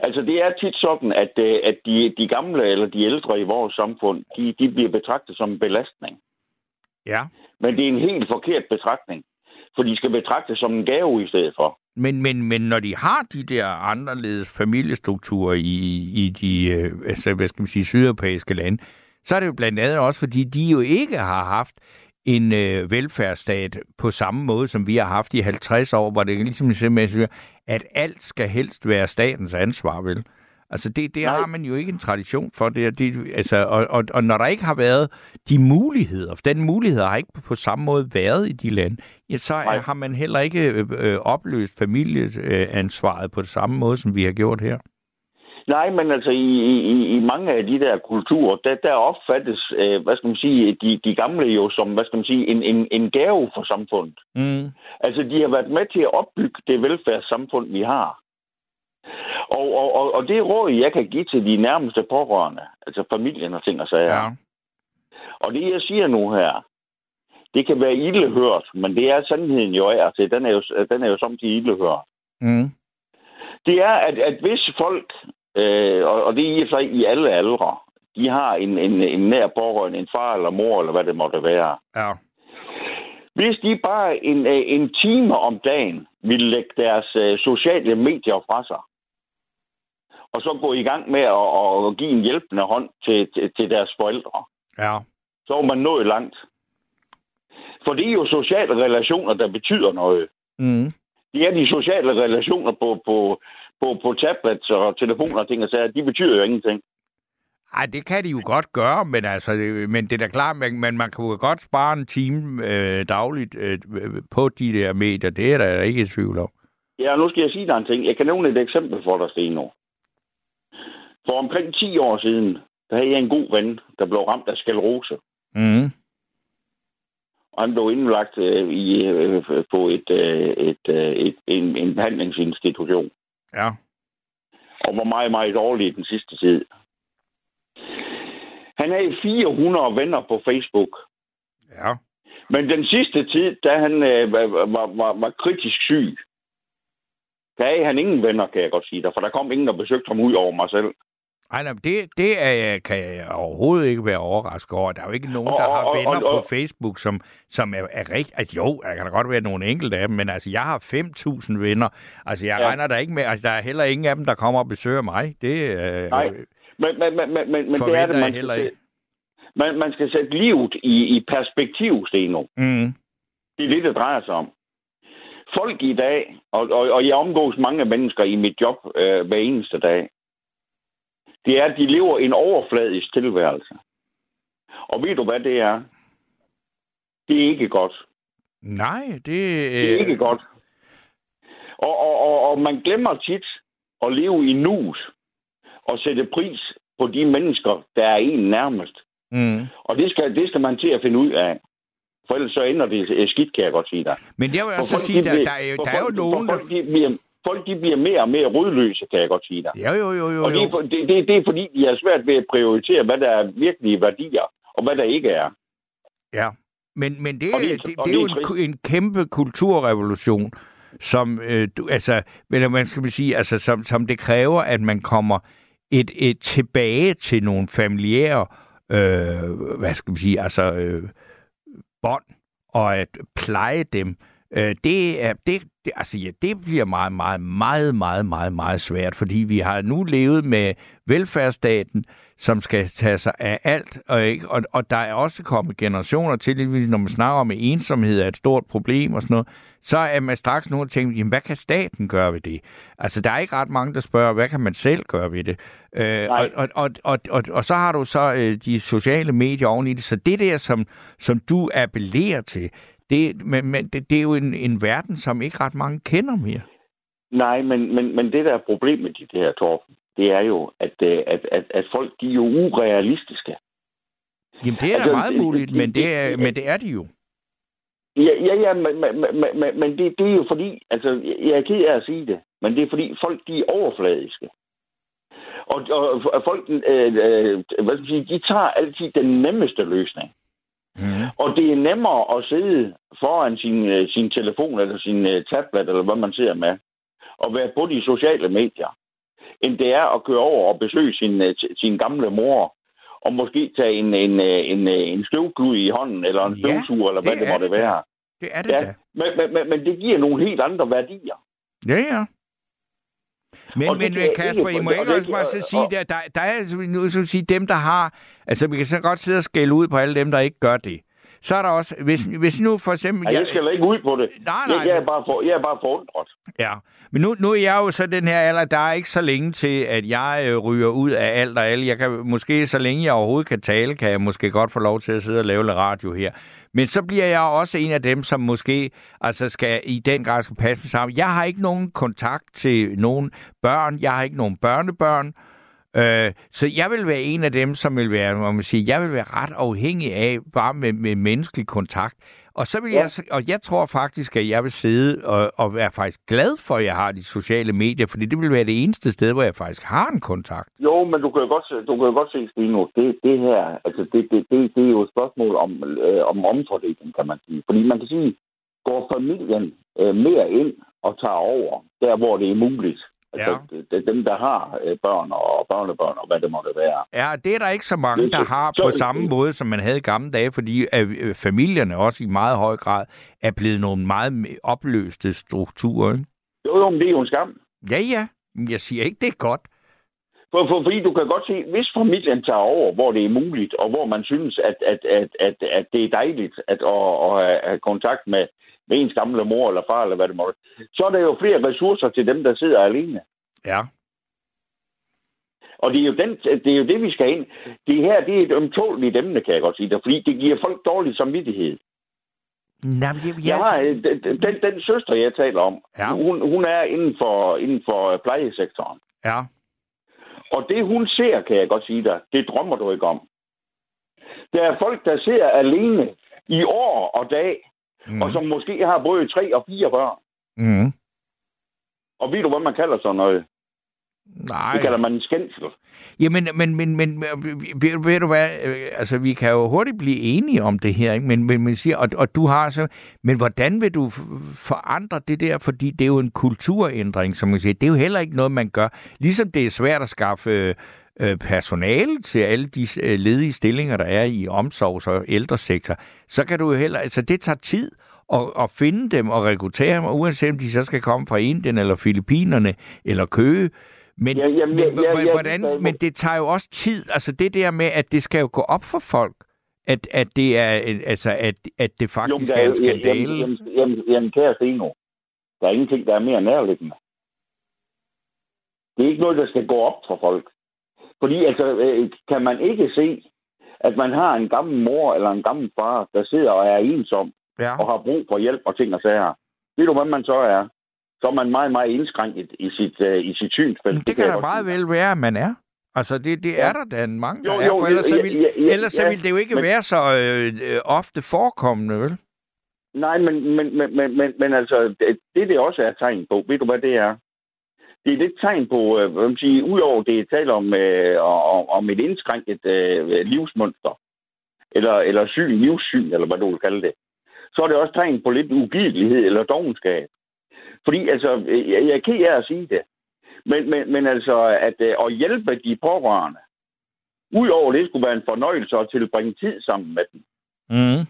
Altså, det er tit sådan, at, øh, at de, de gamle eller de ældre i vores samfund, de, de bliver betragtet som en belastning. Ja. Men det er en helt forkert betragtning, for de skal betragtes som en gave i stedet for. Men, men, men når de har de der anderledes familiestrukturer i, i de øh, altså, hvad skal man sige, sydeuropæiske lande, så er det jo blandt andet også, fordi de jo ikke har haft en øh, velfærdsstat på samme måde, som vi har haft i 50 år, hvor det ligesom simpelthen siger, at alt skal helst være statens ansvar, vel? Altså, det, det har man jo ikke en tradition for. Det, det, altså, og, og, og når der ikke har været de muligheder, for den mulighed har ikke på samme måde været i de lande, ja, så Nej. har man heller ikke øh, øh, opløst familieansvaret på samme måde, som vi har gjort her. Nej, men altså i, i, i mange af de der kulturer, der, der opfattes, øh, hvad skal man sige, de, de gamle jo som, hvad skal man sige, en, en, en gave for samfundet. Mm. Altså, de har været med til at opbygge det velfærdssamfund, vi har. Og, og, og, og det råd, jeg kan give til de nærmeste pårørende, altså familien og ting og sager. Ja. Og det, jeg siger nu her, det kan være ildehørt, men det er sandheden jo af til. Den er jo, den er jo samtidig ildehørt. Mm. Det er, at, at hvis folk, øh, og, og det er i og for sig i alle aldre, de har en, en, en nær pårørende, en far eller mor, eller hvad det måtte være. Ja. Hvis de bare en, øh, en time om dagen vil lægge deres øh, sociale medier fra sig, og så gå i gang med at, at give en hjælpende hånd til, til, til deres forældre, Ja. så er man nået langt. For det er jo sociale relationer, der betyder noget. Mm. Det er de sociale relationer på, på, på, på tablets og telefoner og ting og sager. De betyder jo ingenting. Ej, det kan de jo godt gøre, men, altså, det, men det er da klart, men, men man kan jo godt spare en time øh, dagligt øh, på de der medier. Det er der ikke i tvivl om. Ja, nu skal jeg sige dig en ting. Jeg kan nævne et eksempel for dig, Steno. For omkring 10 år siden, der havde jeg en god ven, der blev ramt af skalrose. Mm. Og han blev indlagt øh, i, øh, på et, øh, et, øh, et, en, en behandlingsinstitution. Ja. Og var meget, meget dårlig i den sidste tid. Han havde 400 venner på Facebook, Ja. Men den sidste tid, da han øh, var, var, var, var kritisk syg, der havde han ingen venner, kan jeg godt sige dig, for der kom ingen, der besøgte ham ud over mig selv. Ej, nej, det, det er, jeg- kan jeg overhovedet ikke være overrasket over. Der er jo ikke nogen, Og- der og- har og- venner og- på Facebook, som, som er, er rigtigt. Altså jo, der kan da godt være nogle enkelte af dem, men altså, jeg har 5.000 venner. Altså, jeg Ja. regner der ikke med, altså, der er heller ingen af dem, der kommer og besøger mig. Det øh, Nej, Men, men, men, men, men, det er det, man heller skal, ikke. man, man skal sætte livet i, i perspektiv, Steno. Mm. Det er det, det drejer sig om. Folk i dag, og, og, og jeg omgås mange mennesker i mit job øh, hver eneste dag, det er, at de lever en overfladisk tilværelse. Og ved du, hvad det er? Det er ikke godt. Nej, det, Det er øh, ikke godt. Og, og, og, og man glemmer tit at leve i nuet og sætte pris på de mennesker, der er en nærmest. Mm. Og det skal, det skal man til at finde ud af. For ellers så ender det øh, skidt, kan jeg godt sige dig. Men jeg vil For også folk, sige, de der, der, er jo, der er jo nogen, for folk, de bliver, folk de bliver mere og mere rødløse, kan jeg godt sige dig. Jo, jo, jo, jo. Og det er, jo. for- det, det, det er fordi, de har svært ved at prioritere, hvad der er virkelige værdier, og hvad der ikke er. Ja, men, men det, Og det er- det, det, det er jo en, en kæmpe kulturrevolution, som, øh, du, altså, eller man skal sige, altså, som, som det kræver, at man kommer et, et tilbage til nogle familiære, øh, hvad skal man sige, altså, øh, bånd, og at pleje dem. Øh, det, er, det, det, altså, ja, det bliver meget, meget, meget, meget, meget, meget svært, fordi vi har nu levet med velfærdsstaten, som skal tage sig af alt, og, ikke? og, og der er også kommet generationer til, når man snakker om, at ensomhed er et stort problem og sådan noget, så er man straks nogen, der tænker, jamen, hvad kan staten gøre ved det? Altså, der er ikke ret mange, der spørger, hvad kan man selv gøre ved det? Øh, og, og, og, og, og, og så har du så øh, de sociale medier oveni det, så det der, som, som du appellerer til, det, men, men det, det er jo en, en verden, som ikke ret mange kender mere. Nej, men, men, men det, der er problemet i det her, Torben, det er jo, at, øh, at, at, at folk de er jo urealistiske. Jamen, det er Altså, da meget muligt, det- men det det- er, men det er de jo. Ja, ja, ja men, men, men, men, men det, det er jo fordi, altså, jeg er ked af at sige det, men det er fordi, folk de er overfladiske. Og, og, og folk, øh, øh, hvad skal man sige, de tager altid den nemmeste løsning. Mm. Og det er nemmere at sidde foran sin, øh, sin telefon eller sin øh, tablet, eller hvad man ser med, og være på de sociale medier, end det er at køre over og besøge sin, øh, sin gamle mor, og måske tage en, en, en, en støvklud i hånden, eller en Ja, støvsuger, eller hvad det det, måtte det da. være. Det er det Ja, da. men, men, men, men det giver nogle helt andre værdier. Ja, ja. Men, Og men Kasper, I må ikke også bare så sige, og- der, der, der er altså nu så sige, dem, der har... Altså, vi kan så godt sidde og skælde ud på alle dem, der ikke gør det. Så er der også... Hvis, hvis nu for eksempel... Ja, jeg skal ikke ud på det. Nej, nej, Jeg, jeg, er, bare for, jeg er bare forundret. Ja, men nu, nu er jeg jo så den her alder, der er ikke så længe til, at jeg øh, ryger ud af alt og alle. Jeg kan måske, så længe jeg overhovedet kan tale, kan jeg måske godt få lov til at sidde og lave lidt radio her. Men så bliver jeg også en af dem, som måske altså skal i den grad skal passe mig sammen. Jeg har ikke nogen kontakt til nogen børn. Jeg har ikke nogen børnebørn. Øh, så jeg vil være en af dem, som vil være, må man sige, jeg vil være ret afhængig af bare med, med menneskelig kontakt. Og så vil Ja. jeg, og jeg tror faktisk, at jeg vil sidde og, og være faktisk glad for, at jeg har de sociale medier, fordi det vil være det eneste sted, hvor jeg faktisk har en kontakt. Jo, men du kan jo godt du kan jo godt se Stino, det, det her, altså det, det, det, det er jo et spørgsmål om, øh, om omfordeling, kan man sige. Fordi man kan sige, går familien øh, mere ind og tager over, der hvor det er muligt. Altså, Ja. det, det, er dem, der har øh, børn og børnebørn og hvad det måtte være. Ja, det er der ikke så mange, der har på samme måde, som man havde i gamle dage, fordi at øh, familierne også i meget høj grad er blevet nogle meget me- opløste strukturer. Ikke? Jo, jo, men det er jo en skam. Ja, ja. Jeg siger ikke, det er godt. For, for, fordi du kan godt se, hvis familien tager over, hvor det er muligt, og hvor man synes, at, at, at, at, at det er dejligt at, at, at have kontakt med, med ens gamle mor eller far, eller hvad det måtte, så er der jo flere ressourcer til dem, der sidder alene. Ja. Og det er, jo den, det er jo det, vi skal ind. Det her, det er et ømtåligt emne, kan jeg godt sige dig, fordi det giver folk dårlig samvittighed. Nej, men jeg, Jeg har, øh, den, den, den søster, jeg taler om, Ja. hun, hun er inden for, inden for plejesektoren. Ja. Og det, hun ser, kan jeg godt sige dig, det drømmer du ikke om. Der er folk, der sidder alene i år og dag, Mm. og som måske har både tre og fire børn. Mm. Og ved du, hvad man kalder sådan noget? Nej. Det kalder man en skændsel. Jamen, men, men, men ved, ved du hvad, øh, altså vi kan jo hurtigt blive enige om det her, ikke? Men, men, men siger, og, og du har så, men hvordan vil du forandre det der, fordi det er jo en kulturændring, som man siger, det er jo heller ikke noget, man gør. Ligesom det er svært at skaffe øh, personale til alle de øh, ledige stillinger, der er i omsorgs- og ældresektor, så kan du jo heller, altså det tager tid at, at finde dem og rekruttere dem, og uanset om de så skal komme fra Indien eller Filippinerne eller Køge, men, Ja, jamen, ja, men, ja, ja, hvordan, det- men det tager jo også tid. Altså det der med, at det skal jo gå op for folk, at, at det er altså at, at det faktisk der er en jo- skandale. Jamen, jamen, jamen, jamen kære Steno, der er ingenting, der er mere nærliggende. Det er ikke noget, der skal gå op for folk. Fordi altså, øh, kan man ikke se, at man har en gammel mor eller en gammel far, der sidder og er ensom ja. og har brug for hjælp og ting og sager. Ved du, hvad man så er? Så er man meget, meget indskrænket i sit, uh, i sit synsfelt. Men det kan da meget vel være, at man er. Altså, det, det er der da mange, der Jo, er, jo, for ellers, så ja, vil, ja, ja, ellers så ja, vil det jo ikke men- være så øh, øh, ofte forekommende, vel? Nej, men, men, men, men, men, men altså, det, det det også er tegn på, ved du hvad det er? Det er lidt tegn på, øh, hvad man siger, udover det er tale om, øh, om, om et indskrænket øh, livsmønster, eller, eller syg livssyn, eller hvad du vil kalde det, så er det også tegn på lidt ugidelighed eller dogenskab. Fordi, altså, øh, jeg, jeg er ked af at sige det, men, men, men altså, at, øh, at hjælpe de pårørende, udover det skulle være en fornøjelse at tilbringe tid sammen med dem, Mm.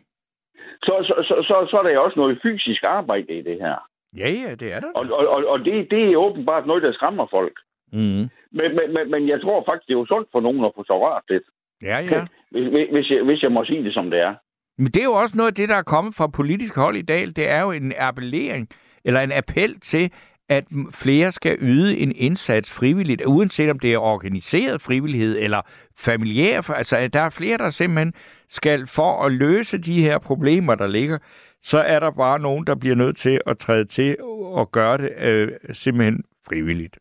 så, så, så, så, så er der også noget fysisk arbejde i det her. Ja, ja, det er der. Og, og, og, og det, det er åbenbart noget, der skræmmer folk. Mm. Men, men, men, men jeg tror faktisk, det er jo sundt for nogen at få sig rørt lidt. Ja, ja. Hvis, hvis, jeg, hvis jeg må sige det, som det er. Men det er jo også noget af det, der er kommet fra politisk hold i dag. Det er jo en appellering, eller en appel til, at flere skal yde en indsats frivilligt, uanset om det er organiseret frivillighed eller familiær. Altså, der er flere, der simpelthen skal, for at løse de her problemer, der ligger, så er der bare nogen, der bliver nødt til at træde til og gøre det øh, simpelthen frivilligt.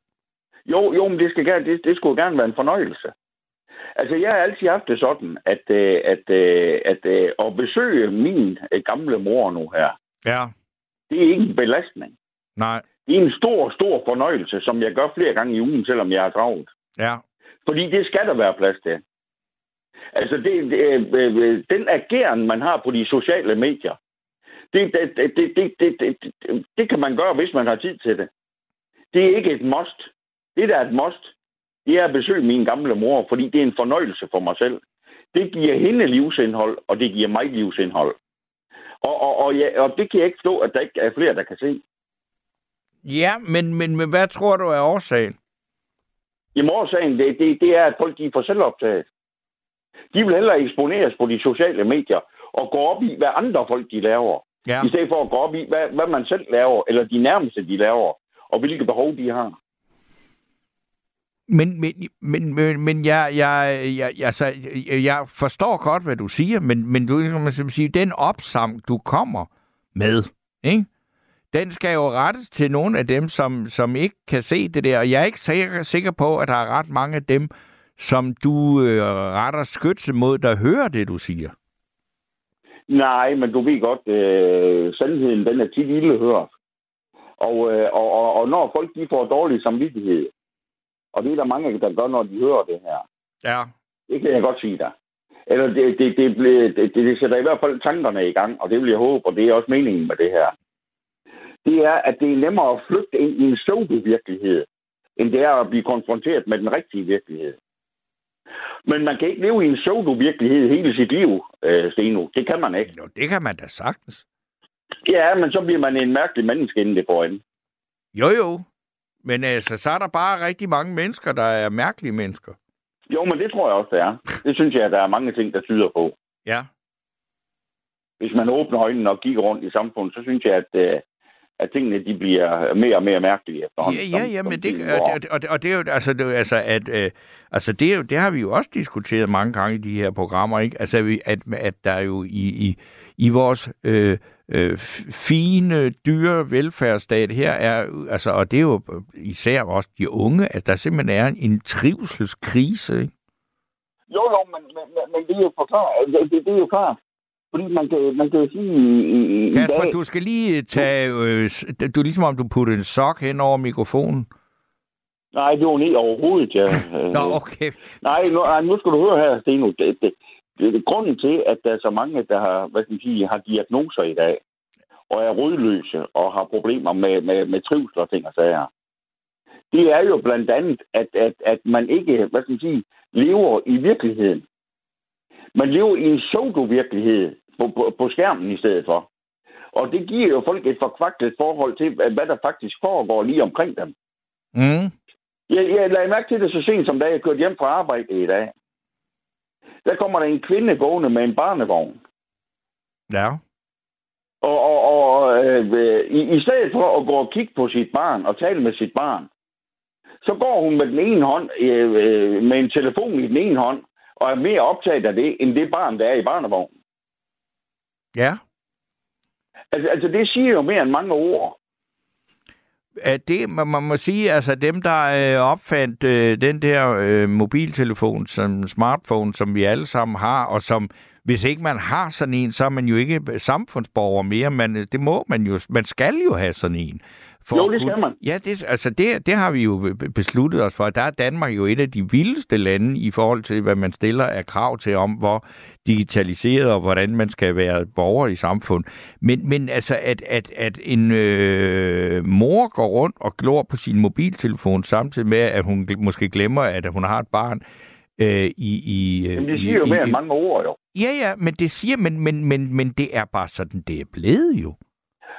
Jo, jo, men det, skal gerne, det, det skulle gerne være en fornøjelse. Altså, jeg har altid haft det sådan, at, øh, at, øh, at, øh, at besøge min øh, gamle mor nu her, Ja, det er ikke en belastning. nej, Det er en stor, stor fornøjelse, som jeg gør flere gange i ugen, selvom jeg er travlt. ja. Fordi det skal der være plads til. Altså, det, det, øh, øh, den ageren, man har på de sociale medier, det, det, det, det, det, det, det, det kan man gøre, hvis man har tid til det. Det er ikke et must. Det, der er et must, det er at besøge min gamle mor, fordi det er en fornøjelse for mig selv. Det giver hende livsindhold, og det giver mig livsindhold. Og, og, og, ja, og det kan jeg ikke forstå, at der ikke er flere, der kan se. Ja, men, men, men hvad tror du er årsagen? Jamen årsagen, det, det, det er, at folk de er for selvoptaget. De vil hellere eksponeres på de sociale medier og gå op i, hvad andre folk de laver. Ja. I stedet for at gå op i, hvad, hvad man selv laver, eller de nærmeste de laver, og hvilke behov de har. Men, men, men, men, men jeg, jeg, jeg, altså, jeg, forstår godt, hvad du siger, men, men du kan man sige, den opsam, du kommer med, ikke? den skal jo rettes til nogle af dem, som, som ikke kan se det der. Og jeg er ikke sikker, sikker på, at der er ret mange af dem, som du øh, retter skytse mod, der hører det, du siger. Nej, men du ved godt, øh, sandheden den er tit ilde hørt. Og, øh, og, og, og når folk de får dårlig samvittighed, og det er der mange, der gør, når de hører det her, Ja. det kan jeg godt sige dig. Eller det, det, det, det, det, det sætter i hvert fald tankerne i gang, og det vil jeg håbe, og det er også meningen med det her. Det er, at det er nemmere at flygte ind i en pseudo-virkelighed, end det er at blive konfronteret med den rigtige virkelighed. Men man kan ikke leve i en pseudo-virkelighed hele sit liv, øh, Steno. Det kan man ikke. Jo, det kan man da sagtens. Ja, men så bliver man en mærkelig menneske inden det enden. Jo, jo. Men altså, så er der bare rigtig mange mennesker, der er mærkelige mennesker. Jo, men det tror jeg også, det er. Det synes jeg, at der er mange ting, der tyder på. Ja. Hvis man åbner øjnene og kigger rundt i samfundet, så synes jeg, at, øh, at tingene de bliver mere og mere mærkelige efterhånden. Ja, ja, som- ja, som men det, tiden og, og, og, det er jo, altså, det, altså, at, øh, altså det, er jo, det har vi jo også diskuteret mange gange i de her programmer, ikke? Altså, vi- at, at der jo i, i, i vores øh, øh, fine, dyre velfærdsstat her er, altså, og det er jo især også de unge, at der simpelthen er en trivselskrise, ikke? Jo, jo, men, men, men, men det er jo forklart. Det, det, det er jo klart. Fordi man kan, man kan jo sige i, i, i Kasper, dag... du skal lige tage, øh, du er ligesom om du putter en sok hen over mikrofonen. Nej, det var ned overhovedet, ja. Nå, okay. Nej, nu, nu skal du høre her, Steno. Det, det, det, det, grunden til, at der er så mange, der har, hvad skal man sige, har diagnoser i dag, og er rødløse og har problemer med, med, med trivsel og ting og sager, det er jo blandt andet, at, at, at man ikke, hvad skal man sige, lever i virkeligheden. Man lever i en pseudo-virkelighed på, på, på skærmen i stedet for. Og det giver jo folk et forkvaklet forhold til, hvad der faktisk foregår lige omkring dem. Mm. Jeg, jeg lagde mærke til det så sent som da jeg kørte hjem fra arbejde i dag. Der kommer der en kvinde gående med en barnevogn. Ja. Og, og, og øh, i, i stedet for at gå og kigge på sit barn og tale med sit barn, så går hun med den ene hånd, øh, øh, med en telefon i den ene hånd, og er mere optaget af det, end det barn, der er i barnevognen. Ja. Altså, altså det siger jo mere end mange ord. At det, man, man må sige, altså dem, der øh, opfandt øh, den der øh, mobiltelefon, som smartphone, som vi alle sammen har, og som, hvis ikke man har sådan en, så er man jo ikke samfundsborger mere, men øh, det må man jo, man skal jo have sådan en. For jo, det skal man. Ja, det, altså det, det har vi jo be- besluttet os for. Der er Danmark jo et af de vildeste lande i forhold til, hvad man stiller af krav til om, hvor digitaliseret og hvordan man skal være borger i samfund. Men, men altså, at, at, at en øh, mor går rundt og glor på sin mobiltelefon, samtidig med, at hun måske glemmer, at hun har et barn, øh, i... i øh, Men det i- siger jo i- mere i- end mange ord, jo. Ja, ja, men det siger, men, men, men, men det er bare sådan, det er blevet jo.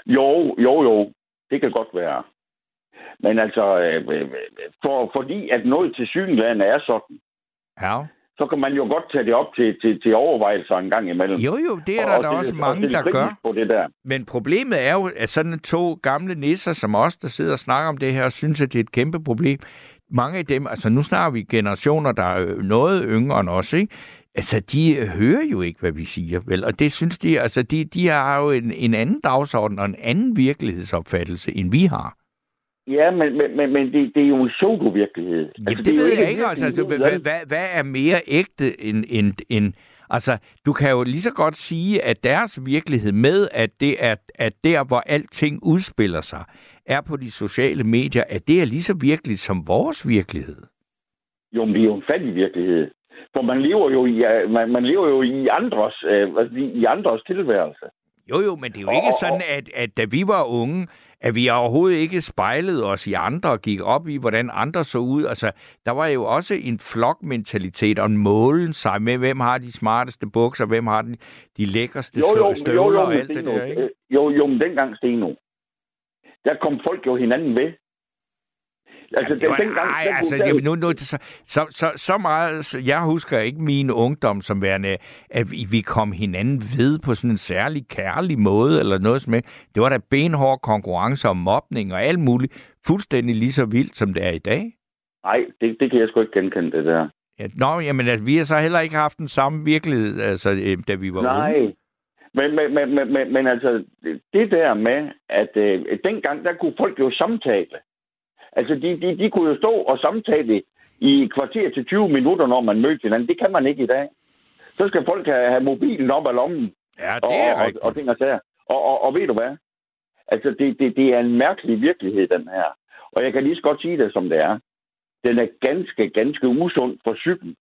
Jo, jo, jo. Det kan godt være. Men altså, øh, øh, for, fordi at noget til synligheden er sådan, Ja. så kan man jo godt tage det op til, til, til overvejelser en gang imellem. Jo, jo, det er Og- der og til- også og mange, der gør. På det der. Men problemet er jo, at sådan to gamle nisser som os, der sidder og snakker om det her, synes, at det er et kæmpe problem. Mange af dem, altså nu snakker vi generationer, der er øh, noget yngre end os, ikke? Altså, de øh, hører jo ikke, hvad vi siger, vel? Og det synes de, altså, de, de har jo en, en anden dagsorden og en anden virkelighedsopfattelse, end vi har. Ja, men, men, men, men det, det er jo en pseudo-virkelighed. Jamen, det, er jo ved jeg ikke, altså. Altså, hvad, hvad, hvad er mere ægte end, end, end... Altså, du kan jo lige så godt sige, at deres virkelighed med, at det er at der, hvor alting udspiller sig, er på de sociale medier, at det er lige så virkeligt som vores virkelighed. Jo, men det er jo en fattig virkelighed. For man lever jo i, øh, man, man lever jo i andres, øh, i andres tilværelse. Jo, jo, men det er jo ikke sådan, at, at da vi var unge, at vi overhovedet ikke spejlede os i andre og gik op i, hvordan andre så ud. Altså, der var jo også en flokmentalitet og en målen sig med, hvem har de smarteste bukser, hvem har de, de lækreste Jo, jo, støvler jo, jo, og alt det der, ikke? øh, Jo, jo, men dengang, Steno, der kom folk jo hinanden ved. Altså, den, dengang, ej, der altså, nu, nu, så, så, så, så meget, så jeg husker ikke min ungdom som værende, at vi, vi kom hinanden ved på sådan en særlig kærlig måde, eller noget som helst. Det var da benhård konkurrence og mobning og alt muligt, fuldstændig lige så vildt, som det er i dag. Nej, det, det kan jeg sgu ikke genkende, det der. Ja, nå, jamen, altså, vi har så heller ikke haft den samme virkelighed, altså, øh, da vi var Nej. unge. Men, men, men, men, men, men altså, det der med, at øh, dengang, der kunne folk jo samtale. Altså, de, de, de kunne jo stå og samtale i kvarter til 20 minutter, når man mødte hinanden. Det kan man ikke i dag. Så skal folk have, have mobilen op af lommen. Ja, og, det er og, rigtigt. og, ting og, sager. og, og, og ved du hvad? Altså, det, det, det er en mærkelig virkelighed, den her. Og jeg kan lige så godt sige det, som det er. Den er ganske, ganske usund for psyken.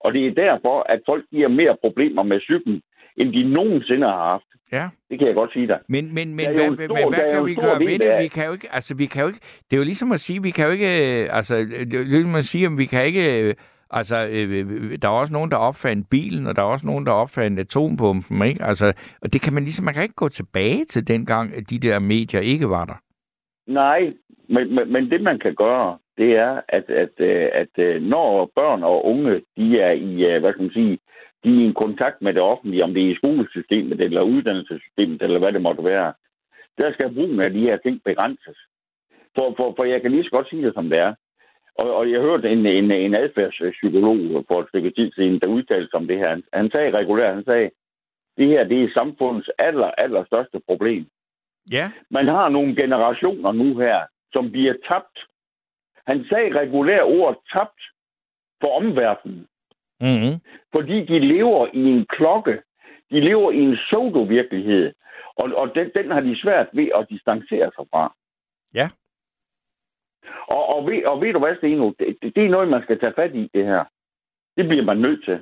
Og det er derfor, at folk giver mere problemer med psyken, end de nogensinde har haft. Ja. Det kan jeg godt sige dig. Men, men, men hvad, stor- men hvad kan vi gøre ved det? Vi kan jo ikke, altså, vi kan jo ikke, det er jo ligesom at sige, vi kan jo ikke, øh, altså, det er jo ligesom at sige, at vi kan ikke, øh, altså, øh, der er også nogen, der opfandt bilen, og der er også nogen, der opfandt atompumpen, ikke? Altså, og det kan man ligesom, man kan ikke gå tilbage til dengang, at de der medier ikke var der. Nej, men, men, men det man kan gøre, det er, at, at, at øh, når børn og unge, de er i, hvad skal man sige, de er i en kontakt med det offentlige, om det er i skolesystemet eller uddannelsessystemet, eller hvad det måtte være, der skal brugen af de her ting begrænses. For, for, for jeg kan lige så godt sige det, som det er. Og, og jeg hørte en, en, en adfærdspsykolog for et stykke tid siden, der udtalte om det her. Han, han sagde regulært, han sagde, det her det er samfundets aller, aller største problem. Ja. Man har nogle generationer nu her, som bliver tabt. Han sagde regulært ordet tabt for omverdenen. Mm-hmm. Fordi de lever i en klokke. De lever i en pseudo-virkelighed. Og, og den, den har de svært ved at distancere sig fra. Ja. Og, og, ved, og ved du hvad, Steno? Det, det, det er noget, man skal tage fat i, det her. Det bliver man nødt til.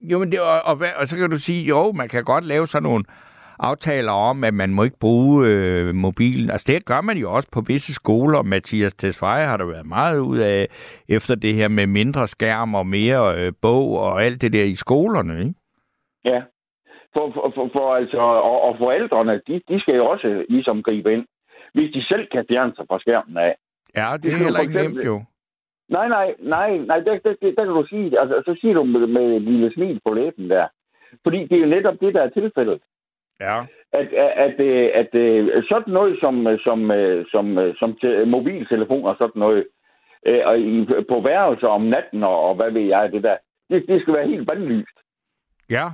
Jo, men det, og, og, hvad- og så kan du sige, jo, man kan godt lave sådan nogle aftaler om, at man må ikke bruge øh, mobilen. Altså det gør man jo også på visse skoler. Mathias Tesfaye har der været meget ud af efter det her med mindre skærm og mere øh, bog og alt det der i skolerne, ikke? Ja. For, for, for, for altså, og, og forældrene, de, de skal jo også ligesom gribe ind. Hvis de selv kan fjerne sig fra skærmen af. Ja, det Det er heller ikke eksempel- nemt jo. Nej, nej, nej, nej, der, der, der, der kan du sige, altså, så siger du med, med lille smil på læben der. Fordi det er jo netop det, der er tilfældet. Ja. At, at, at, at, at sådan noget som, som, som, som te- mobiltelefoner og sådan noget, øh, og i, på værelser om natten og, og hvad ved jeg, det der, det, det skal være helt bandlyst. Ja.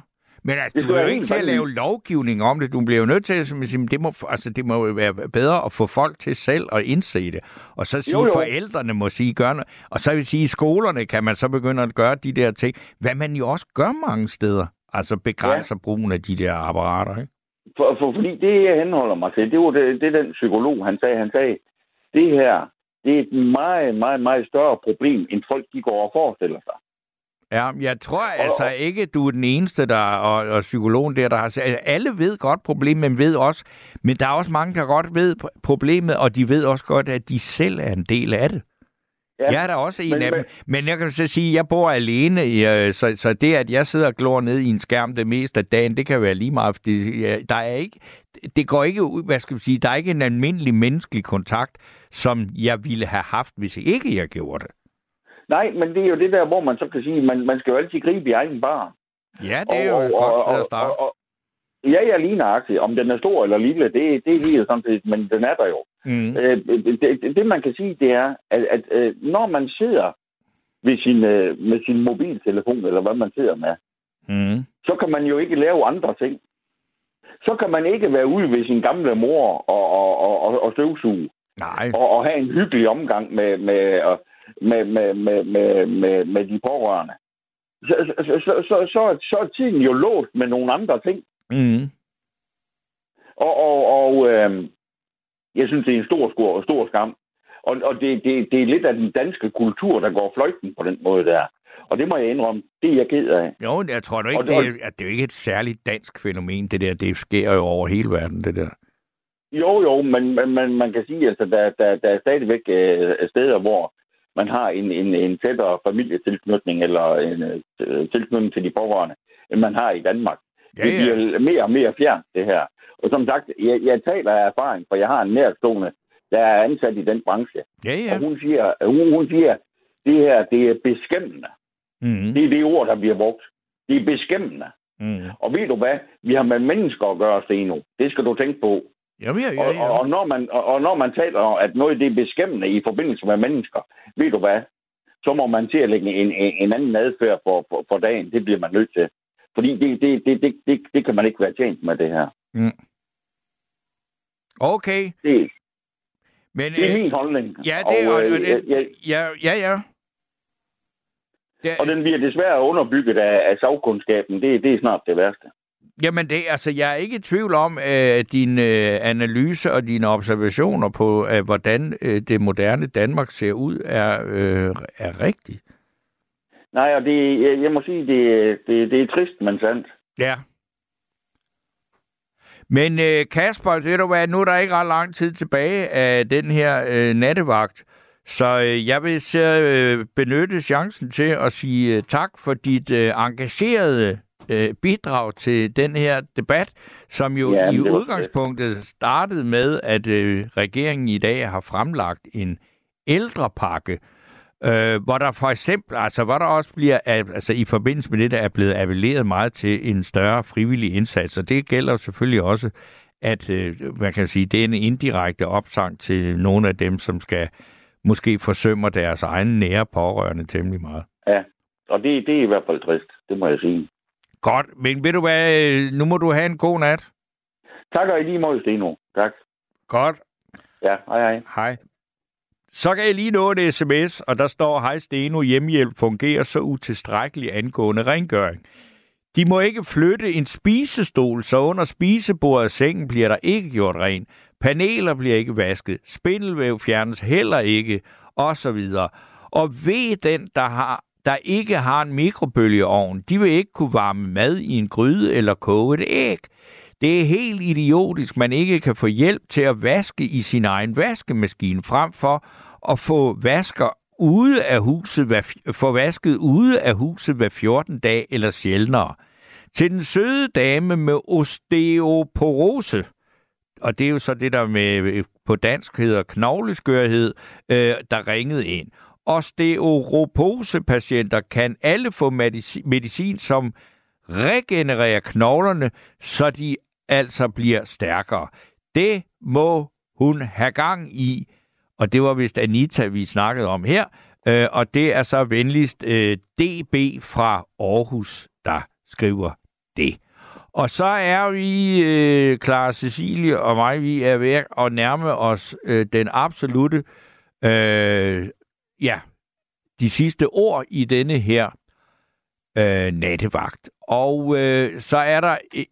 Men altså, Det du er jo ikke til at lave lovgivning om det. Du bliver jo nødt til, som jeg siger, det må, altså, det må jo være bedre at få folk til selv at indse det. Og så sige, Jo, jo. forældrene må sige, gør noget. Og så vil sige, i skolerne kan man så begynde at gøre de der ting, hvad man jo også gør mange steder. Altså begrænser ja. brugen af de der apparater, ikke? For, for, fordi det, jeg henholder mig til, det var det, det den psykolog, han sagde. Han sagde, det her, det er et meget, meget, meget større problem, end folk de går og forestiller sig. Ja, jeg tror altså ikke, du er den eneste, der og, og psykologen der, der har sagt, alle ved godt problemet, men ved også, men der er også mange, der godt ved pr- problemet, og de ved også godt, at de selv er en del af det. Ja, jeg er da også en men- men, af dem. Men jeg kan så sige, at jeg bor alene, øh, så, så det, at jeg sidder og glor ned i en skærm det meste af dagen, det kan være lige meget, fordi der er ikke, det går ikke ud, hvad skal vi sige, der er ikke en almindelig menneskelig kontakt, som jeg ville have haft, hvis ikke jeg gjorde det. Nej, men det er jo det der, hvor man så kan sige, man, man skal jo altid gribe i egen barn. Ja, det er jo et godt sted at starte. Og, og, ja, jeg er lige nøjagtig. Om den er stor eller lille, det, det er lige sådan set, men den er der jo. Mm. Øh, det, det, det, man kan sige, det er, at, at øh, når man sidder ved sin, øh, med sin mobiltelefon, eller hvad man sidder med, Mm. så kan man jo ikke lave andre ting. Så kan man ikke være ude ved sin gamle mor og, og, og, og, og støvsuge. Nej. Og, og have en hyggelig omgang med, med, med, med, med, med, med, med de pårørende. Så, så, så, så, så, så er tiden jo låst med nogle andre ting. Mm. Og, og, og øh, jeg synes, det er en stor, stor, stor skam. Og, og det, det, det er lidt af den danske kultur, der går fløjten på den måde der. Og det må jeg indrømme, det er jeg ked af. Jo, jeg tror du Og- ikke, det er, at det er ikke et særligt dansk fænomen, det der. Det sker jo over hele verden, det der. Jo, jo, men, men, men man kan sige, at altså, der, der, der er stadigvæk øh, steder, hvor man har en, en, en tættere familietilknytning eller en øh, tilknytning til de pårørende, end man har i Danmark. Ja, det ja. bliver mere og mere fjernt, det her. Og som sagt, jeg, jeg taler af erfaring, for jeg har en nærstående, der er ansat i den branche. Ja, ja. Og hun siger, hun, hun siger, det her, det er beskæmmende. Mm. Det er det ord, der bliver brugt. Det er beskæmmende. Mm. Og ved du hvad? Vi har med mennesker at gøre, Steno. Det skal du tænke på. Jamen, ja, ja, ja. og, og, når man, og, og når man taler om, at noget det er beskæmmende i forbindelse med mennesker, ved du hvad? Så må man til at lægge en, en, en anden adfærd for, for, for dagen. Det bliver man nødt til. Fordi det, det, det, det, det, det kan man ikke være tjent med, det her. Mm. Okay. Det, Men, det er øh, min holdning. Ja, det, og, og, øh, og det, jeg- ja, ja, ja. Det, og den bliver desværre underbygget af, af sagkundskaben. Det, det er snart det værste. Jamen, det, altså, jeg er ikke i tvivl om, at din øh, analyse og dine observationer på, øh, hvordan øh, det moderne Danmark ser ud, er, øh, er rigtigt. Nej, og det, jeg, jeg må sige, det, det, det er trist, men sandt. Ja. Men øh, Kasper, ved du hvad, nu er der ikke ret lang tid tilbage af den her øh, nattevagt, så øh, jeg vil så, øh, benytte chancen til at sige øh, tak for dit øh, engagerede øh, bidrag til den her debat, som jo Ja, i men det udgangspunktet startede med, at øh, regeringen i dag har fremlagt en ældrepakke, Øh, hvor der for eksempel, altså hvor der også bliver, altså i forbindelse med det, der er blevet appelleret meget til en større frivillig indsats, og det gælder selvfølgelig også, at øh, man kan sige, det er en indirekte opsang til nogle af dem, som skal måske forsømmer deres egen nære pårørende temmelig meget. Ja, og det, det er i hvert fald trist, det må jeg sige. Godt, men ved du hvad, øh, nu må du have en god nat. Tak og i lige måde, Steno. Tak. Godt. Ja, hej hej. Hej. Så kan jeg lige nå en sms, og der står, hej Steno, hjemmehjælp fungerer så utilstrækkeligt angående rengøring. De må ikke flytte en spisestol, så under spisebordet og sengen bliver der ikke gjort ren. Paneler bliver ikke vasket. Spindelvæv fjernes heller ikke. og så videre. Og ved den, der, har, der ikke har en mikrobølgeovn, de vil ikke kunne varme mad i en gryde eller koge et æg. Det er helt idiotisk, man ikke kan få hjælp til at vaske i sin egen vaskemaskine, frem for at få vasker ude af huset, hver, få vasket ude af huset hver 14 dag eller sjældnere. Til den søde dame med osteoporose, og det er jo så det, der med øh, på dansk hedder knogleskørhed, øh, der ringede ind. Osteoporose-patienter kan alle få medicin, som regenererer knoglerne, så de altså bliver stærkere. Det må hun have gang i, og det var vist Anita, vi snakkede om her, øh, og det er så venligst øh, DB fra Aarhus, der skriver det. Og så er vi, øh, Clara Cecilie og mig, vi er ved at nærme os øh, den absolute, øh, ja, de sidste ord i denne her øh, nattevagt. Og øh, så er der øh,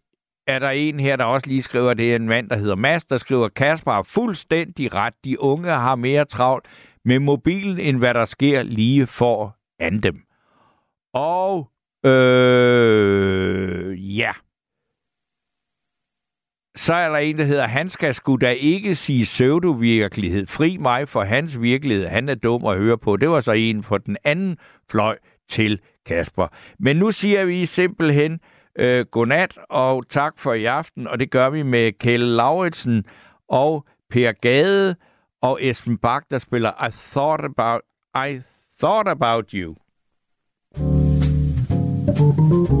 er der en her, der også lige skriver, det er en mand, der hedder Mads, der skriver, Kasper har fuldstændig ret. De unge har mere travlt med mobilen, end hvad der sker lige for an dem. Og øh, ja. Så er der en, der hedder, han skal sgu da ikke sige pseudo-virkelighed. Fri mig for hans virkelighed. Han er dum at høre på. Det var så en for den anden fløj til Kasper. Men nu siger vi simpelthen, øh, godnat og tak for i aften, og det gør vi med Kjell Lauritsen og Per Gade og Esben Bak, der spiller I Thought About, I thought about You. Du